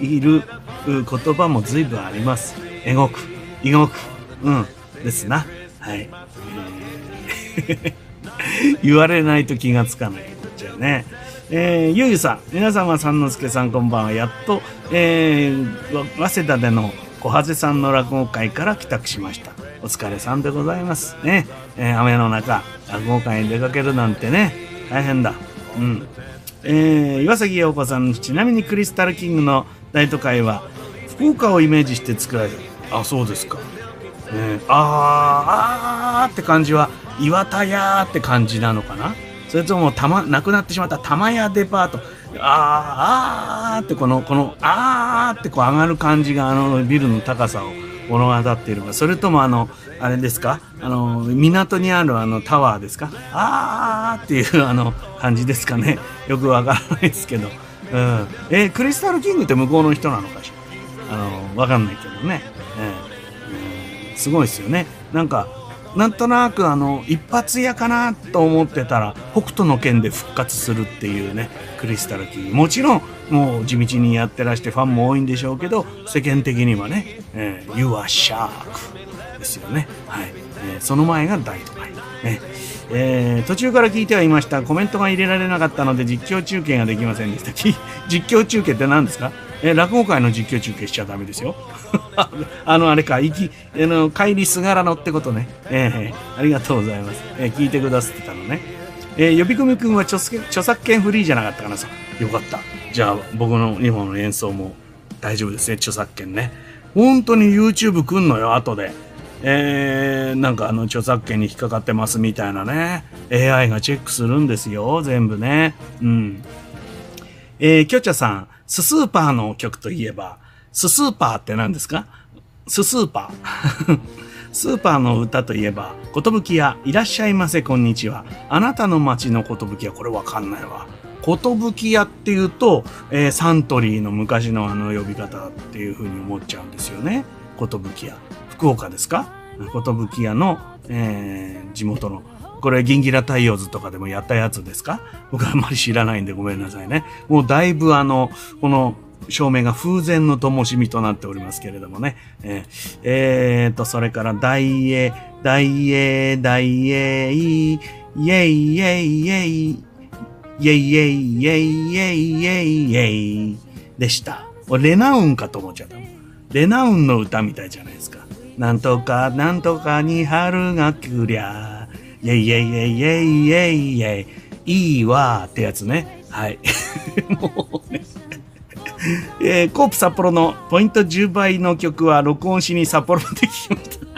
いる言葉も随分あります。動く、動く、うん、ですな。はい。言われないと気がつかない。こっちはね。えー、ゆうゆさん、皆様、三之助さんこんばんは。やっと、えー、早稲田での小はぜさんの落語会から帰宅しました。お疲れさんでございます。ね。えー雨の中、落語会に出かけるなんてね、大変だ。うん。えー岩崎陽子さん、ちなみにクリスタルキングの大都会は、福岡をイメージして作られる。あ、そうですか。あー、あーって感じは、岩田屋って感じなのかな？それとも、たま、なくなってしまった玉屋デパート。あー、あーってこの、この、あーってこう上がる感じが、あのビルの高さを物語っているか、それともあの、あれですか？あの、港にあるあのタワーですか？あーっていうあの感じですかね。よくわからないですけど。うん。えークリスタルキングって向こうの人なのかしら？あの、わかんないけどね。えーすごいですよね。なんか、なんとなくあの、一発屋かなと思ってたら、北斗の剣で復活するっていうね、クリスタルキング。もちろん、もう地道にやってらしてファンも多いんでしょうけど、世間的にはね、えー、You are Shark ですよね。はい。えーその前が大都会。ね。えー途中から聞いてはいました。コメントが入れられなかったので実況中継ができませんでした。実況中継って何ですか？え落語会の実況中継しちゃダメですよ。あの、あれか、行き、あの、帰りすがらのってことね。えーありがとうございます。えー聞いてくださってたのね。えー、呼び込みくんは著作権フリーじゃなかったかなさ。よかった。じゃあ、僕の日本の演奏も大丈夫ですね、著作権ね。本当に YouTube 来んのよ、後で。えー、なんかあの著作権に引っかかってますみたいなね。AI がチェックするんですよ、全部ね。うん。えー、きょちゃさん、ススーパーの曲といえば、ススーパーって何ですか？ススーパー。スーパーの歌といえば、ことぶき屋、いらっしゃいませ、こんにちは。あなたの街のことぶき屋、これわかんないわ。ことぶき屋っていうと、えーサントリーの昔のあの呼び方っていう風に思っちゃうんですよね。ことぶき屋。福岡ですか？ことぶき屋の、えー地元の。これ、ギンギラ太陽図とかでもやったやつですか？僕はあんまり知らないんでごめんなさいね。もうだいぶあの、この、照明が風前の灯火となっておりますけれどもね。えーえーと、それから、大英、大英、大英、イェイイェイイェイイェイ、イェイイェイイェイイェイイェイイでした。レナウンかと思っちゃった。レナウンの歌みたいじゃないですか。なんとか、なんとかに春が来りゃ、イェイイェイイェイイェイイェイイェイ、いいわーってやつね。はい。もうね。えーコープ札幌のポイント10倍の曲は録音しに札幌まで聞きました。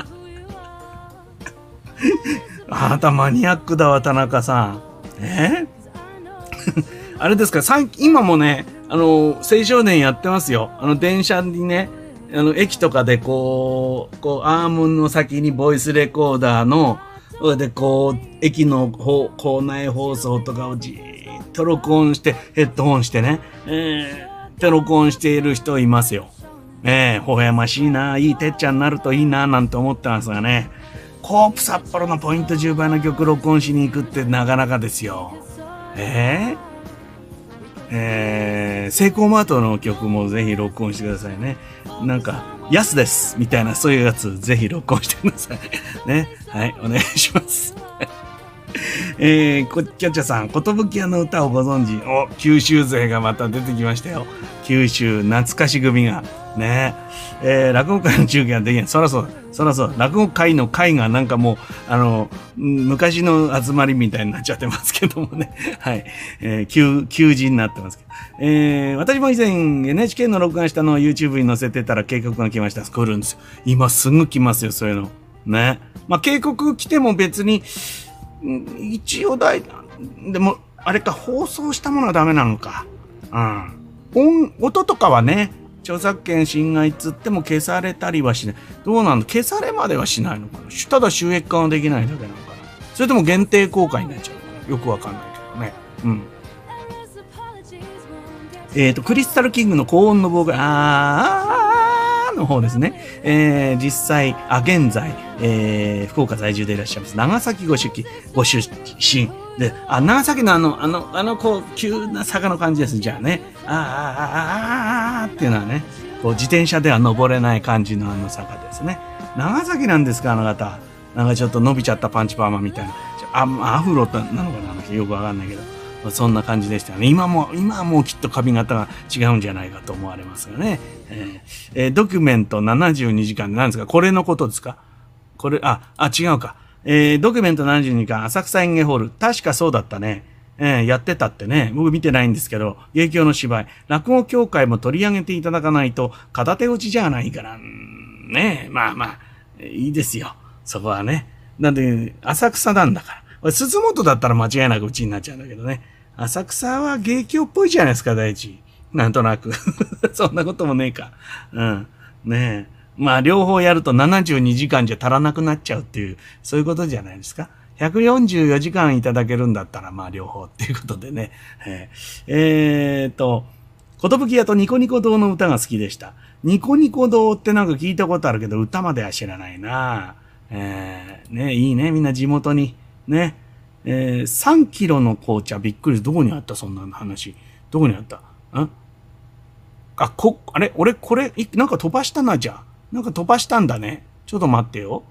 あなたマニアックだわ、田中さん。えあれですか、今もね、あの、青少年やってますよ。あの、電車にね、あの、駅とかでこう、こう、アームの先にボイスレコーダーの、でこう、駅の方校内放送とかをじーっと録音して、ヘッドホンしてね、えー、って録音している人いますよ。ええ微笑ましいな、いいてっちゃんになるといいな、なんて思ってますがね。コープ札幌のポイント10倍の曲録音しに行くってなかなかですよ。えええー、セイコーマートの曲もぜひ録音してくださいね。なんか、ヤスですみたいなそういうやつぜひ録音してください。ね。はい、お願いします。えー、こきょちゃさん、ことぶき屋の歌をご存知。お、九州勢がまた出てきましたよ。九州懐かし組が。ねえー、落語会の中継ができない。そらそう、そらそう。落語会の会がなんかもう、あの、昔の集まりみたいになっちゃってますけどもね。はい。えー、休、休人になってますけど。えー、私も以前 NHK の録画したのを YouTube に載せてたら警告が来ました。来るんですよ。今すぐ来ますよ、そういうの。ね。まあ、警告来ても別に、一応大、でも、あれか、放送したものはダメなのか。うん。音、音とかはね、著作権侵害っつっても消されたりはしない。どうなんだ？消されまではしないのかな？ただ収益化はできないだけなのかな？それとも限定公開になっちゃうのかな？よくわかんないけどね。うん。えっ、と、クリスタルキングの高音のボーあー、の方ですね。えー、実際、あ、現在、えー、福岡在住でいらっしゃいます。長崎ご出勤、ご出身。で、あ、長崎のあの、あの、あの、こう、急な坂の感じです。じゃあね。あーあー、あーあーあーっていうのはね、こう、自転車では登れない感じのあの坂ですね。長崎なんですか、あの方。なんかちょっと伸びちゃったパンチパーマみたいな。あ、アフロなのかなよくわかんないけど。そんな感じでしたね。今も、今はもうきっと髪型が違うんじゃないかと思われますがね。えーえードキュメント72時間で何ですか？これのことですか？これ、あ、あ、違うか。えードキュメント72時間、浅草演芸ホール。確かそうだったね。えーやってたってね。僕見てないんですけど、芸協の芝居。落語協会も取り上げていただかないと、片手落ちじゃないから。ねまあまあ、いいですよ。そこはね。なんで、浅草なんだから。これ鈴本だったら間違いなくうちになっちゃうんだけどね。浅草は芸協っぽいじゃないですか、第一。なんとなく。そんなこともねえか。うん。ねえ。まあ、両方やると72時間じゃ足らなくなっちゃうっていう、そういうことじゃないですか。144時間いただけるんだったら、まあ、両方っていうことでね。えー、えーと、ことぶき屋とニコニコ堂の歌が好きでした。ニコニコ堂ってなんか聞いたことあるけど、歌までは知らないなえー、ね、いいね、みんな地元に。ね。えー、3キロの紅茶、びっくり。どこにあった？そんな話。どこにあった？ん？あ、こ、あれ？俺これ、なんか飛ばしたな、じゃあ。なんか飛ばしたんだね。ちょっと待ってよ。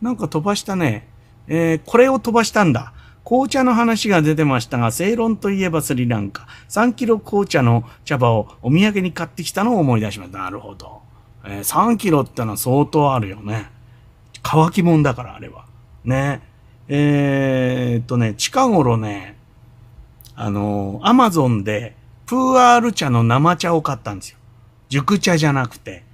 なんか飛ばしたね。えー、これを飛ばしたんだ。紅茶の話が出てましたが、正論といえばスリランカ。3キロ紅茶の茶葉をお土産に買ってきたのを思い出しました。なるほど。えー、3キロってのは相当あるよね。乾きもんだから、あれは。ね。えー、っとね、近頃ね、あの、アマゾンで、プーアール茶の生茶を買ったんですよ。熟茶じゃなくて、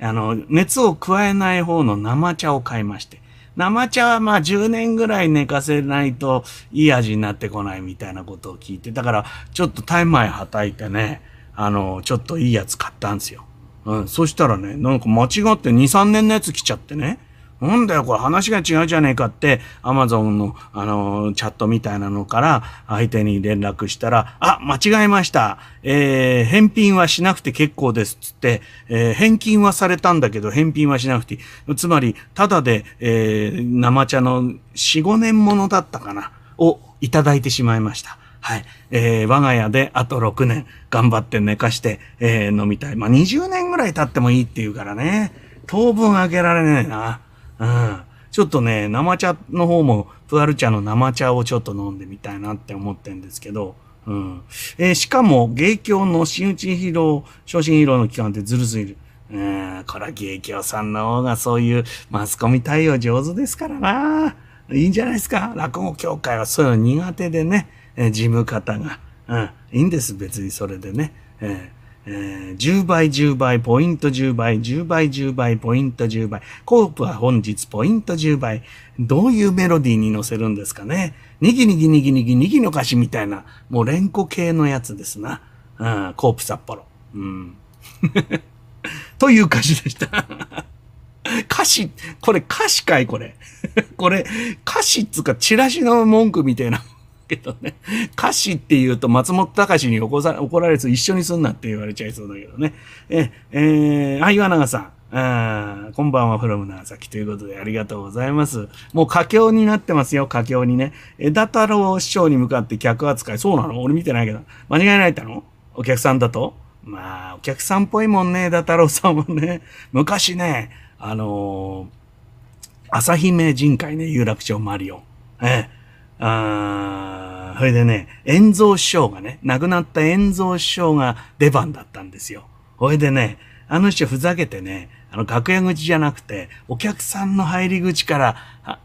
あの、熱を加えない方の生茶を買いまして。生茶はまあ10年ぐらい寝かせないといい味になってこないみたいなことを聞いて、だからちょっとタイマイはたいてね、あの、ちょっといいやつ買ったんですよ。うん、そしたらね、なんか間違って2、3年のやつ来ちゃってね。なんだよ、これ話が違うじゃねえかって、アマゾンの、あの、チャットみたいなのから相手に連絡したら、あ、間違えました。えー、返品はしなくて結構です。つって、えー、返金はされたんだけど、返品はしなくて。つまり、ただで、えー、生茶の4、5年ものだったかな、をいただいてしまいました。はい。えー、我が家であと6年頑張って寝かして、えー、飲みたい。まあ、20年ぐらい経ってもいいっていうからね。当分あげられねえな。うん。ちょっとね、生茶の方も、プアル茶の生茶をちょっと飲んでみたいなって思ってんですけど、うん。えーしかも、芸協の新内披露、昇進披露の期間ってずるすぎる。うん、これは芸協さんの方がそういうマスコミ対応上手ですからな。いいんじゃないですか。落語協会はそういうの苦手でね、えー事務方が。うん、いいんです、別にそれでね。えーえー10倍10倍、ポイント10倍、10倍10倍、ポイント10倍。コープは本日ポイント10倍。どういうメロディーに乗せるんですかね。にぎにぎにぎにぎにぎの歌詞みたいな、もう連呼系のやつですな。うん、コープ札幌。うん。という歌詞でした。歌詞、これ歌詞かいこれ。これ、歌詞っつうかチラシの文句みたいな。けどね。歌詞って言うと松本隆に怒さ怒られず一緒にすんなって言われちゃいそうだけどね。え、えー、あ、岩永さん。あこんばんは、フロム長崎ということでありがとうございます。もう佳境になってますよ、佳境にね。枝太郎師匠に向かって客扱い。そうなの？俺見てないけど。間違いないったの？お客さんだと？まあ、お客さんっぽいもんね、枝太郎さんもね。昔ね、あのー朝姫人会ね、有楽町マリオン。ええ。あーそれでね、遠蔵師匠がね、亡くなった遠蔵師匠が出番だったんですよ。それでね、あの人ふざけてね、あの楽屋口じゃなくて、お客さんの入り口から、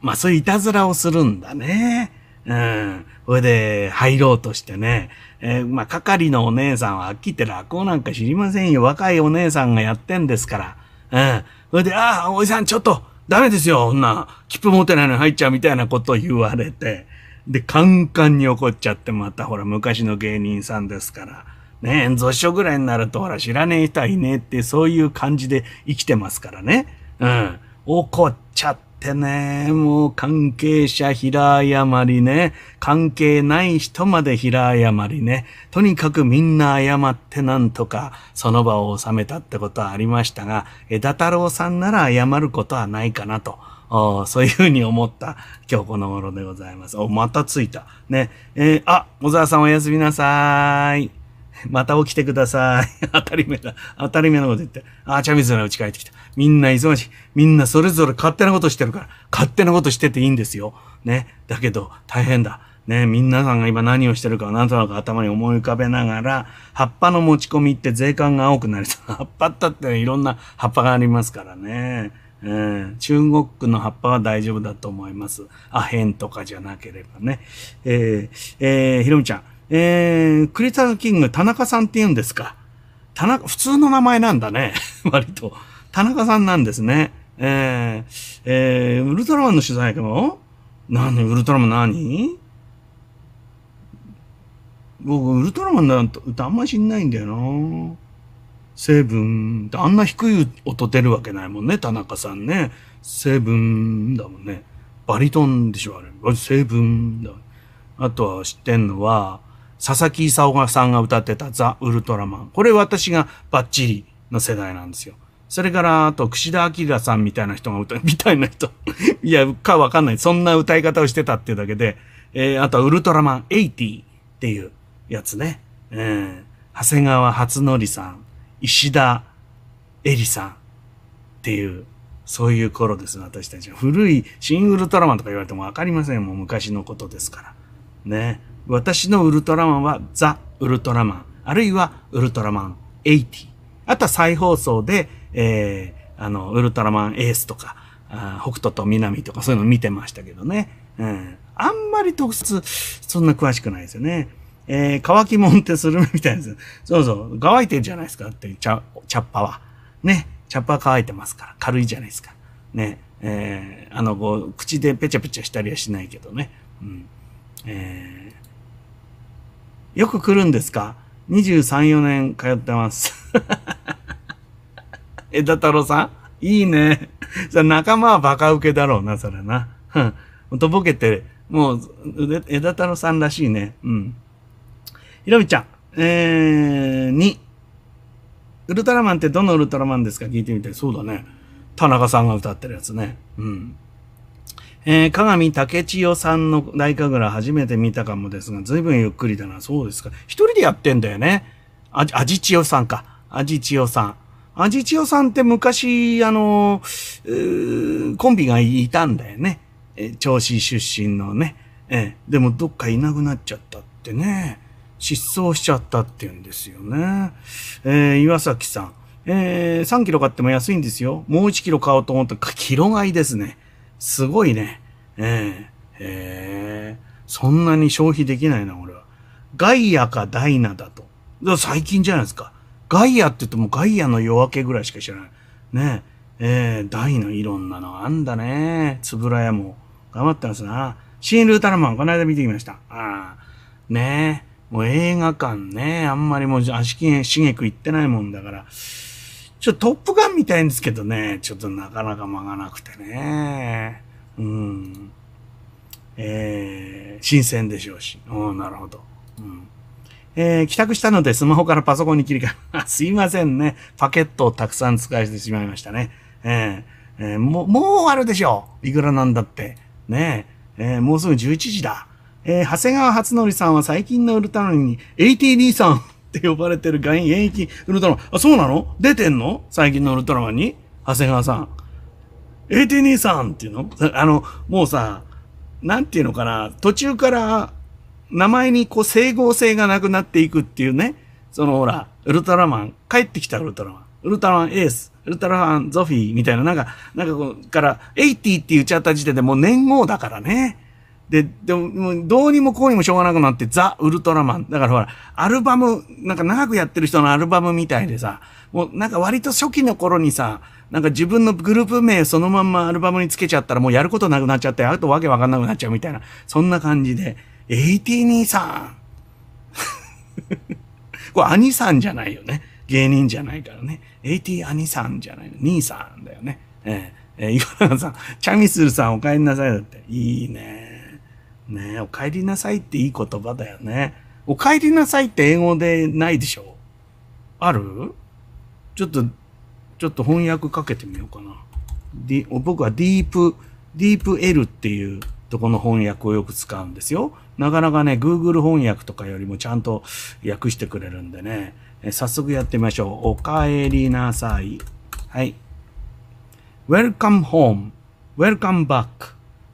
まあそういういたずらをするんだね。うん。それで、入ろうとしてね。えーまあ、係のお姉さんははっきって落語なんか知りませんよ。若いお姉さんがやってんですから。うん。それで、ああ、おじさんちょっと、ダメですよ。そんな、切符持ってないのに入っちゃうみたいなことを言われて。で、カンカンに怒っちゃって、またほら、昔の芸人さんですから。ねえ、演奏師匠ぐらいになると、ほら、知らねえ人はいねえって、そういう感じで生きてますからね。うん。怒っちゃってね、もう関係者平謝りね、関係ない人まで平謝りね、とにかくみんな謝ってなんとかその場を収めたってことはありましたが、枝太郎さんなら謝ることはないかなと。そういうふうに思った今日この頃でございます。お、また着いた。ね。えーあ、小沢さんおやすみなさい。また起きてください。当たり前だ。当たり前のこと言って。あ、茶水のうち帰ってきた。みんな忙しい。みんなそれぞれ勝手なことしてるから、勝手なことしてていいんですよ。ね。だけど、大変だ。ね、皆さんが今何をしてるかなんとなく頭に思い浮かべながら、葉っぱの持ち込みって税関が青くなりそう。葉っぱだっていろんな葉っぱがありますからね。えー、中国の葉っぱは大丈夫だと思います。アヘンとかじゃなければね。えー、えー、ひろみちゃん。えー、クリスタルキング、田中さんって言うんですか？田中、普通の名前なんだね。割と。田中さんなんですね。えー、えー、ウルトラマンの取材かも何？ウルトラマン何？僕、ウルトラマンの歌あんまり知んないんだよな。セブン。あんな低い音出るわけないもんね、田中さんね。セブンだもんね。バリトンでしょ、あれ。セブンだ。あとは知ってんのは、佐々木勲さんが歌ってたザ・ウルトラマン。これ私がバッチリの世代なんですよ。それから、あと、串田明さんみたいな人が歌う、みたいな人。いや、かわかんない。そんな歌い方をしてたっていうだけで、えー、あとはウルトラマン80っていうやつね。えー、長谷川初則さん、石田恵里さんっていう、そういう頃です、私たちは。古い新ウルトラマンとか言われてもわかりません。もう昔のことですから。ね。私のウルトラマンはザ・ウルトラマン、あるいはウルトラマン80。あとは再放送で、えー、あの、ウルトラマンエースとか、あ北斗と南とかそういうの見てましたけどね。うん。あんまり特撮、そんな詳しくないですよね。えー、乾きもんってするみたいです。そうそう、乾いてるじゃないですかって、茶、茶っ葉は。ね。茶っ葉乾いてますから。軽いじゃないですか。ね。えー、あの、こう、口でペチャペチャしたりはしないけどね。うん。えー、よく来るんですか ?23、4年通ってます。枝太郎さん？いいね。さ、仲間はバカ受けだろうな、それな。うん。とぼけて、もう、枝太郎さんらしいね。うん。ひろみちゃん、えー、に、ウルトラマンってどのウルトラマンですか？聞いてみて。そうだね。田中さんが歌ってるやつね。うん。えー、鏡竹千代さんの大神楽初めて見たかもですが、ずいぶんゆっくりだな。そうですか。一人でやってんだよね。あ、味千代さんか。味千代さん。味千代さんって昔、あの、コンビがいたんだよね。え、銚子出身のね。え、でもどっかいなくなっちゃったってね。失踪しちゃったって言うんですよね。えー、岩崎さん。えー、3キロ買っても安いんですよ。もう1キロ買おうと思ったら、キロ買いですね。すごいね。えー、えー、そんなに消費できないな、俺は。ガイアかダイナだと。だ最近じゃないですか。ガイアって言ってもガイアの夜明けぐらいしか知らない。ねえ、えー、ダイナいろんなのあんだね。つぶらやも。頑張ってますな。シーン・ルータラマン、この間見てきました。ああ。ねえ。もう映画館ね、あんまりもう足しげく行ってないもんだから、ちょっとトップガンみたいんですけどね、ちょっとなかなか間がなくてね。うん。えー、新鮮でしょうし。うん、なるほど。うん。えー、帰宅したのでスマホからパソコンに切り替え、すいませんね。パケットをたくさん使いしてしまいましたね。えー、えー、もう、もう終わるでしょう。いくらなんだって。ねえ、えー、もうすぐ11時だ。えー、長谷川初則さんは最近のウルトラマンに ATD さんって呼ばれてる現役ウルトラマン。あ、そうなの？出てんの？最近のウルトラマンに？長谷川さん。AT2 さんっていうの？あの、もうさ、なんていうのかな、途中から名前にこう整合性がなくなっていくっていうね。そのほら、ウルトラマン、帰ってきたウルトラマン、ウルトラマンエース、ウルトラマンゾフィーみたいな、なんか、なんかこう、から、80って言っちゃった時点でもう年号だからね。で、でも、どうにもこうにもしょうがなくなって、ザ・ウルトラマン。だからほら、アルバム、なんか長くやってる人のアルバムみたいでさ、もうなんか割と初期の頃にさ、なんか自分のグループ名そのまんまアルバムにつけちゃったらもうやることなくなっちゃって、あとわけわかんなくなっちゃうみたいな、そんな感じで、AT さん。これ兄さんじゃないよね。芸人じゃないからね。AT 兄さんじゃないの。兄さんだよね。えー、えー、岩永さん、チャミスルさんお帰りなさいだって。いいね。ねえ、お帰りなさいっていい言葉だよね。お帰りなさいって英語でないでしょ？ある？ちょっと、ちょっと翻訳かけてみようかな。僕はディープ、ディープ L っていうとこの翻訳をよく使うんですよ。なかなかね、Google 翻訳とかよりもちゃんと訳してくれるんでね。え早速やってみましょう。お帰りなさい。はい。Welcome home. Welcome back.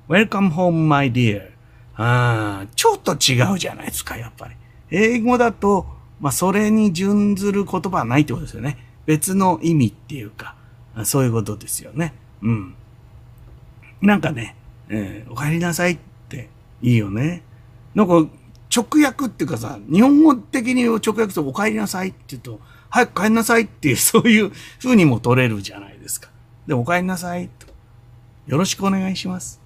Welcome home, my dear. あちょっと違うじゃないですか、やっぱり。英語だと、まあ、それに準ずる言葉はないってことですよね。別の意味っていうか、そういうことですよね。うん。なんかね、えー、お帰りなさいっていいよね。なんか、直訳っていうかさ、日本語的に直訳するとお帰りなさいって言うと、早く帰りなさいっていう、そういう風にも取れるじゃないですか。で、お帰りなさいと。よろしくお願いします。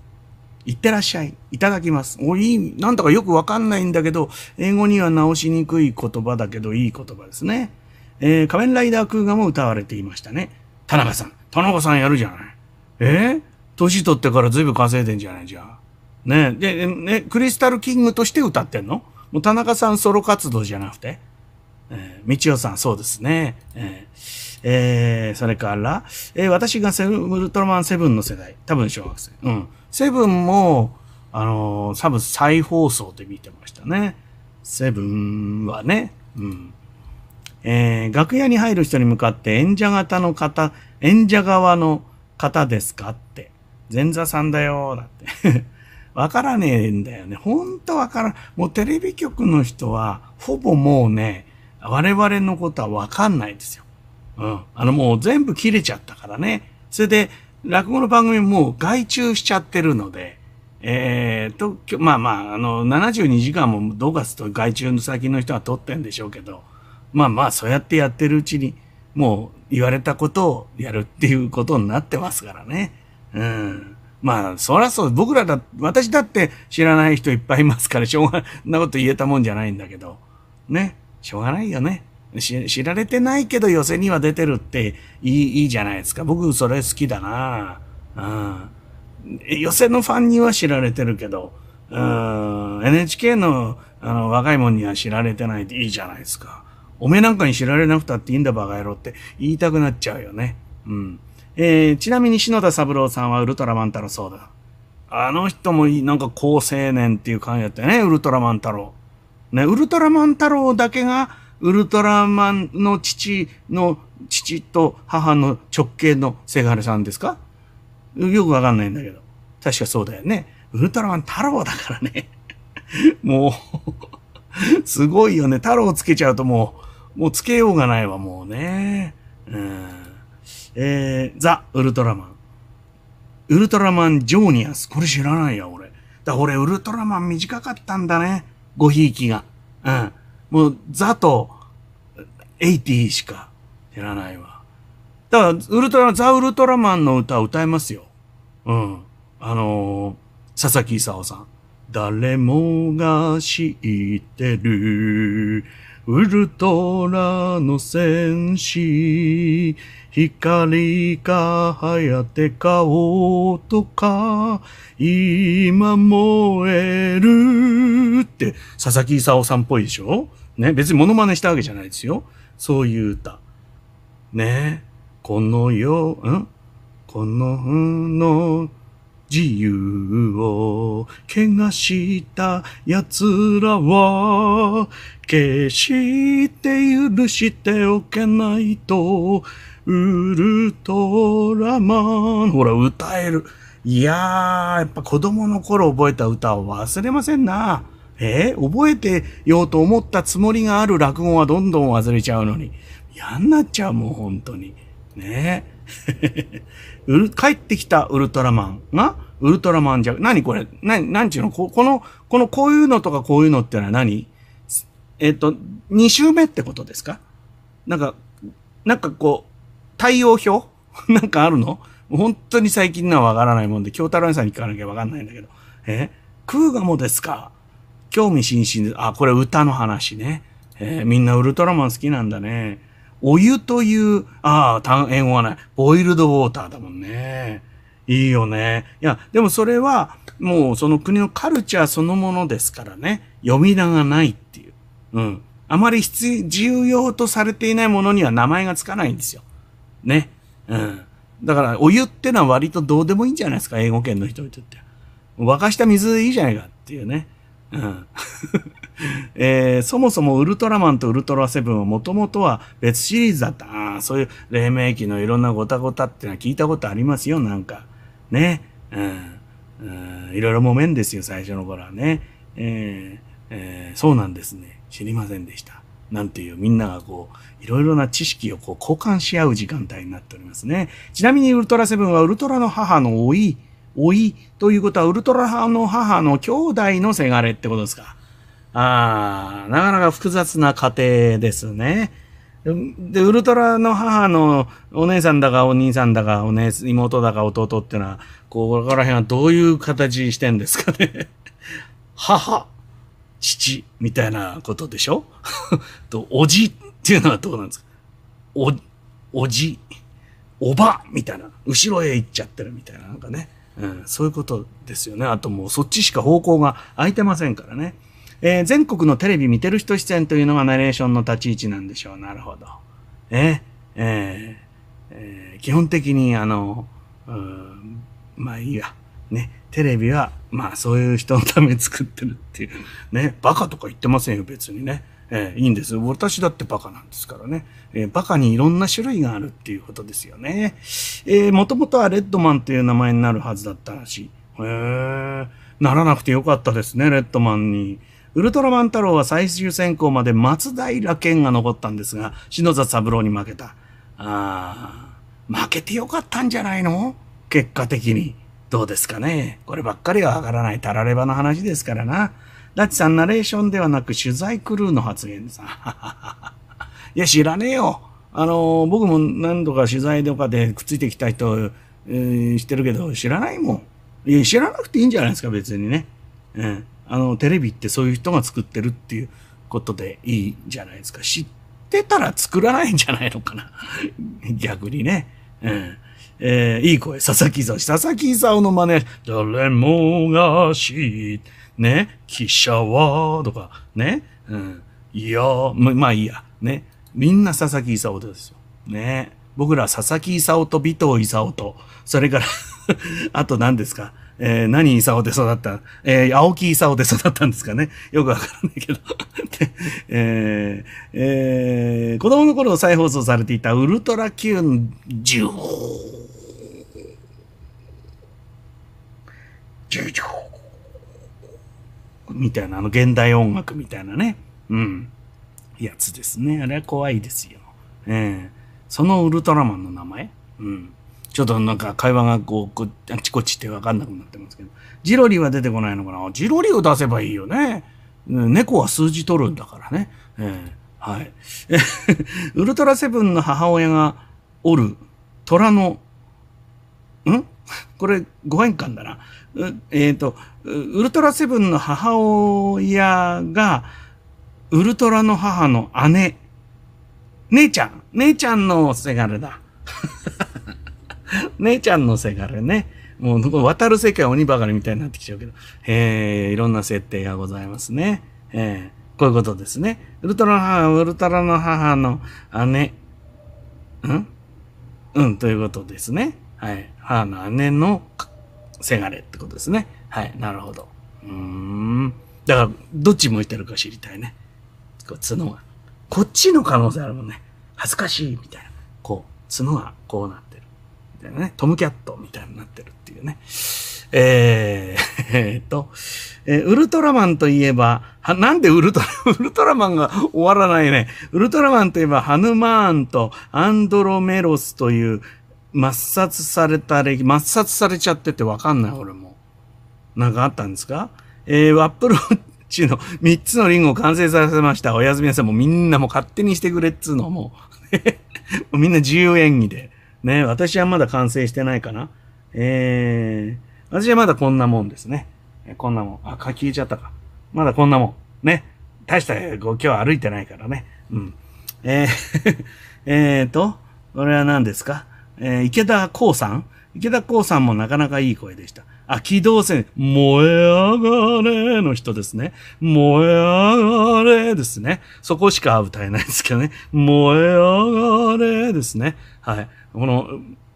いってらっしゃい。いただきます。お、いい、なんだかよくわかんないんだけど、英語には直しにくい言葉だけど、いい言葉ですね。えー、仮面ライダークーガも歌われていましたね。田中さん。田中さんやるじゃない。えー、年取ってから随分稼いでんじゃないじゃん。ねで、ね、クリスタルキングとして歌ってんの？もう田中さんソロ活動じゃなくて？えー、道夫さん、そうですね。えー、えー、それから、えー、私がセウルトラマンセブンの世代。多分小学生。うん。セブンも、あのー、多分再放送で見てましたね。セブンはね。うん。えー、楽屋に入る人に向かって演者型の方、演者側の方ですかって。前座さんだよ、だって。わからねえんだよね。ほんとわからん。もうテレビ局の人は、ほぼもうね、我々のことはわかんないですよ。うん。あのもう全部切れちゃったからね。それで、落語の番組もう外注しちゃってるので、えー、と、まあまあ、あの、72時間もどうかすと外注の先の人は取ってんでしょうけど、まあまあ、そうやってやってるうちに、もう言われたことをやるっていうことになってますからね。うん。まあ、そらそう、僕らだ、私だって知らない人いっぱいいますから、しょうがなこと言えたもんじゃないんだけど、ね。しょうがないよね。知られてないけど寄せには出てるっていいいいじゃないですか。僕それ好きだなうん。寄せのファンには知られてるけど、うん、NHK のあの若い者には知られてないっていいじゃないですか。おめえなんかに知られなくたっていいんだバカ野郎って言いたくなっちゃうよね。うん。えー、ちなみに篠田三郎さんはウルトラマン太郎そうだ。あの人もなんか高青年っていう感じだったよね、ウルトラマン太郎。ね、ウルトラマン太郎だけがウルトラマンの父の、父と母の直系のセガレさんですか？よくわかんないんだけど。確かそうだよね。ウルトラマン太郎だからね。もうすごいよね。太郎つけちゃうともう、もうつけようがないわ、もうね。うん、えー、ザ・ウルトラマン。ウルトラマン・ジョーニアス。これ知らないや、俺。だ俺、ウルトラマン短かったんだね。ごひいきが。うん。もう、ザと、エイティしか減らないわ。だから、ウルトラ、ザ・ウルトラマンの歌歌えますよ。うん。あのー、佐々木勲さん。誰もが知ってる。ウルトラの戦士。光輝って顔とか、今燃えるって、佐々木勲さんっぽいでしょ？ね、別にモノマネしたわけじゃないですよ。そういう歌。ねこの世、ん？このの自由を怪我した奴らは決して許しておけないとウルトラマン。ほら、歌える。いやー、やっぱ子供の頃覚えた歌を忘れませんな。えー、覚えてようと思ったつもりがある落語はどんどん忘れちゃうのに。嫌になっちゃう、もう本当に。ね え。帰ってきたウルトラマンが、ウルトラマンじゃ、何これ？な、なんちゅうの？ここの、このこういうのとかこういうのってのは何？えっと、二週目ってことですか？なんか、なんかこう、対応表？なんかあるの？本当に最近のはわからないもんで、京太郎さんに聞かなきゃわかんないんだけど。え？クーガモですか？興味津々で、あ、これ歌の話ね。えー、みんなウルトラマン好きなんだね。お湯という、ああ、単英語はない。ボイルドウォーターだもんね。いいよね。いや、でもそれは、もうその国のカルチャーそのものですからね。読み名がないっていう。うん。あまり必、重要とされていないものには名前がつかないんですよ。ね。うん。だから、お湯ってのは割とどうでもいいんじゃないですか、英語圏の人にとって。沸かした水でいいじゃないかっていうね。うん。えー、そもそもウルトラマンとウルトラセブンはもともとは別シリーズだった。あそういう黎明期のいろんなごたごたってのは聞いたことありますよ、なんか。ね。うん。うん、いろいろ揉めんですよ、最初の頃はね。えーえーそうなんですね。知りませんでした。なんていう、みんながこう、いろいろな知識をこう交換し合う時間帯になっておりますね。ちなみにウルトラセブンはウルトラの母の老い、老いということはウルトラ派の母の兄弟のせがれってことですか？ああ、なかなか複雑な家庭ですね。で、ウルトラの母のお姉さんだかお兄さんだかお姉、妹だか弟っていうのは、ここら辺はどういう形してんですかね？母、父、みたいなことでしょ？と、おじっていうのはどうなんですか？お、おじ、おば、みたいな。後ろへ行っちゃってるみたいな、なんかね。うん、そういうことですよね。あともうそっちしか方向が空いてませんからね。えー全国のテレビ見てる人出演というのがナレーションの立ち位置なんでしょう。なるほど。ええーえー基本的にあの、うんまあいいや。ね。テレビは、まあそういう人のために作ってるっていう。ね。バカとか言ってませんよ、別にね。えーいいんですよ。私だってバカなんですからね。えーバカにいろんな種類があるっていうことですよね。えー、もともとはレッドマンという名前になるはずだったらしい。へえ。ならなくてよかったですね、レッドマンに。ウルトラマン太郎は最終選考まで松平健が残ったんですが、篠田三郎に負けた。ああ、負けてよかったんじゃないの？結果的に。どうですかね。こればっかりはわからないたらればの話ですからな。ラッチさん、ナレーションではなく取材クルーの発言です。いや、知らねえよ。あの、僕も何度か取材とかでくっついてきた人、えー知ってるけど、知らないもん。いや、知らなくていいんじゃないですか、別にね。うん。あの、テレビってそういう人が作ってるっていうことでいいんじゃないですか。知ってたら作らないんじゃないのかな。逆にね。うん。えーいい声、佐々木勲。佐々木勲の真似、誰もが知ってね、記者は、とか、ね。うん。いや、ままあいいや。ね。みんな佐々木勲ですよ。ね。僕ら佐々木勲と尾藤勲と、それから、あと何ですか？えー何勲で育った？えー青木勲で育ったんですかね？よくわからないけど。えーえー子供の頃再放送されていたウルトラ Q ジュージュジュみたいな、あの現代音楽みたいなね。うん。やつですね。あれは怖いですよ。ええそのウルトラマンの名前？うん。ちょっとなんか会話がこう、こあっちこっちってわかんなくなってますけど。ジロリは出てこないのかな？ジロリを出せばいいよね。うん猫は数字取るんだからね。ええはい。ウルトラセブンの母親がおる虎の、ん？これ、ご変換だな。うえっ、と、ウルトラセブンの母親が、ウルトラの母の姉。姉ちゃん。姉ちゃんのせがれだ。姉ちゃんのせがれね。もう、渡る世界鬼ばかりみたいになってきちゃうけど。えー、いろんな設定がございますね。えー、こういうことですね。ウルトラの母、ウルトラの母の姉。ん？うん、ということですね。はい。母の姉のせがれってことですね。はい。なるほど。うん。だから、どっち向いてるか知りたいね。こう角が。こっちの可能性あるもんね。恥ずかしいみたいな。こう、角がこうなってる。みたいなね。トムキャットみたいになってるっていうね。えー、えーと、えーウルトラマンといえば、は、なんでウルトラ、ウルトラマンが終わらないね。ウルトラマンといえば、ハヌマーンとアンドロメロスという抹殺された歴、抹殺されちゃっててわかんない、俺も。なんかあったんですか？えー、ワップルウォッチの3つのリンゴを完成させました。おやすみなさい。もうみんなもう勝手にしてくれっつうのもう、もうみんな自由演技で。ね、私はまだ完成してないかな。えー、私はまだこんなもんですね。こんなもん。あ、書き入れちゃったか。まだこんなもん。ね。大した、こう今日歩いてないからね。うん。えー、えーと、これは何ですか？えー池田光さん？池田光さんもなかなかいい声でした。あ、機動戦、燃え上がれの人ですね。燃え上がれですね。そこしか歌えないですけどね。燃え上がれですね。はい。この、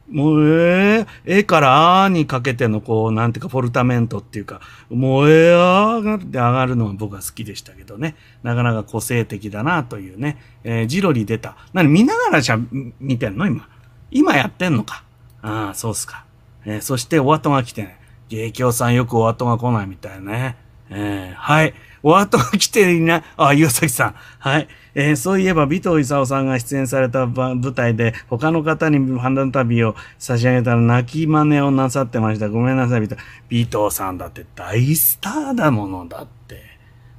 燃え、えからあにかけてのこう、なんていうか、ポルタメントっていうか、燃え上がって上がるのは僕は好きでしたけどね。なかなか個性的だなというね。えージロリ出た。何見ながらしゃ、見てんの？今。今やってんのか。ああ、そうっすか。えーそしてお後が来てなね。芸協さんよくお後が来ないみたいね。えー、はい。お後が来ていない。あ、岩崎さん。はい。えー、そういえば、尾藤勲さんが出演された舞台で、他の方にダン旅を差し上げたら泣き真似をなさってました。ごめんなさい、尾藤さんだって大スターだものだって。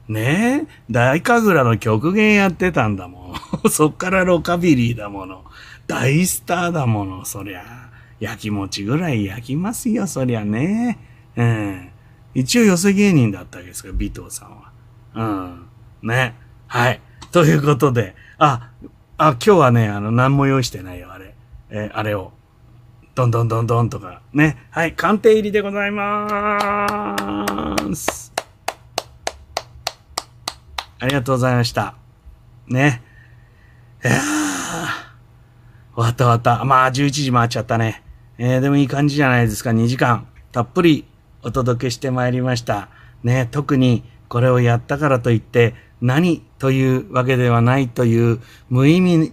ねえ大神楽の極限やってたんだもん。そっからロカビリーだもの。大スターだもの、そりゃ。焼き餅ぐらい焼きますよ、そりゃね。うん。一応寄せ芸人だったわけですから、尾藤さんは。うん。ね。はい。ということで、あ、あ、今日はね、あの、何も用意してないよ、あれ。えー、あれを。どんどんどんどんとか。ね。はい、鑑定入りでございまーす。ありがとうございました。ね。いやー、終わった終わった。まあ、11時回っちゃったね。えー、でもいい感じじゃないですか。2時間、たっぷりお届けしてまいりました。ね、特にこれをやったからといって、何というわけではないという無意味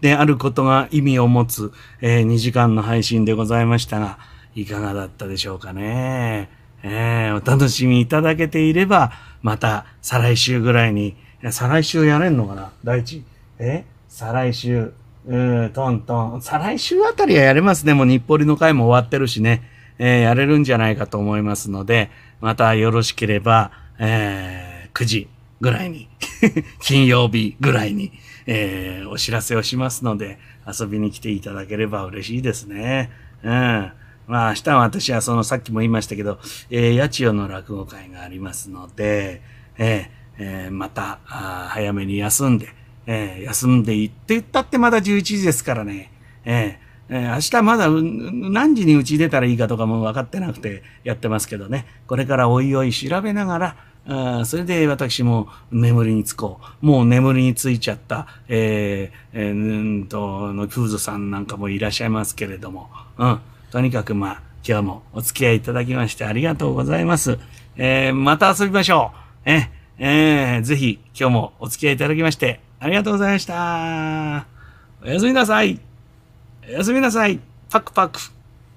であることが意味を持つ、えー、2時間の配信でございましたが、いかがだったでしょうかね。えー、お楽しみいただけていれば、また再来週ぐらいに、再来週やれんのかな？第一？え？再来週、うん、トントン。再来週あたりはやれますね。もう日暮里の回も終わってるしね。えー、やれるんじゃないかと思いますので、またよろしければ、えー、9時ぐらいに 金曜日ぐらいに、えー、お知らせをしますので、遊びに来ていただければ嬉しいですね。うん。まあ、明日は私はその、さっきも言いましたけど、えー、八千代の落語会がありますので、えー、えー、また、早めに休んで、えー、休んでいって言ったってまだ11時ですからね、えーえー、明日まだ何時にうち出たらいいかとかも分かってなくてやってますけどね、これからおいおい調べながら、あそれで私も眠りにつこう。もう眠りについちゃった、えー、えー、んと、の、フーズさんなんかもいらっしゃいますけれども、うん。とにかくまあ、今日もお付き合いいただきましてありがとうございます。えー、また遊びましょう。え、えー、ぜひ今日もお付き合いいただきましてありがとうございました。おやすみなさい。おやすみなさい。パクパク。